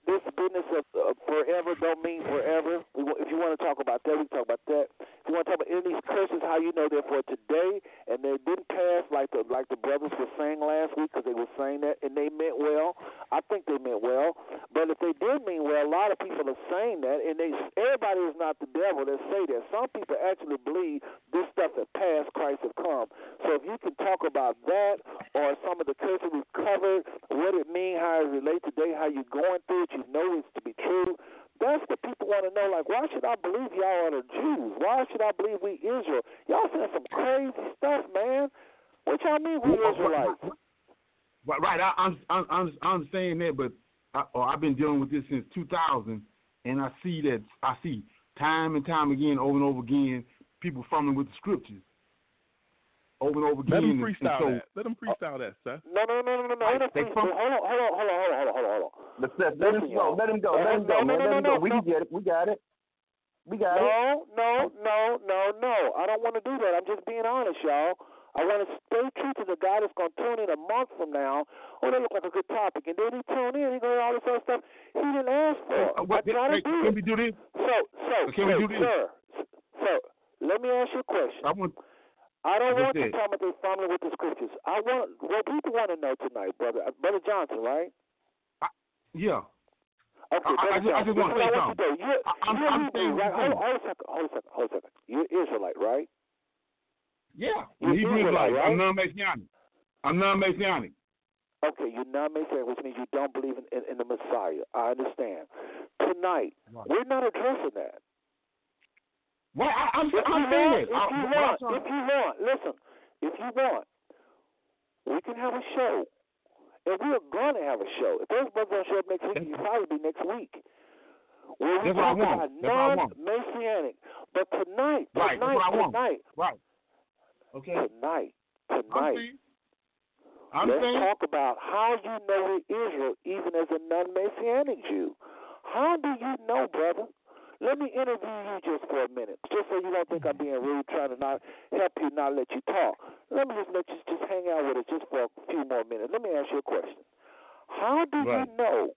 this business of forever don't mean forever. We, if you want to talk about that, we can talk about that. If you want to talk about any of these curses, how you know they're for today, and they didn't pass like the like the brothers were saying last week because they were saying that and they meant well. I think they meant well, but if they did mean well, a lot of people are saying that, and they everybody is not the devil that say that. Some people actually believe this stuff that passed, Christ have come. So if you can talk about that or some of the curses we've covered, what it mean, how it relates today, how you're going through it, you know it's to be true. That's what people want to know. Like, why should I believe y'all are the Jews? Why should I believe we Israel? Y'all saying some crazy stuff, man. What y'all mean we Israelites? Right, right. I, I'm, I'm, I'm, I'm saying that, but I, oh, I've been dealing with this since 2000, and I see that I see time and time again, over and over again, people fumbling with the scriptures, over and over again. Let them and- freestyle and so, that. Let them freestyle that, Seth. No, no, no, no, no, no. Hold on, They please. fum- hold on, hold on, hold on, hold on, hold on, hold on. But Seth, let him go. Let him go. Uh, Let him go, man. Let him go. We can get it. We got it. We got it. No, no, no, no, no. I don't want to do that. I'm just being honest, y'all. I want to stay true to the guy that's going to tune in a month from now. Oh, that look like a good topic. And then he tune in, he go all this other stuff he didn't ask for. Uh, what, I try to do can we do this? So, so, Can we do this? sir, so, let me ask you a question. I want. I don't want to talk about they fumbling with the scriptures. I want what people want to know tonight, brother. Uh, brother Johnson, right? Yeah. Okay, I- I just- I just this is say want you to. You're, I- I'm- you're I'm Hebrew, saying right? Hold, hold a second. Hold a second. Hold a second. You're Israelite, right? Yeah. You're Hebrew Israelite, right? I'm non-Messianic. I'm non-Messianic. Okay, you're not Messianic, which means you don't believe in, in, in the Messiah. I understand. Tonight, Right. we're not addressing that. Well, I, I'm, If I'm saying want, that. if I- you want, if you want, listen, if you want, we can have a show. And we're going to have a show. If those brothers don't show up next week, it'll probably be next week. Where we That's talk about That's what I want. non-messianic. But tonight, Right, tonight, tonight, Right. Okay. tonight, tonight. I'm let's saying. talk about how you know we're Israel, even as a non-messianic Jew. How do you know, brother? Let me interview you just for a minute, just so you don't think I'm being rude, trying to not help you, not let you talk. Let me just let you just hang out with us just for a few more minutes. Let me ask you a question. How do Right. you know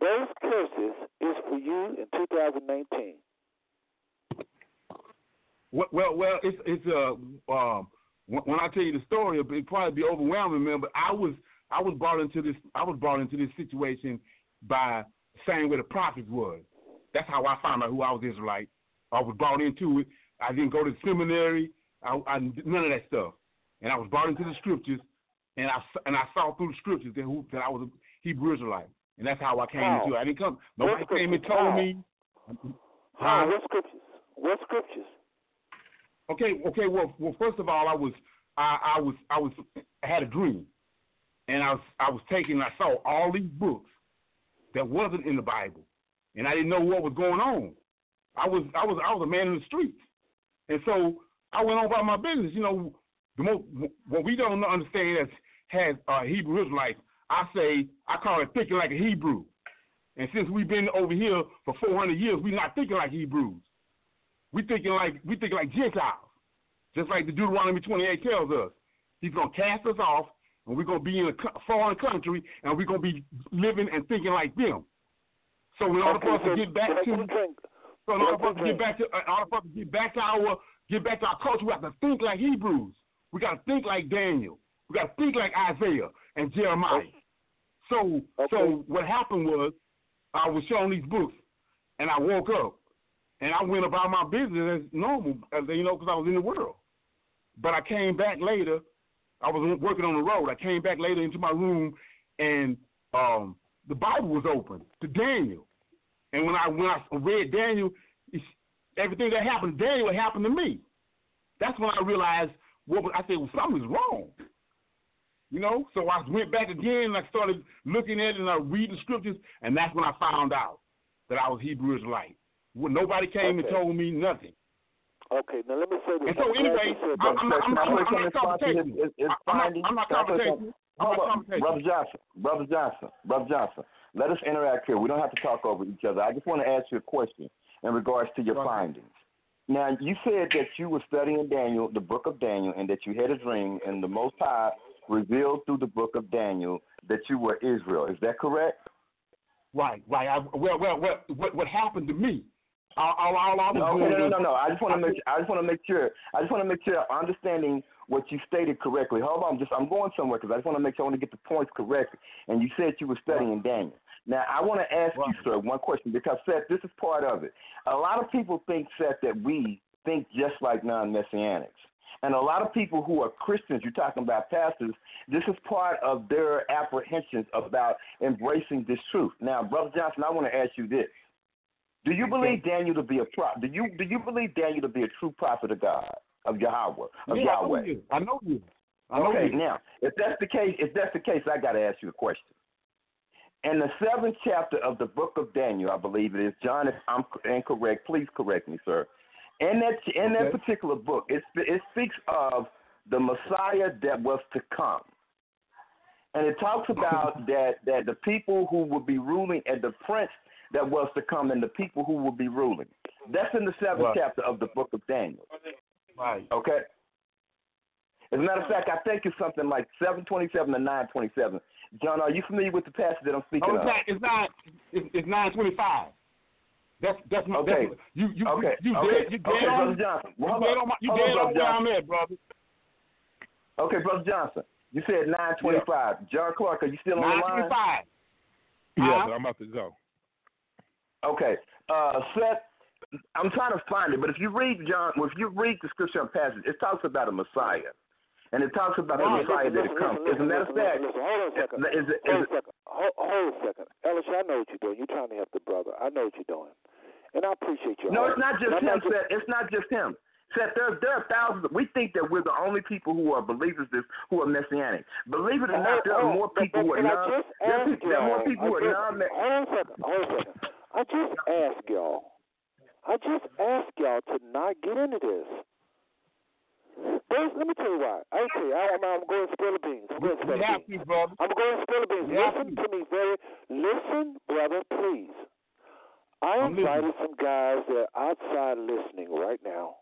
those curses is for you in 2019? Well, well, well it's it's uh um when, I tell you the story, it'll probably be overwhelming, man. But I was I was brought into this I was brought into this situation by saying where the prophets was. That's how I found out who I was Israelite. I was brought into it. I didn't go to seminary. I, I none of that stuff. And I was brought into the scriptures, and I and I saw through the scriptures that who that I was a Hebrew Israelite, and that's how I came How? into it. I didn't come. Nobody came and told How? me. Huh? What scriptures? What scriptures? Okay, okay. Well, well, first of all, I was, I, I was, I was, I had a dream, and I was, I was taking, I saw all these books that wasn't in the Bible, and I didn't know what was going on. I was, I was, I was a man in the streets, and so I went on about my business. You know, the most what we don't understand as has uh, Hebrew Israelites, I say I call it thinking like a Hebrew. And since we've been over here for 400 years, we're not thinking like Hebrews. We thinking like we thinking like Gentiles, just like the Deuteronomy 28 tells us. He's gonna cast us off, and we're gonna be in a foreign country, and we're gonna be living and thinking like them. So in order for us to get back to, so in order for us to get back to, in order for us to get back to our, get back to our culture, we have to think like Hebrews. We got to think like Daniel. We got to think like Isaiah and Jeremiah. So, Okay. so what happened was, I was shown these books, and I woke up, and I went about my business as normal, as you know, because I was in the world. But I came back later. I was working on the road. I came back later into my room, and um, the Bible was open to Daniel. And when I when I read Daniel, everything that happened to Daniel happened to me. That's when I realized what was, I said, well, something's wrong. You know, so I went back again and I started looking at it and I reading scriptures, and that's when I found out that I was Hebrew Israelite. When nobody came and told me nothing. Okay, now let me say this. And so anyway, I'm. I'm, not- I'm, I'm, not- I'm not Response to his- commentating. his- his I'm not? I'm not Can I say commentating. something? I'm Hold on. Brother Johnson, Brother Johnson, Brother Johnson. Let us interact here. We don't have to talk over each other. I just want to ask you a question in regards to your findings. Now, you said that you were studying Daniel, the book of Daniel, and that you had a dream, and the Most High revealed through the book of Daniel that you were Israel. Is that correct? Right, right. I, well, well, what, what, what happened to me? All, all, all I was No, doing okay, no, no, no. I just want to make. I just want to make sure. I just want to make sure understanding what you stated correctly. Hold on, just I'm going somewhere because I just want to make sure I want to get the points correct. And you said you were studying Daniel. Now I want to ask you, sir, one question because Seth, this is part of it. A lot of people think, Seth, that we think just like non-messianics. And a lot of people who are Christians, you're talking about pastors, this is part of their apprehensions about embracing this truth. Now, Brother Johnson, I want to ask you this. Do you believe Daniel to be a pro- do you do you believe Daniel to be a true prophet of God, of Yahweh, of yeah, I know Yahweh? you. I know you. I know Okay, you. now if that's the case, if that's the case, I got to ask you a question. In the seventh chapter of the book of Daniel, I believe it is. John, if I'm incorrect, please correct me, sir. In that in that particular book, it it speaks of the Messiah that was to come, and it talks about that that the people who would be ruling and the prince that was to come and the people who would be ruling. That's in the seventh Right. chapter of the book of Daniel. Right. Okay. As a matter of fact, I think it's something like seven twenty-seven to nine twenty-seven. John, are you familiar with the passage that I'm speaking Oh, of? it's not. It's not. It's, it's nine twenty-five. That's that's my. Okay. That's, you you Okay. you, you okay. dead. You dead okay, on. Brother Johnson. You Well, hold dead on. on, my, you Hold on, dead on Brother where Johnson. I'm at, brother. Okay, Brother Johnson. You said nine twenty-five. John Clark, are you still on Nine the line? twenty-five. Yeah, Uh-huh. but I'm about to go. Okay. Uh, Seth, I'm trying to find it, but if you read John, well, if you read the scripture and passage, it talks about a Messiah, and it talks about the Right, Messiah listen, that it listen, comes. listen, As a matter of fact, listen, hold on a second. is it, Hold is a second. Hold, hold a second. Elisha, I know what you're doing. You're trying to help the brother. I know what you're doing. And I appreciate your No, heart. it's not just And him, Seth. It's not just him. Seth, there, there are thousands. We think that we're the only people who are believers this, who are messianic. Believe it or not, there are more people who are non. just There are ask people- there are more people who I are just- non. Hold on a second. Hold on a second. I just asked y'all. I just asked y'all to not get into this. There's, let me tell you why. I tell you, I, I'm, I'm going to spill the beans. I'm going to spill the beans. brother. I'm going to spill the beans. Listen to. to me very. Listen, brother, please. I invited some guys that are outside listening right now.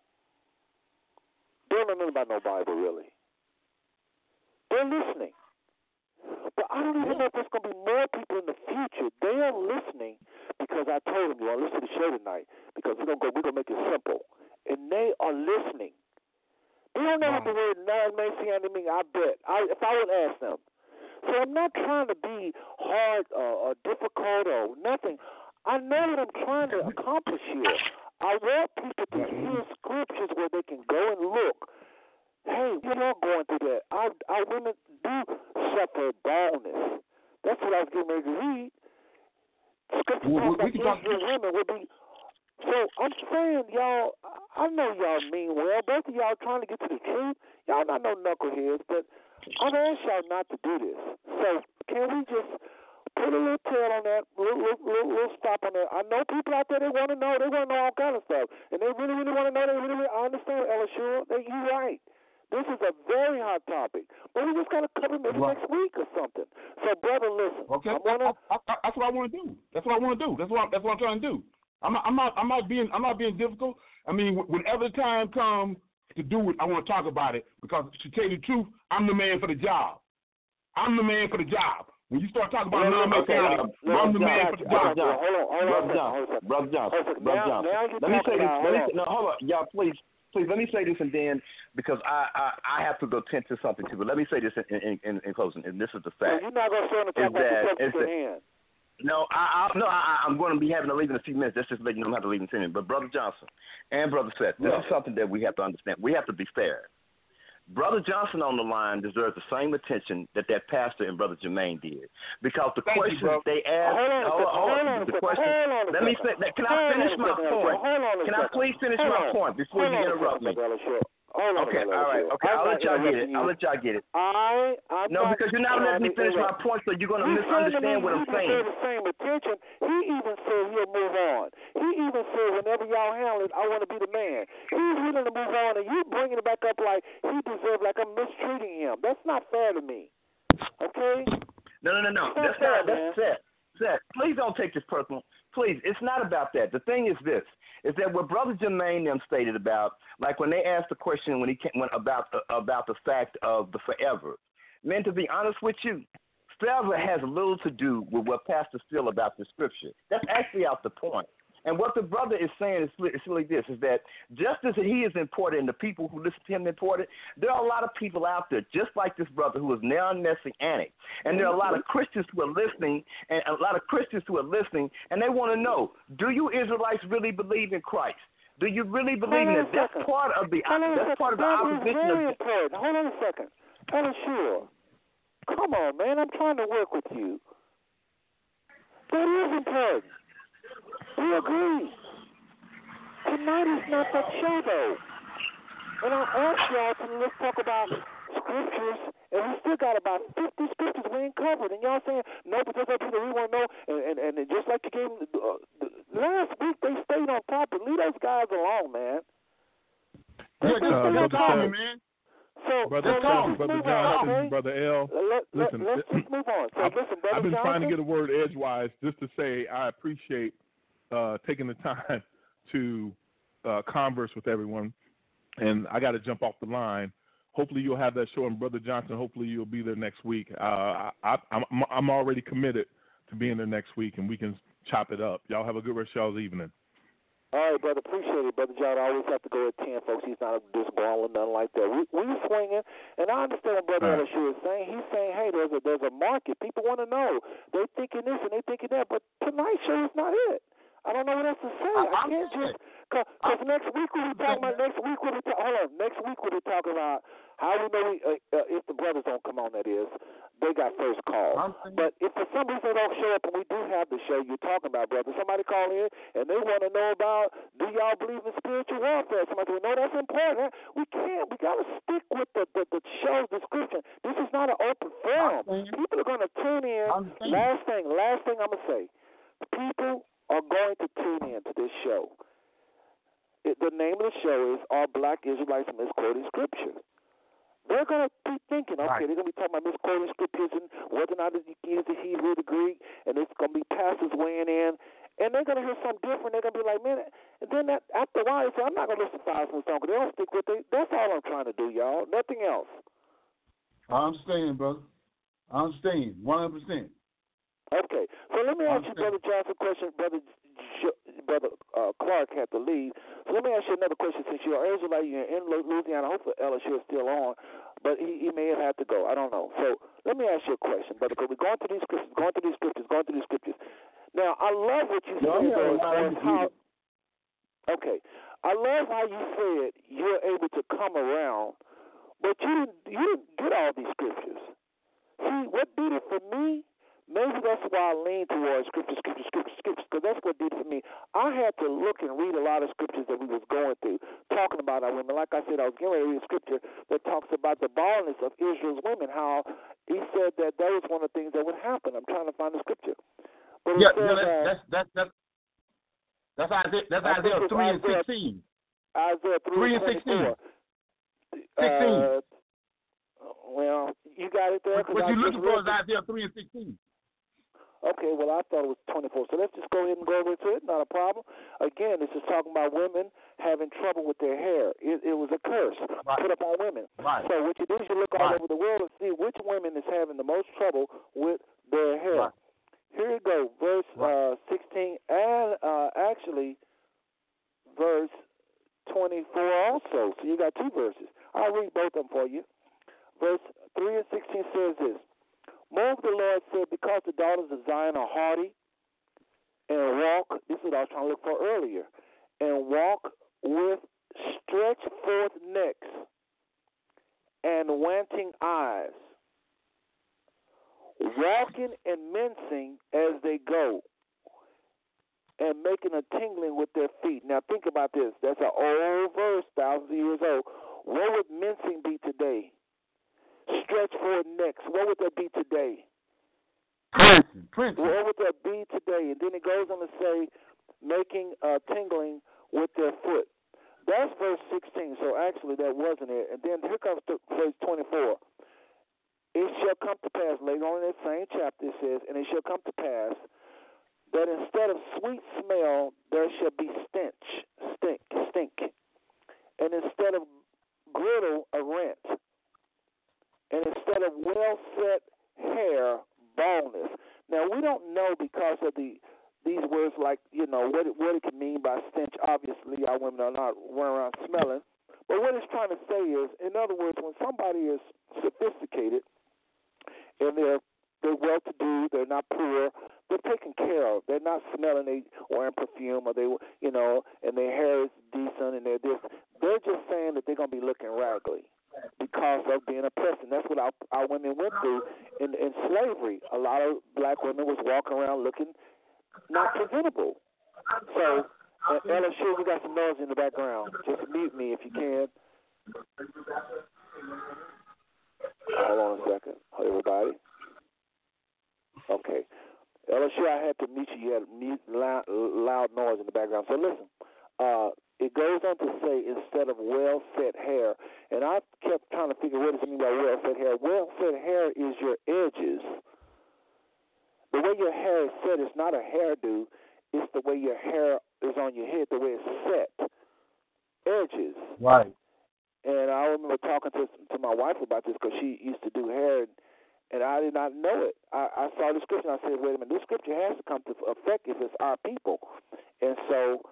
They don't know nothing about no Bible, really. They're listening. But I don't even know if there's going to be more people in the future. They are listening because I told them, you to listen to the show tonight because we're going to go, we're going to make it simple. And they are listening. They don't know what the word non-messianic means, I bet. I, if I would ask them. So I'm not trying to be hard or, or difficult or nothing. I know what I'm trying to accomplish here. I want people to mm-hmm. hear scriptures where they can go and look. Hey, we're not going through that. Our, our women do suffer baldness. That's what I was getting ready to read. Scripture We- we- talks we about can talk- Israel women will be. So I'm saying, y'all, I know y'all mean well. Both of y'all trying to get to the truth. Y'all not no knuckleheads, but I'm asking y'all not to do this. So can we just put a little tail on that, little, little, little, little stop on that? I know people out there they want to know, they want to know all kind of stuff, and they really, really want to know. They really, really I understand, Elishua. That you're right. This is a very hot topic, but we just got to cover maybe Right. next week or something. So, brother, listen. Okay, I want to. I, I, that's what I want to do. That's what I want to do. That's what that's what I'm trying to do. I'm not, I'm not I'm not being I'm not being difficult. I mean, whenever the time comes to do it, I want to talk about it because to tell you the truth, I'm the man for the job. I'm the man for the job. When you start talking about Well, non okay, uh, I'm the Brother man for the I job. you. Hold on, hold on Brother second, Johnson, hold on. Brother Johnson, Hold on a second. Brother now let me say this. Let me say, no, hold on, y'all, please, please. Let me say this, and then because I I, I have to go tend to something too. But let me say this in in, in, in closing, and this is the fact. you're not going to and Is about that- yourself is with your that- No, I, I no, I, I'm going to be having to leave in a few minutes. That's just letting you know I'm have to leave in ten minutes. But brother Johnson and brother Seth, this is something that we have to understand. We have to be fair. Brother Johnson on the line deserves the same attention that that pastor and brother Jermaine did, because the Thank questions bro. they asked. Hold on a second. hold Hold on the second. question. Hold let me say. Can Hold I finish a my second, point? Hold on a Can I please finish Hold my on. point before Hold you on a interrupt me? Second, Brother Shaw. hold on. Okay, all right. Okay, I'll let y'all get it. I'll let y'all get it. I, I'm no, because you're not letting me finish my point, so you're going to He said to me misunderstand what I'm saying. the same attention. He even said he'll move on. He even said whenever y'all handle it, I want to be the man. He's willing to move on, and you bringing it back up like he deserves, like I'm mistreating him. That's not fair to me. Okay? No, no, no, no. Not That's fair, not. That's set. Set. Please don't take this personal. Please, it's not about that. The thing is this: is that what Brother Jermaine them stated about, like when they asked the question when he came when, about the, about the fact of the forever. Man, to be honest with you, forever has little to do with what pastors feel about the scripture. That's actually out the point. And what the brother is saying is, really this: is that just as he is important and the people who listen to him important, there are a lot of people out there just like this brother who is now messianic, and there are a lot of Christians who are listening, and a lot of Christians who are listening, and they want to know: Do you Israelites really believe in Christ? Do you really believe in it? That's second. part of the Hold that's second. part of the That opposition very of important. Hold on a second. Brother Sure. Come on, man. I'm trying to work with you. That is important. We agree. Tonight is not that show, though. And I asked y'all to let's talk about scriptures, and we still got about 50 scriptures we ain't covered. And y'all saying, no, because that's what we want to know. And, and, and just like you gave them, uh, the, last week, they stayed on top. topic. Leave those guys alone, man. Uh, uh, Brother man. So, Brother so let's Brother Johnson, on, okay? Brother L. Let, let, Listen, let's just move on. So, I've, listen, Brother I've been Johnson, trying to get a word edgewise just to say I appreciate uh, taking the time to uh, converse with everyone. And I got to jump off the line. Hopefully you'll have that show, and Brother Johnson. Hopefully you'll be there next week. Uh, I, I'm I'm already committed to being there next week, and we can chop it up. Y'all have a good rest of y'all's evening. All right, brother, appreciate it. Brother John I always have to go at 10, folks. He's not a disc ball or nothing like that. We, we swinging, and I understand what Brother Right. Elishua is saying. He's saying, hey, there's a there's a market. People want to know. They're thinking this and they're thinking that, but tonight's show is not it. I don't know what else to say. I, I- can't just because next week we'll be talking about next week we'll be ta- hold on next week we'll be talking about how we know we, uh, uh, if the brothers don't come on that is they got first call. But if for some reason they don't show up and we do have the show you're talking about, brother, somebody call in and they want to know about do y'all believe in spiritual warfare? Somebody say, no, that's important. We can't. We got to stick with the, the, the show's description. This is not an open forum. People are going to tune in. Last thing, last thing I'm going to say. People are going to tune in to this show. It, the name of the show is Are Black Israelites Misquoting Scripture? They're going to be thinking, okay, Right. they're going to be talking about misquoting scriptures and whether or not use the Hebrew, or the Greek, and it's going to be pastors weighing in. And they're going to hear something different. They're going to be like, man, and then that, after a while, they say, I'm not going to listen to Five Smooth Stone because they don't stick with it. That's all I'm trying to do, y'all. Nothing else. I understand, brother. I understand, one hundred percent. Okay, so let me ask you, Brother Johnson, a question. Brother, Jo- Brother uh, Clark had to leave. So let me ask you another question. Since you're Israelite, you're in Louisiana. Hopefully, Elishua is still on, but he, he may have had to go. I don't know. So let me ask you a question, brother. Because we're going through these scriptures, going through these scriptures, going through these scriptures. Now, I love what you No, said not- though, I'm as not far as how. Okay, I love how you said you're able to come around, but you. You didn't get all these scriptures. See, what did it for me? Maybe that's why I lean towards scripture, scripture, scripture, scripture, because that's what did for me. I had to look and read a lot of scriptures that we was going through, talking about our women. Like I said, I was getting ready to read a scripture that talks about the baldness of Israel's women, how he said that that was one of the things that would happen. I'm trying to find the scripture. But Yeah, says, uh, that's that's that's that's that's Isaiah, that's Isaiah it's three and Isaiah- sixteen. Isaiah 3, Three and 16. 16. Uh, well, you got it there. What you just looking for is Isaiah three and sixteen. Okay, well, I thought it was 24. So let's just go ahead and go over to it. Not a problem. Again, this is talking about women having trouble with their hair. It, it was a curse Right. put upon women. Right. So what you do is you look all Right. over the world and see which women is having the most trouble with their hair. Right. Here you go, verse uh, 16, and uh, actually verse 24 also. So you got two verses. I'll read both of them for you. Verse 3 and 16 says this. Moreover, the Lord said, Because the daughters of Zion are haughty and walk, this is what I was trying to look for earlier, and walk with stretched forth necks and wanting eyes, walking and mincing as they go, and making a tingling with their feet. Now think about this. That's an old verse, thousands of years old. What would mincing be today? Stretch forward necks. What would that be today? Princeton, Princeton. What would that be today? And then it goes on to say, making uh, tingling with their foot. That's verse 16. So actually, that wasn't it. And then here comes to verse 24. It shall come to pass, later on in that same chapter, it says, And it shall come to pass that instead of sweet smell, there shall be stench, stink, stink. And instead of griddle, a rent. And instead of well set hair, baldness. Now, we don't know because of the these words like you know what it, what it can mean by stench. Obviously, our women are not running around smelling. But what it's trying to say is, in other words, when somebody is sophisticated and they're they're well to do, they're not poor, they're taken care of. They're not smelling they wearing perfume or they you know, and their hair is decent and they're this. They're just saying that they're gonna be looking raggedy because of being oppressed. And that's what our, our women went through in, in slavery. A lot of black women was walking around looking not presentable. So, uh, Ella, sure, we got some noise in the background. Just mute me if you can. Hold on a second, everybody. Okay. Elishua, I had to mute you. You had loud, loud noise in the background. So listen, uh, it goes on to say instead of well set hair, and I kept trying to figure what does it mean by well set hair. Well set hair is your edges the way your hair is set is not a hairdo. It's the way your hair is on your head, the way it's set. Edges. Right. And I remember talking to to my wife about this because she used to do hair, and, and I did not know it. I, I saw the scripture and I said, wait a minute, this scripture has to come to effect if it's our people. And so,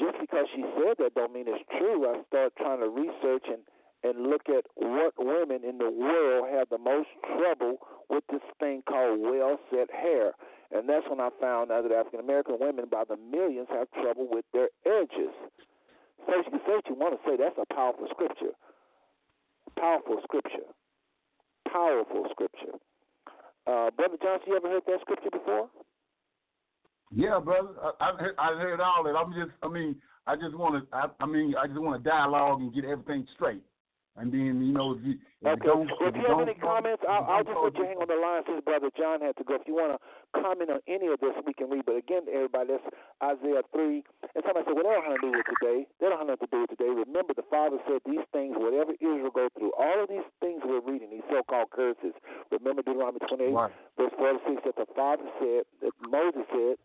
just because she said that don't mean it's true. I started trying to research and and look at what women in the world have the most trouble with this thing called well set hair. And that's when I found out that African American women by the millions have trouble with their edges. So you can say what you want to say. That's a powerful scripture. Powerful scripture. Powerful scripture. Uh, Brother Johnson, you ever heard that scripture before? Yeah, brother. I, I've heard, all that. I'm just, I mean, I just want to, I, I mean, I just want to dialogue and get everything straight. And then you know if you if okay. you don't, if, if you have any comments, I'll, I'll just let you hang on the line since Brother John had to go. If you want to comment on any of this, we can read. But again, everybody, that's Isaiah 3. And somebody said, well, that don't have to do with today. They don't have to do it today. Remember, the Father said these things, whatever Israel go through, all of these things we're reading, these so-called curses. Remember Deuteronomy 28, Right. verse 46, that the Father said, that Moses said,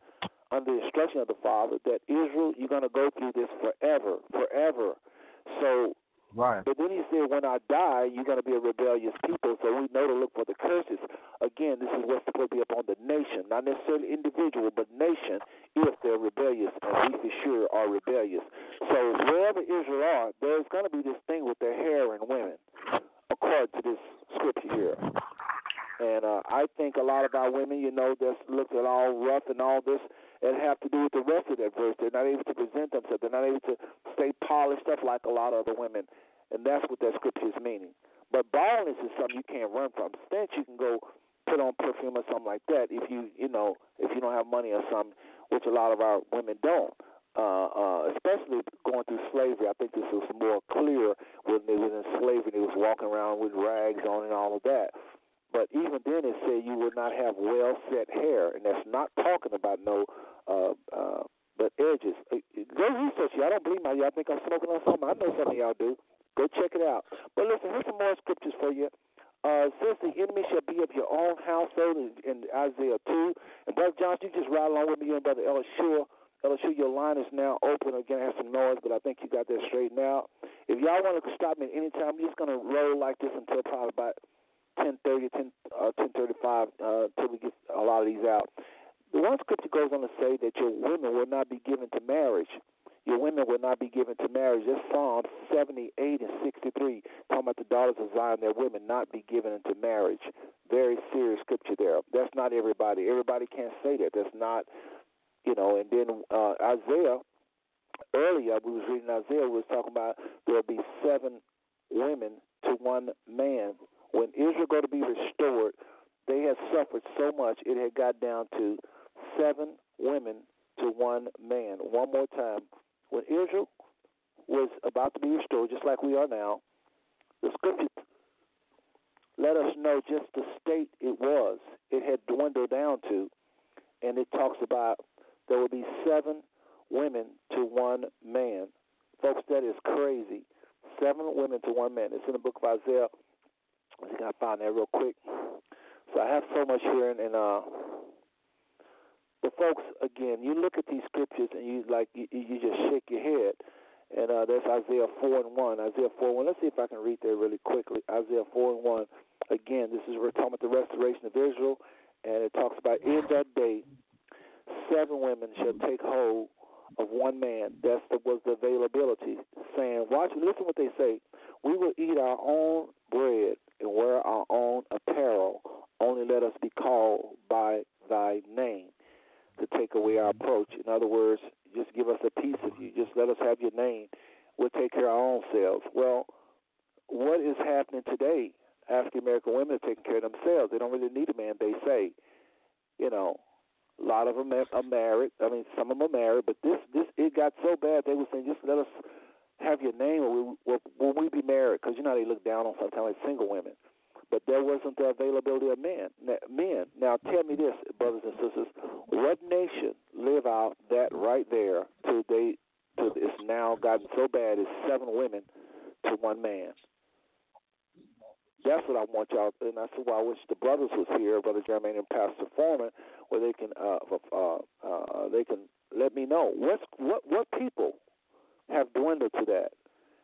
under the instruction of the Father, that Israel, you're going to go through this forever, forever. So right. but then he said, when I die, you're going to be a rebellious people. So we know to look for the curses. Again, this is what's supposed to be upon the nation, not necessarily individual, but nation, if they're rebellious, and we for sure are rebellious. So wherever Israel are, there's going to be this thing with their hair and women, according to this scripture here. And uh, I think a lot of our women, you know, that's looked at all rough and all this, it have to do with the rest of that verse. They're not able to present themselves. They're not able to stay polished up like a lot of other women, and that's what that scripture is meaning. But baldness is something you can't run from. Stench you can go put on perfume or something like that if you you know if you don't have money or something, which a lot of our women don't. Uh, uh, especially going through slavery, I think this was more clear when they was in slavery. They was walking around with rags on and all of that. But even then, it said you would not have well set hair, and that's not talking about no uh, uh, but edges. Uh, Go research. Y'all don't believe me. Y'all think I'm smoking on something? I know some of y'all do. Go check it out. But listen, here's some more scriptures for you. Uh, since the enemy shall be of your own household in, in Isaiah 2. And Brother Johnson, you just ride along with me and Brother Elishua. Elishua, your line is now open. Again, I have some noise, but I think you got that straightened out. If y'all want to stop me at any time, I'm just going to roll like this until probably about 10.30, 10, uh, 10.35 uh, until we get a lot of these out. The one scripture goes on to say that your women will not be given to marriage. Your women will not be given to marriage. That's Psalm 78 and 63, talking about the daughters of Zion, their women not be given into marriage. Very serious scripture there. That's not everybody. Everybody can't say that. That's not, you know, and then uh, Isaiah, earlier we was reading Isaiah, we was talking about there'll be seven women to one man. When Israel going to be restored, they had suffered so much, it had got down to seven women to one man. One more time. When Israel was about to be restored, just like we are now, the scriptures let us know just the state it was. It had dwindled down to, and it talks about there will be seven women to one man. Folks, that is crazy. Seven women to one man. It's in the book of Isaiah. I think I find that real quick. So I have so much here, and, and uh, the folks again, you look at these scriptures and you like you, you just shake your head. And uh, that's Isaiah four and one. Isaiah four and one. Let's see if I can read that really quickly. Isaiah four and one. Again, this is we're talking about the restoration of Israel, and it talks about in that day, seven women shall take hold of one man. That's the, was the availability. Saying, watch, listen what they say. We will eat our own bread and wear our own apparel. Only let us be called by thy name to take away our mm-hmm. approach. In other words, just give us a piece of you. Just let us have your name. We'll take care of our own selves. Well, what is happening today? African American women are taking care of themselves. They don't really need a man, they say. You know, a lot of them are married. I mean, some of them are married, but this this it got so bad they were saying just let us have your name or we, will we be married? Because you know they look down on sometimes like single women. But there wasn't the availability of men. Men. Now tell me this, brothers and sisters, what nation live out that right there to they to it's now gotten so bad it's seven women to one man. That's what I want y'all, and that's why I wish the brothers was here, Brother Jermaine and Pastor Foreman, where they can uh, uh, uh, they can let me know what's what what people have dwindled to that.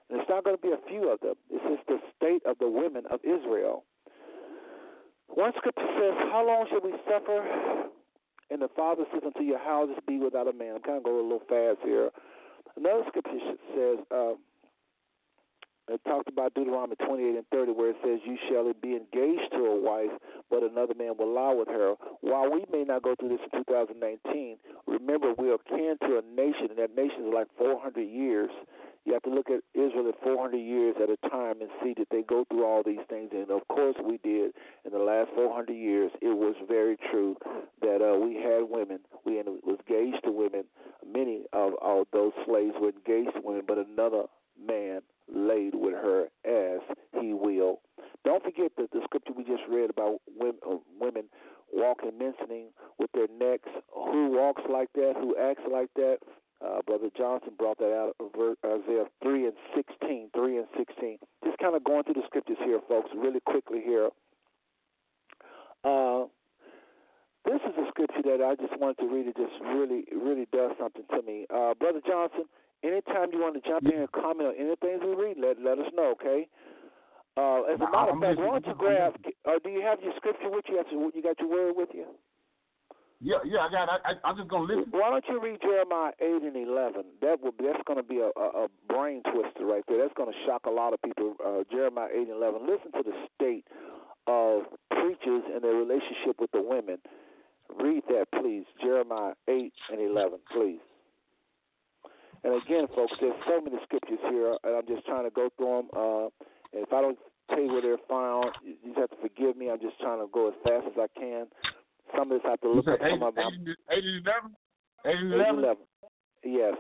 And it's not going to be a few of them. It's just the state of the women of Israel. One scripture says, How long shall we suffer? And the Father says, Until your houses be without a man. I'm kind of going a little fast here. Another scripture says, uh, it talked about Deuteronomy 28 and 30, where it says, You shall be engaged to a wife, but another man will lie with her. While we may not go through this in 2019, remember we are kin to a nation, and that nation is like 400 years. You have to look at Israel at 400 years at a time and see that they go through all these things. And of course, we did in the last 400 years. It was very true that uh, we had women. We was engaged to women. Many of, of those slaves were engaged to women, but another man laid with her as he will. Don't forget that the scripture we just read about women, uh, women walking, mentioning with their necks. Who walks like that? Who acts like that? Uh, Brother Johnson brought that out of Isaiah 3 and 16. 3 and 16. Just kind of going through the scriptures here, folks, really quickly here. Uh, this is a scripture that I just wanted to read. It just really, really does something to me. Uh, Brother Johnson, anytime you want to jump in and comment on anything we read, let let us know, okay? Uh, as a matter of fact, why don't you grab? Or uh, do you have your scripture with you? You got your word with you? Yeah, yeah, I got. I, I, am just gonna listen. Why don't you read Jeremiah eight and eleven? That will that's gonna be a, a, a brain twister right there. That's gonna shock a lot of people. Uh, Jeremiah eight and eleven. Listen to the state of preachers and their relationship with the women. Read that, please. Jeremiah eight and eleven, please. And again, folks, there's so many scriptures here, and I'm just trying to go through them. Uh, and if I don't tell you where they're found, you just have to forgive me. I'm just trying to go as fast as I can. Some of this have to look up some of them. 8 and 11? 11. Yes.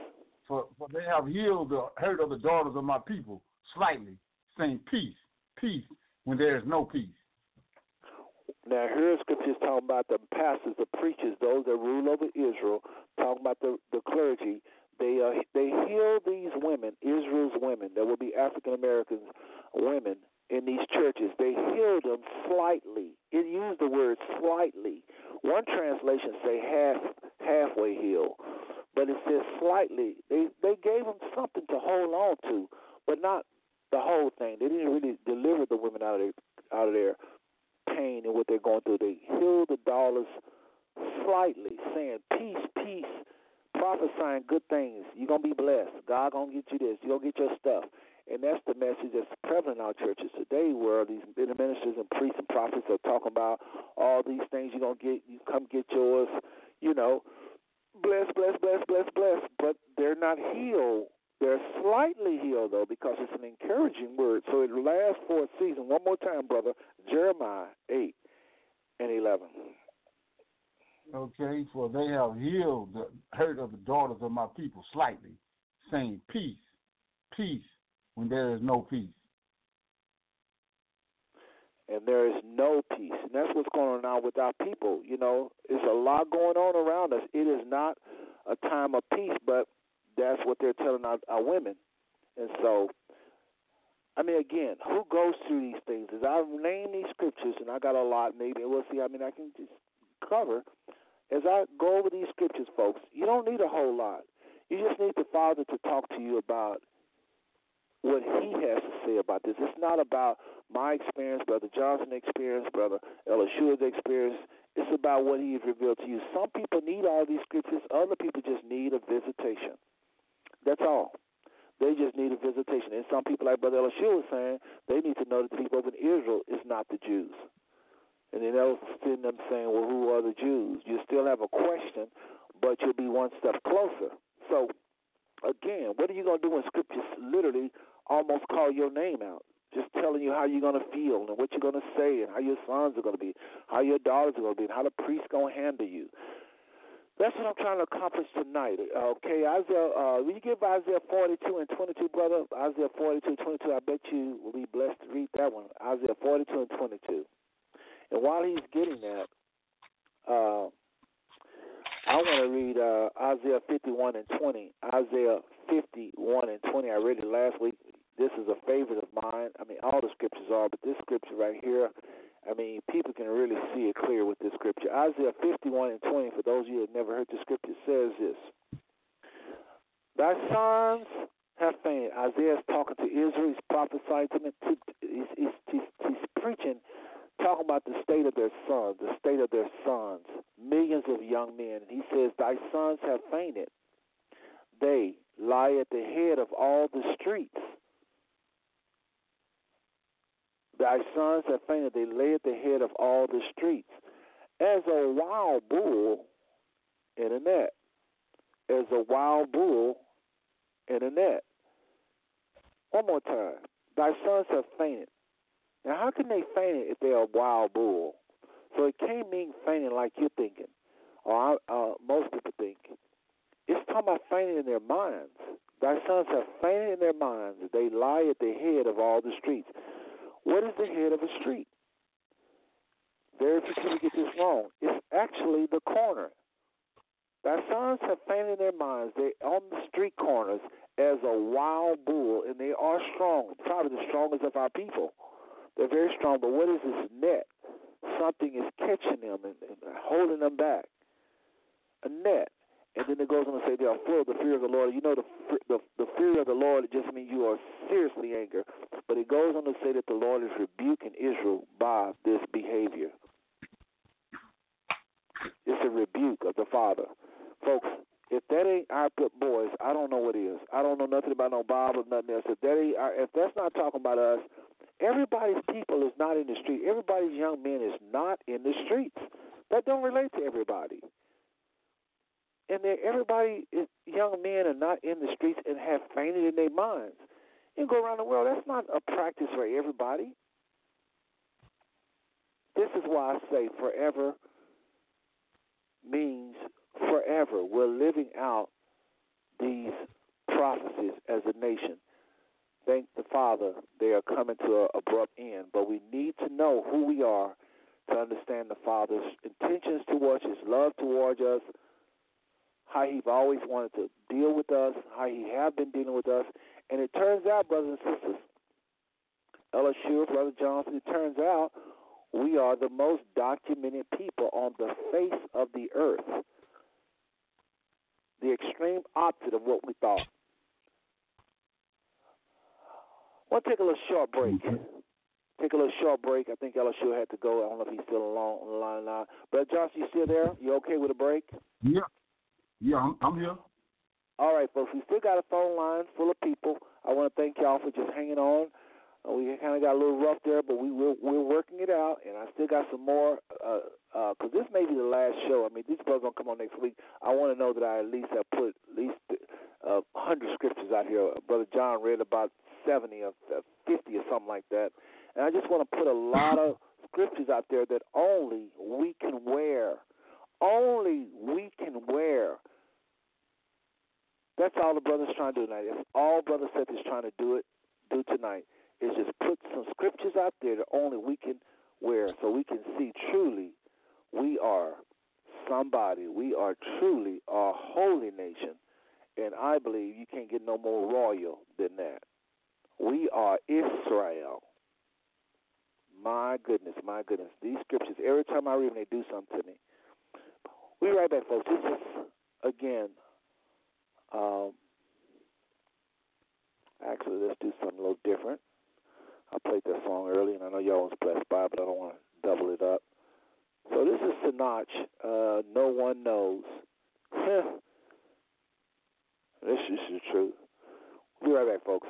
For, for they have healed the hurt of the daughters of my people slightly, saying peace, peace, when there is no peace. Now, here scriptures talking about the pastors, the preachers, those that rule over Israel, talking about the, the clergy, they uh, they heal these women, Israel's women, that will be African American women in these churches. They healed them slightly. It used the word slightly. One translation say half halfway healed, but it says slightly. They they gave them something to hold on to, but not the whole thing. They didn't really deliver the women out of their out of their pain and what they're going through. They healed the dollars slightly, saying peace, peace prophesying good things. You're gonna be blessed. God gonna get you this. You're gonna get your stuff. And that's the message that's prevalent in our churches today, where these ministers and priests and prophets are talking about all these things you're gonna get. You come get yours. You know, bless, bless, bless, bless, bless. But they're not healed. They're slightly healed though, because it's an encouraging word. So it lasts for a season. One more time, brother. Jeremiah eight and eleven. Okay, for they have healed the hurt of the daughters of my people slightly, saying, Peace, peace, when there is no peace. and there is no peace. And that's what's going on with our people. You know, there's a lot going on around us. It is not a time of peace, but that's what they're telling our, our women. And so, I mean, again, who goes through these things? As I name these scriptures, and I got a lot, maybe we'll see. I mean, I can just cover. As I go over these scriptures, folks, you don't need a whole lot. You just need the Father to talk to you about what He has to say about this. It's not about my experience, Brother Johnson' experience, Brother Elishua's experience. It's about what He has revealed to you. Some people need all these scriptures. Other people just need a visitation. That's all. They just need a visitation. And some people, like Brother Elishua was saying, they need to know that the people of Israel is not the Jews. And then they'll sitting them saying, well, who are the Jews? You still have a question, but you'll be one step closer. So, again, what are you going to do when scriptures literally almost call your name out? Just telling you how you're going to feel and what you're going to say and how your sons are going to be, how your daughters are going to be, and how the priest's going to handle you. That's what I'm trying to accomplish tonight. Okay, Isaiah, uh, will you give Isaiah 42 and 22, brother? Isaiah 42 and 22, I bet you will be blessed to read that one. Isaiah 42 and 22. And while he's getting that, uh, I want to read uh, Isaiah 51 and 20. Isaiah 51 and 20. I read it last week. This is a favorite of mine. I mean, all the scriptures are, but this scripture right here, I mean, people can really see it clear with this scripture. Isaiah 51 and 20, for those of you that never heard the scripture, says this Thy sons have fainted. Isaiah's talking to Israel. He's prophesying to them. He's, he's, he's, he's preaching talking about the state of their sons, the state of their sons, millions of young men. He says, Thy sons have fainted. They lie at the head of all the streets. Thy sons have fainted. They lay at the head of all the streets. As a wild bull in a net. As a wild bull in a net. One more time. Thy sons have fainted. Now, how can they faint if they're a wild bull? So it can't mean fainting like you're thinking, or uh, most people think. It's talking about fainting in their minds. Thy sons have fainted in their minds. They lie at the head of all the streets. What is the head of a street? Very few people get this wrong. It's actually the corner. Thy sons have fainted in their minds. they're on the street corners as a wild bull, and they are strong, probably the strongest of our people. They're very strong, but what is this net? Something is catching them and, and holding them back. A net. And then it goes on to say they are full of the fear of the Lord. You know, the, the the fear of the Lord it just means you are seriously angry. But it goes on to say that the Lord is rebuking Israel by this behavior. It's a rebuke of the Father, folks. If that ain't our good boys, I don't know what is. I don't know nothing about no Bible, nothing else. If that ain't, our, if that's not talking about us, Everybody's people is not in the street. Everybody's young men is not in the streets. That don't relate to everybody. And everybody, is, young men are not in the streets and have fainted in their minds. You go around the world. That's not a practice for everybody. This is why I say forever means forever. We're living out these prophecies as a nation thank the Father, they are coming to an abrupt end. But we need to know who we are to understand the Father's intentions towards His love towards us, how He's always wanted to deal with us, how He have been dealing with us. And it turns out, brothers and sisters, Ella Sure, Brother Johnson, it turns out we are the most documented people on the face of the earth. The extreme opposite of what we thought. We'll take a little short break. Take a little short break. I think Elishua had to go. I don't know if he's still along on the line now. Brother Johnson, you still there? You okay with a break? Yeah. Yeah, I'm, I'm here. All right, folks. We still got a phone line full of people. I want to thank y'all for just hanging on. Uh, we kind of got a little rough there, but we we're, we're working it out, and I still got some more. Because uh, uh, this may be the last show. I mean, these brothers gonna come on next week. I want to know that I at least have put at least a uh, hundred scriptures out here. Brother John read about 70 or 50 or something like that. And I just want to put a lot of scriptures out there that only we can wear. Only we can wear. That's all the brother's trying to do tonight. That's all Brother Seth is trying to do it do tonight is just put some scriptures out there that only we can wear so we can see truly we are somebody. We are truly a holy nation. And I believe you can't get no more royal than that. We are Israel. My goodness, my goodness. These scriptures, every time I read them, they do something to me. We right back, folks. This is, again, um, actually, let's do something a little different. I played that song earlier, and I know y'all was blessed by it, but I don't want to double it up. So this is Sinach, uh, No One Knows. this is the truth. We'll be right back, folks.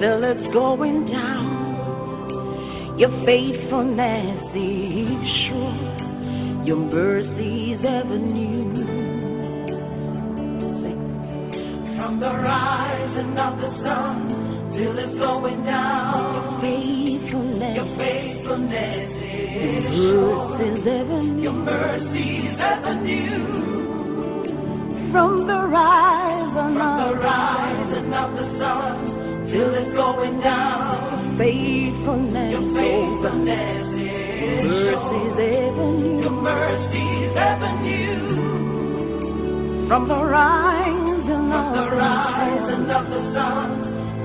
Till it's going down, your faithfulness is sure, your mercies ever new. From the rising of the sun till it's going down. Your faithfulness, your faithfulness is sure. ever new. Your mercies ever new. From the rising, From the rising of the sun till it's going down. Faithfulness, your faithfulness is mercies ever new. Your ever new. From the rising of the rising of the sun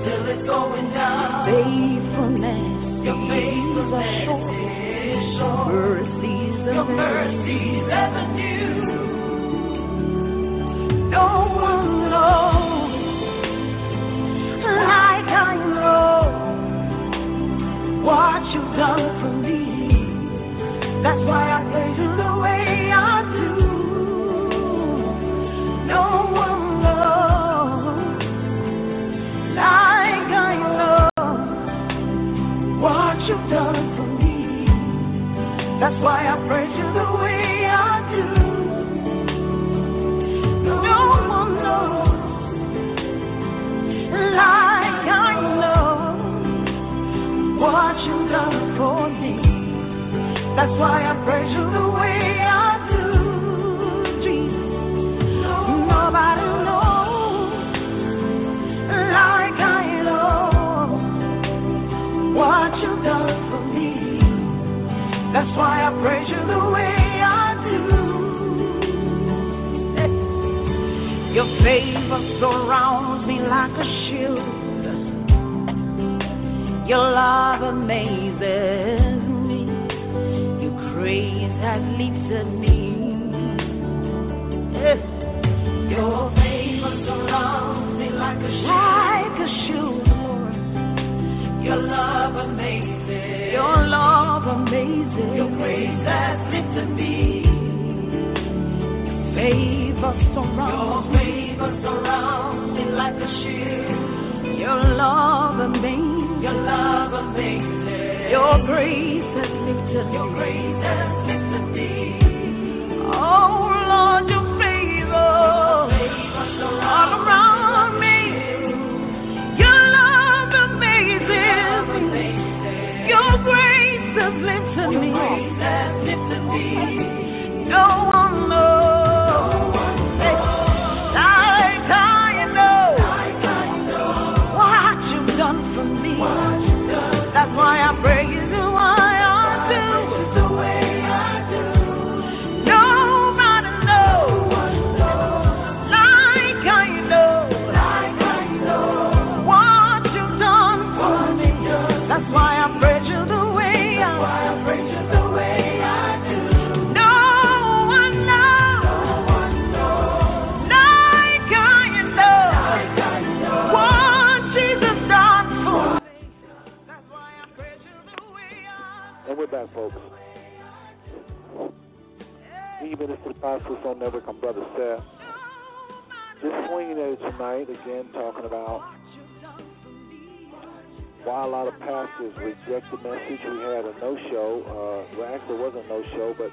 till it's going down. Faithfulness, your faithfulness is sure. Mercies your mercies ever new. No one knows what you've done for me. That's why I praise you the way I do. No one like I what you've done for me. That's why I praise you the way I do. No one knows like That's why I praise you the way I do, Jesus. Nobody knows like I know what you've done for me. That's why I praise you the way I do. Your favor surrounds me like a shield. Your love amazes. Your grace has lifted me. Yes. Your favor surrounds me like a shield. Like a shield. Your love amazes. Your love amazes. Your grace has lifted me. Your favor surrounds Your favor surrounds me like a shield. Your love amazes. Your love amazes. Your grace has lifted me. Your grace has lifted me. Oh Lord, Gospel Soul Network. I'm Brother Seth. Just swinging at it tonight, again, talking about why a lot of pastors reject the message. We had a no show. Uh, well, actually, wasn't a no show, but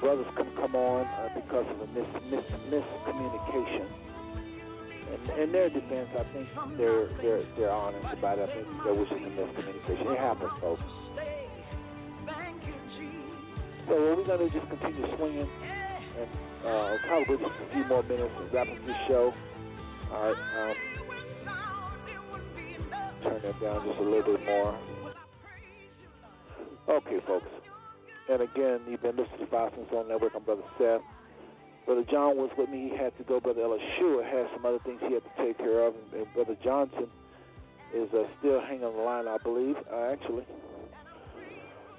brothers can come on uh, because of a mis- mis- miscommunication. And in their defense, I think they're they're they're honest about it. I think there was a miscommunication. It happens, folks. So what we're gonna do is just continue swinging, and uh, probably just a few more minutes and wrap up this show. All right. Um, turn that down just a little bit more. Okay, folks. And again, you've been listening to Five Cents on Network. I'm Brother Seth. Brother John was with me. He had to go. Brother Elishua has some other things he had to take care of. And, and Brother Johnson is uh, still hanging on the line, I believe, uh, actually.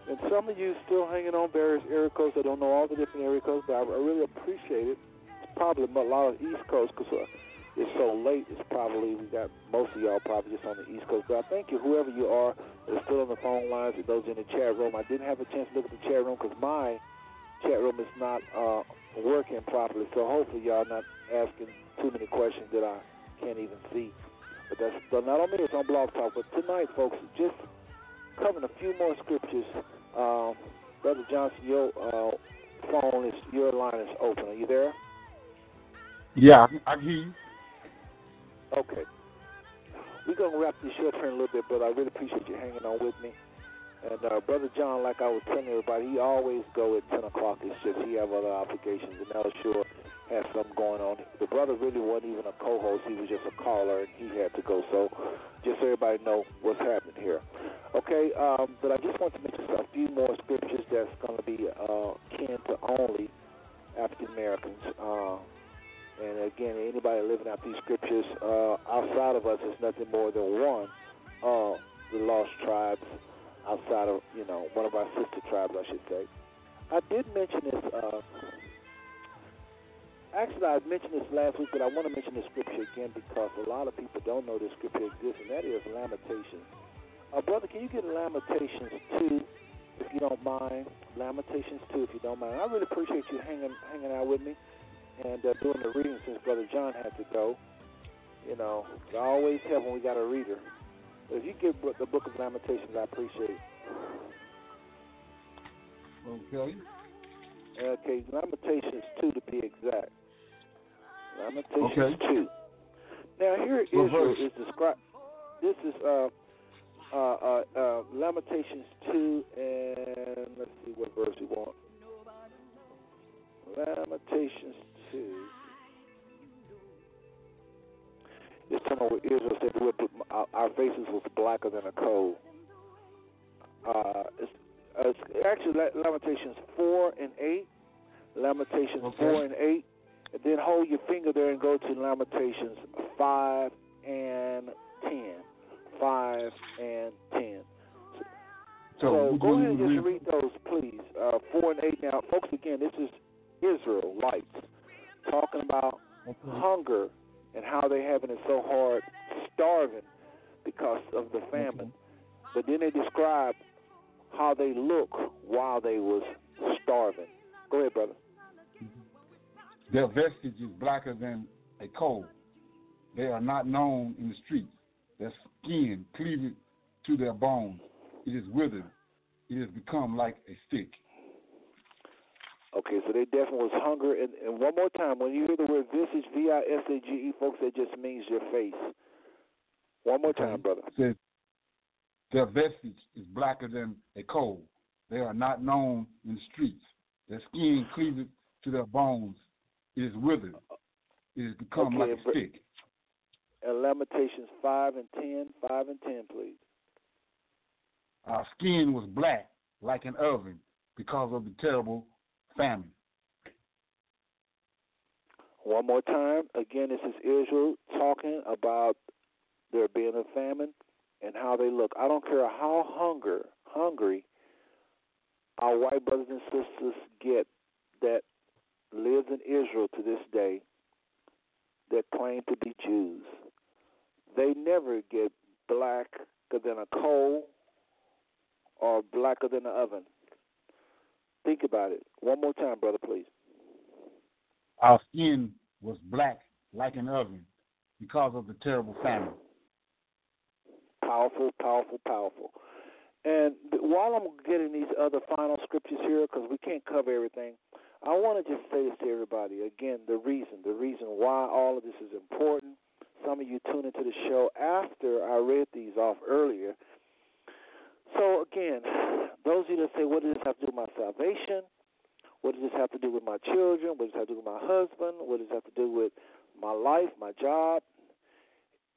And some of you still hanging on various area codes. I don't know all the different area codes, but I, really appreciate it. It's probably a lot of East Coast because uh, it's so late. It's probably, we got most of y'all probably just on the East Coast. But I thank you, whoever you are that are still on the phone lines, and those in the chat room. I didn't have a chance to look at the chat room because my chat room is not uh, working properly. So hopefully y'all not asking too many questions that I can't even see. But that's but not me. It's on Blog Talk. But tonight, folks, just covering a few more scriptures. Um, Brother Johnson, your uh, phone is your line is open. Are you there? Yeah, I can hear you. Okay. We're going to wrap this show up here in a little bit, but I really appreciate you hanging on with me. And uh, Brother John, like I was telling everybody, he always go at 10 o'clock. It's just he have other obligations, and El Sure has something going on. The brother really wasn't even a co-host. He was just a caller, and he had to go. So just so everybody know what's happening here. Okay, um, but I just want to mention a few more scriptures that's going to be uh, kin to only African Americans. Uh, and again, anybody living out these scriptures uh, outside of us is nothing more than one of the lost tribes outside of, you know, one of our sister tribes, I should say. I did mention this. Uh, actually, I mentioned this last week, but I want to mention the scripture again because a lot of people don't know this scripture exists, and that is Lamentations. Uh, brother, can you get Lamentations 2, if you don't mind? Lamentations 2, if you don't mind. I really appreciate you hanging hanging out with me and uh, doing the reading since Brother John had to go. You know, I always help when we got a reader. But if you get the Book of Lamentations, I appreciate it. Okay. Okay, Lamentations 2 to be exact. Lamentations Okay. 2. Now, here Israel is described. This is uh, uh, uh, uh, Lamentations 2, and let's see what verse we want. Lamentations 2. It's talking about what Israel said, "We put- our, our faces was blacker than a coal. Uh, it's, uh, it's actually Lamentations 4 and 8. Lamentations Okay. 4 and 8. And then hold your finger there and go to Lamentations 5 and 10. 5 and 10. So, So, go ahead and just read those, please. Uh, 4 and 8. Now, folks, again, this is Israelites talking about hunger and how they having it so hard, starving because of the famine. But then they describe how they look while they was starving. Go ahead, brother. Their visage is blacker than a coal. They are not known in the streets. Their skin cleaved to their bones. It is withered. It has become like a stick. Okay, so they definitely was hunger. And, and one more time, when you hear the word visage, V I S A G E, folks, that just means your face. One more time, brother. It says their visage is blacker than a coal. They are not known in the streets. Their skin cleaved to their bones. It is withered. It has become Okay, like a stick. And Lamentations 5 and 10, 5 and 10, please. Our skin was black like an oven because of the terrible famine. One more time. Again, this is Israel talking about there being a famine and how they look. I don't care how hunger, hungry our white brothers and sisters get that lives in Israel to this day that claim to be Jews. They never get blacker than a coal or blacker than an oven. Think about it. One more time, brother, please. Our skin was black like an oven because of the terrible famine. powerful, powerful, powerful. And while I'm getting these other final scriptures here, because we can't cover everything, I want to just say this to everybody again. The reason, the reason why all of this is important. Some of you tune into the show after I read these off earlier. So again, those of you that say, "What does this have to do with my salvation?" What does this have to do with my children? What does this have to do with my husband? What does this have to do with my life, my job?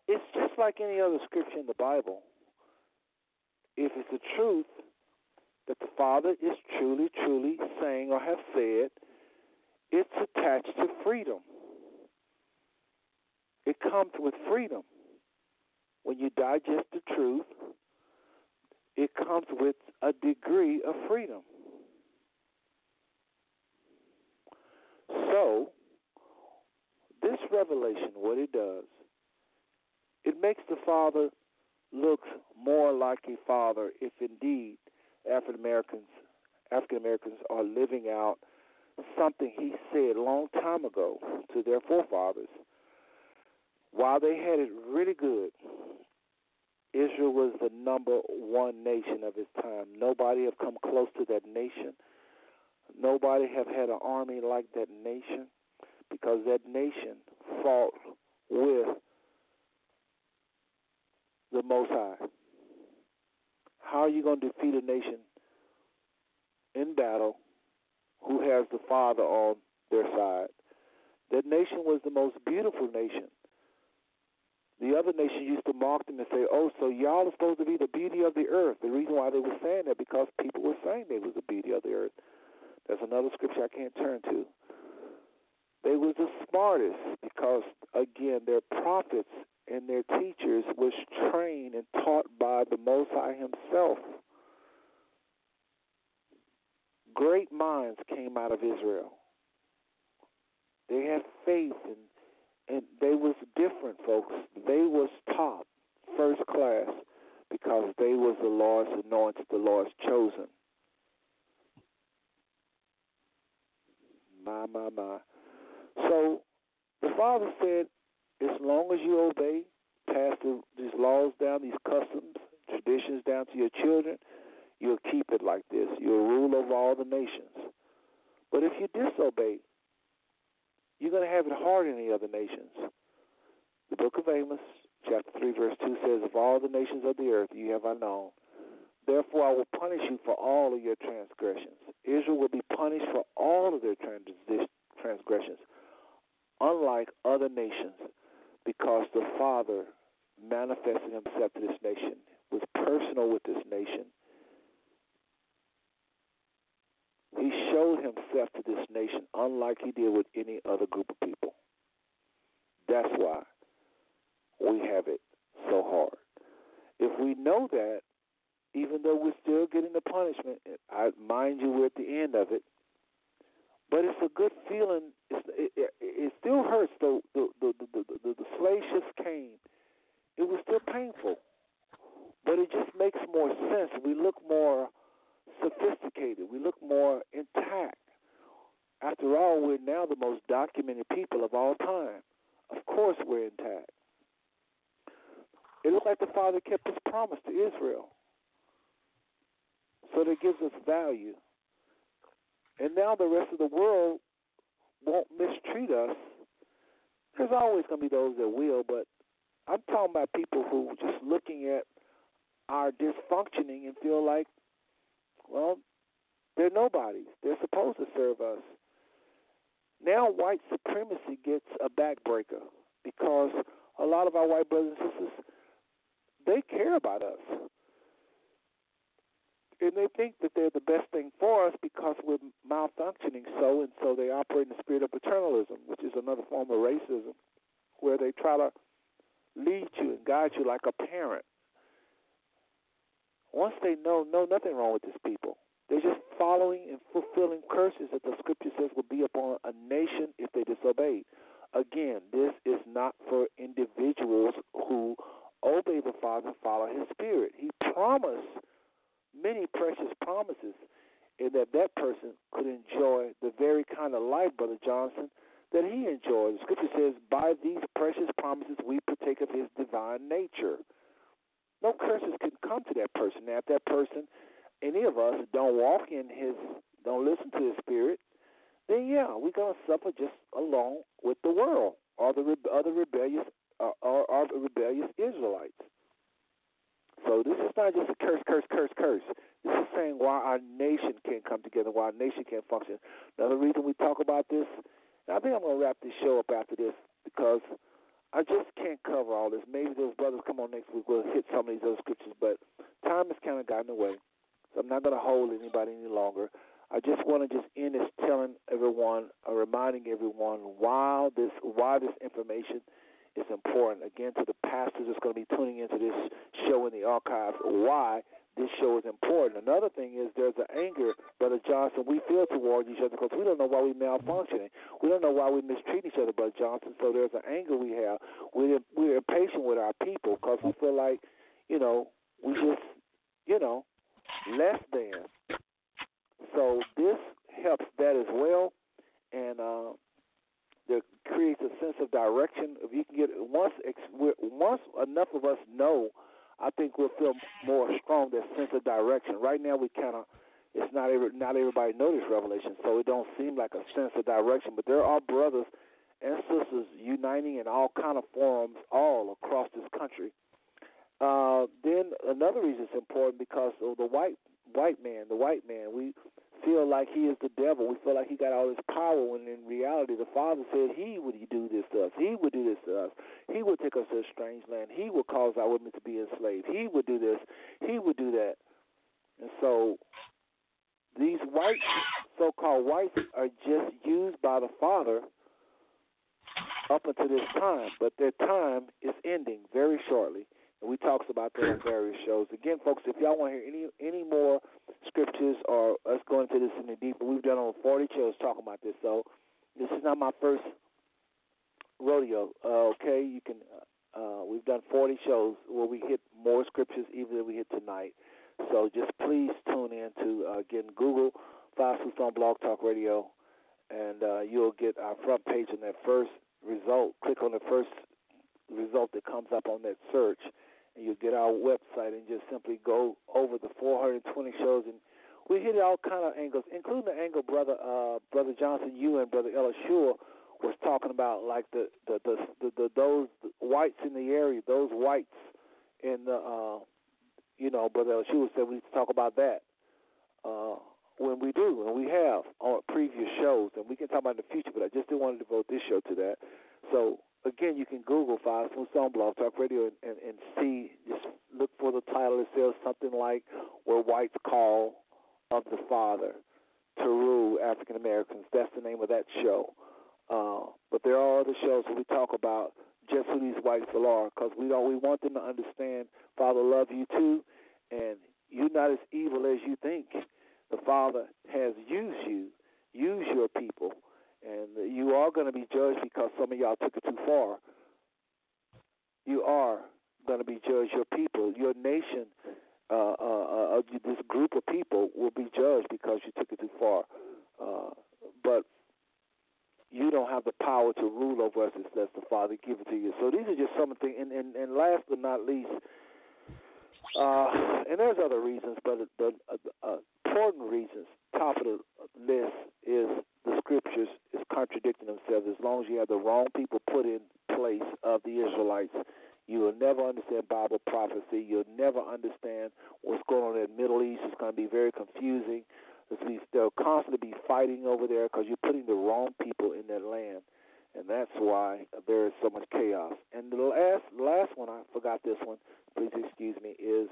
It's just like any other scripture in the Bible. If it's the truth that the Father is truly, truly saying or have said, it's attached to freedom. It comes with freedom. When you digest the truth, it comes with a degree of freedom. So, this revelation, what it does, it makes the Father look more like a father if indeed African Americans African Americans are living out something he said a long time ago to their forefathers. While they had it really good, Israel was the number one nation of its time. Nobody have come close to that nation. Nobody have had an army like that nation because that nation fought with the Most High. How are you going to defeat a nation in battle who has the Father on their side? That nation was the most beautiful nation. The other nation used to mock them and say, "Oh, so y'all are supposed to be the beauty of the earth." The reason why they were saying that because people were saying they was the beauty of the earth. That's another scripture I can't turn to. They was the smartest because again, their prophets and their teachers was trained and taught by the Most High Himself. Great minds came out of Israel. They had faith and and they was different folks. They was top, first class, because they was the Lord's anointed, the Lord's chosen. My, my, my. So the Father said, as long as you obey, pass the, these laws down, these customs, traditions down to your children, you'll keep it like this. You'll rule over all the nations. But if you disobey, you're going to have it hard in the other nations. The book of Amos, chapter 3, verse 2 says, Of all the nations of the earth you have I known. Therefore I will punish you for all of your transgressions. Israel will be punished for all of their transgressions, unlike other nations, because the Father manifested himself to this nation, was personal with this nation, He showed himself to this nation unlike he did with any other group of people. That's why we have it so hard. If we know that, even though we're still getting the punishment, I mind you, we're at the end of it. But it's a good feeling. It's, it, it, it still hurts. Though the the, the the the the came, it was still painful, but it just makes more sense. We look more sophisticated. We look more intact. After all, we're now the most documented people of all time. Of course, we're intact. It looks like the Father kept his promise to Israel. So that gives us value. And now the rest of the world won't mistreat us. There's always going to be those that will, but I'm talking about people who just looking at our dysfunctioning and feel like well, they're nobodies. They're supposed to serve us. Now, white supremacy gets a backbreaker because a lot of our white brothers and sisters, they care about us. And they think that they're the best thing for us because we're malfunctioning so, and so they operate in the spirit of paternalism, which is another form of racism, where they try to lead you and guide you like a parent once they know, know nothing wrong with these people. They're just following and fulfilling curses that the scripture says will be upon a nation if they disobey. Again, this is not for individuals who obey the Father and follow His Spirit. He promised many precious promises, and that that person could enjoy the very kind of life, Brother Johnson, that he enjoyed. The scripture says, By these precious promises we partake of His divine nature. no curses can come to that person. Now, if that person, any of us, don't walk in his, don't listen to his spirit, then yeah, we're gonna suffer just along with the world or the re- other rebellious uh, or, or the rebellious Israelites. So this is not just a curse, curse, curse, curse. This is saying why our nation can't come together, why our nation can't function. Another reason we talk about this, and I think I'm gonna wrap this show up after this because I just can't cover all this. Maybe those brothers come on next week. We'll hit some of these other scriptures, but time has kind of gotten away, so I'm not going to hold anybody any longer. I just want to just end this telling everyone, uh, reminding everyone why this why this information is important. Again, to the pastors that's going to be tuning into this show in the archives, why this show is important. Another thing is there's an anger, Brother Johnson, we feel towards each other because we don't know why we're malfunctioning. We don't know why we mistreat each other, Brother Johnson. So there's an anger we have. We're, we're impatient with our people because we feel like, you know, we just, you know, less than. So this helps that as well, and uh, there creates a sense of direction. If you can get once once enough of us know, I think we'll feel more strong that sense of direction. Right now, we kind of it's not every, not everybody know this revelation, so it don't seem like a sense of direction. But there are brothers and sisters uniting in all kind of forums all across this country. Uh, then another reason it's important because of the white white man, the white man. We feel like he is the devil. We feel like he got all this power when in reality the Father said he would do this to us. He would do this to us. He would take us to a strange land. He would cause our women to be enslaved. He would do this. He would do that. And so these white so called whites are just used by the Father up until this time, but their time is ending very shortly. And we talks about that on various shows. Again, folks, if y'all want to hear any any more scriptures or us going into this in the deeper, we've done over 40 shows talking about this. So this is not my first rodeo. Uh, okay, you can. Uh, we've done 40 shows where we hit more scriptures even than we hit tonight. So just please tune in to uh, again Google Five on Blog Talk Radio, and uh, you'll get our front page on that first result. Click on the first result that comes up on that search and you get our website and just simply go over the 420 shows and we hit all kind of angles, including the angle brother uh, brother Johnson, you and brother Elishua was talking about, like the the, the the the those whites in the area, those whites in the uh, you know, brother Elishua said we need to talk about that. Uh, when we do, and we have on previous shows, and we can talk about in the future, but I just didn't want to devote this show to that. So again, you can Google Five Smooth Stone Blog Talk Radio and, and, and see, just look for the title. It says something like Where Whites Call of the Father to Rule African Americans. That's the name of that show. Uh, but there are other shows that we talk about just who these whites are because we don't we want them to understand Father love you too, and you're not as evil as you think. The Father has used you, used your people and you are going to be judged because some of y'all took it too far. You are going to be judged. Your people, your nation, uh, uh, uh, this group of people will be judged because you took it too far. Uh, but you don't have the power to rule over us unless the Father give it to you. So these are just some things. And, and, and last but not least, uh, and there's other reasons, but the uh, uh, important reasons, top of the list, is the scriptures is contradicting themselves. As long as you have the wrong people put in place of the Israelites, you will never understand Bible prophecy. You'll never understand what's going on in the Middle East. It's going to be very confusing. They'll constantly be fighting over there because you're putting the wrong people in that land, and that's why there is so much chaos. And the last, last one, I forgot this one. Please excuse me. Is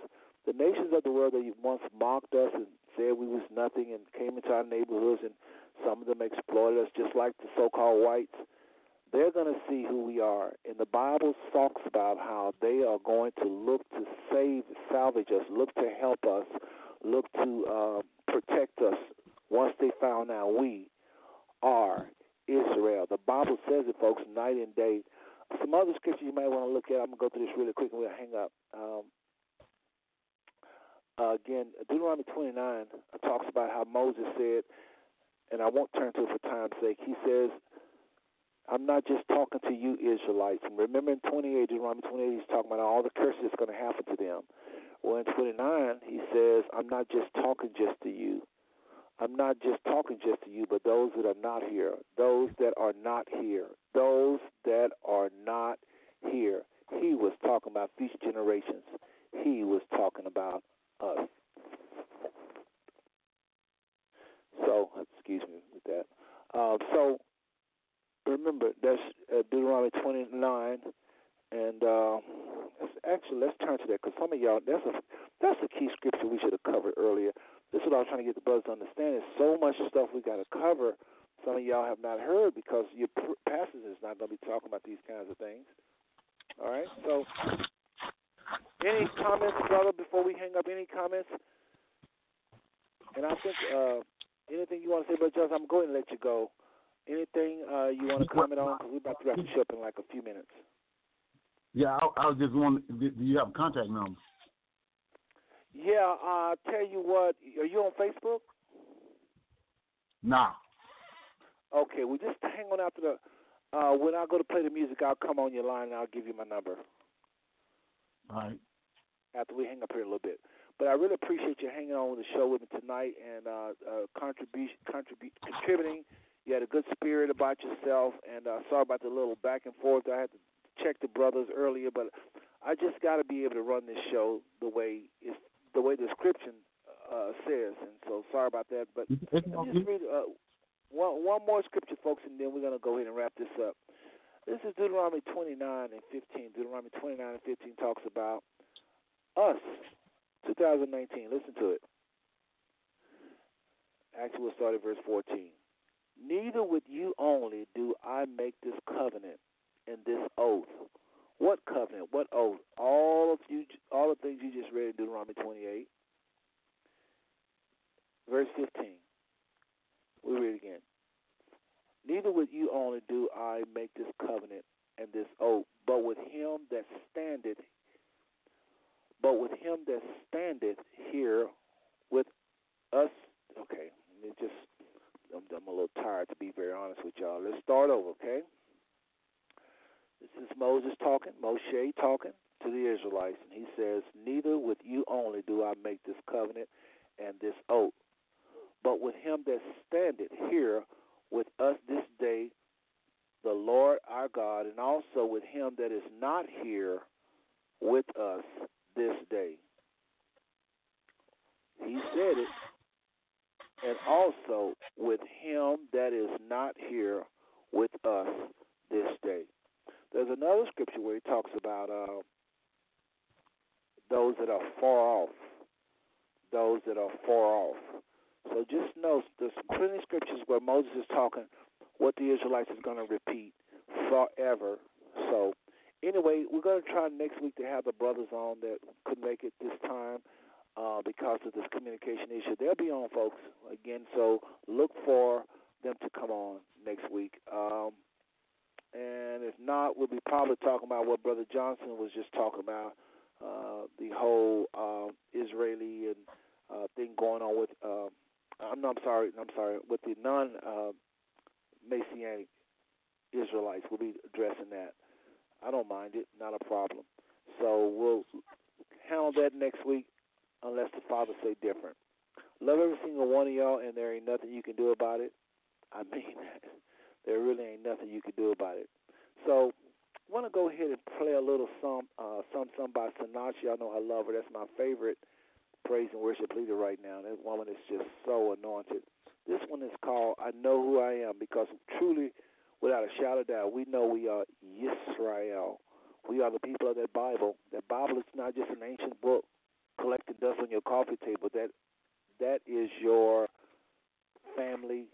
the nations of the world that once mocked us and said we was nothing and came into our neighborhoods and some of them exploited us just like the so called whites. They're going to see who we are. And the Bible talks about how they are going to look to save, salvage us, look to help us, look to uh, protect us once they found out we are Israel. The Bible says it, folks, night and day. Some other scriptures you might want to look at. I'm going to go through this really quick and we'll hang up. Um, uh, again, Deuteronomy 29 talks about how Moses said, and I won't turn to it for time's sake. He says, I'm not just talking to you Israelites. And remember in 28, Deuteronomy 28, he's talking about all the curses that's going to happen to them. Well, in 29, he says, I'm not just talking just to you. I'm not just talking just to you, but those that are not here, those that are not here, those that are not here. He was talking about future generations. He was talking about us. So, excuse me with that. Uh, so, remember, that's uh, Deuteronomy 29, and uh, actually let's turn to that because some of y'all that's a that's a key scripture we should have covered earlier. This is what I was trying to get the brothers to understand. There's so much stuff we got to cover. Some of y'all have not heard because your pastors is not going to be talking about these kinds of things. All right. So, any comments, brother, before we hang up? Any comments? And I think uh, anything you want to say, Brother Johnson, I'm going to let you go. Anything uh, you want to comment on? Because we're about to wrap this up in like a few minutes. Yeah, I, I was just wondering, do you have a contact number? Yeah, I uh, tell you what, are you on Facebook? Nah. Okay, well, just hang on after the. Uh, when I go to play the music, I'll come on your line and I'll give you my number. All right. After we hang up here a little bit. But I really appreciate you hanging on with the show with me tonight and uh, uh, contribution, contribute, contributing. You had a good spirit about yourself, and uh, sorry about the little back and forth. I had to check the brothers earlier, but I just got to be able to run this show the way it's the way the description uh, says, and so sorry about that. But let me just read uh, one one more scripture, folks, and then we're gonna go ahead and wrap this up. This is Deuteronomy 29 and 15. Deuteronomy 29 and 15 talks about us, 2019. Listen to it. Actually, we'll start at verse 14. Neither with you only do I make this covenant and this oath. What covenant? What oath? All of you, all the things you just read in Deuteronomy 28, verse 15. We read it again. Neither with you only do I make this covenant and this oath, but with him that standeth, but with him that standeth here with us. Okay, it just I'm, I'm a little tired to be very honest with y'all. Let's start over, okay? This is Moses talking, Moshe talking to the Israelites, and he says, Neither with you only do I make this covenant and this oath, but with him that standeth here with us this day, the Lord our God, and also with him that is not here with us this day. He said it, and also with him that is not here with us this day. There's another scripture where he talks about uh, those that are far off. Those that are far off. So just know there's plenty of scriptures where Moses is talking what the Israelites is going to repeat forever. So anyway, we're going to try next week to have the brothers on that couldn't make it this time uh, because of this communication issue. They'll be on, folks, again. So look for them to come on next week. Um, and if not, we'll be probably talking about what Brother Johnson was just talking about, uh, the whole uh, Israeli and uh, thing going on with. Uh, I'm, I'm sorry. I'm sorry. With the non uh, Messianic Israelites, we'll be addressing that. I don't mind it. Not a problem. So we'll handle that next week, unless the Father say different. Love every single one of y'all, and there ain't nothing you can do about it. I mean there really ain't nothing you can do about it. So I want to go ahead and play a little some uh, some some by Sinach. Y'all know I love her. That's my favorite praise and worship leader right now. That woman is just so anointed. This one is called "I Know Who I Am" because truly, without a shadow of doubt, we know we are Yisrael. We are the people of that Bible. That Bible is not just an ancient book collecting dust on your coffee table. That that is your family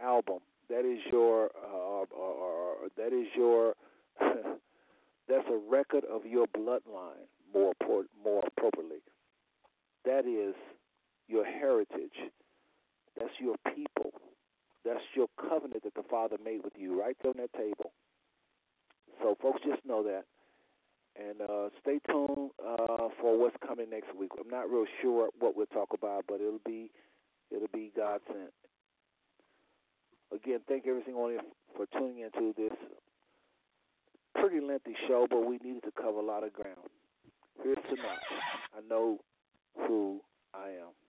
album that is your uh, or, that is your that's a record of your bloodline more more appropriately. That is your heritage. That's your people. That's your covenant that the Father made with you right there on that table. So, folks, just know that. And uh, stay tuned uh, for what's coming next week. I'm not real sure what we'll talk about, but it'll be it'll be God sent. again, thank you, everyone for tuning into this pretty lengthy show, but we needed to cover a lot of ground. Here's tonight. I know who I am.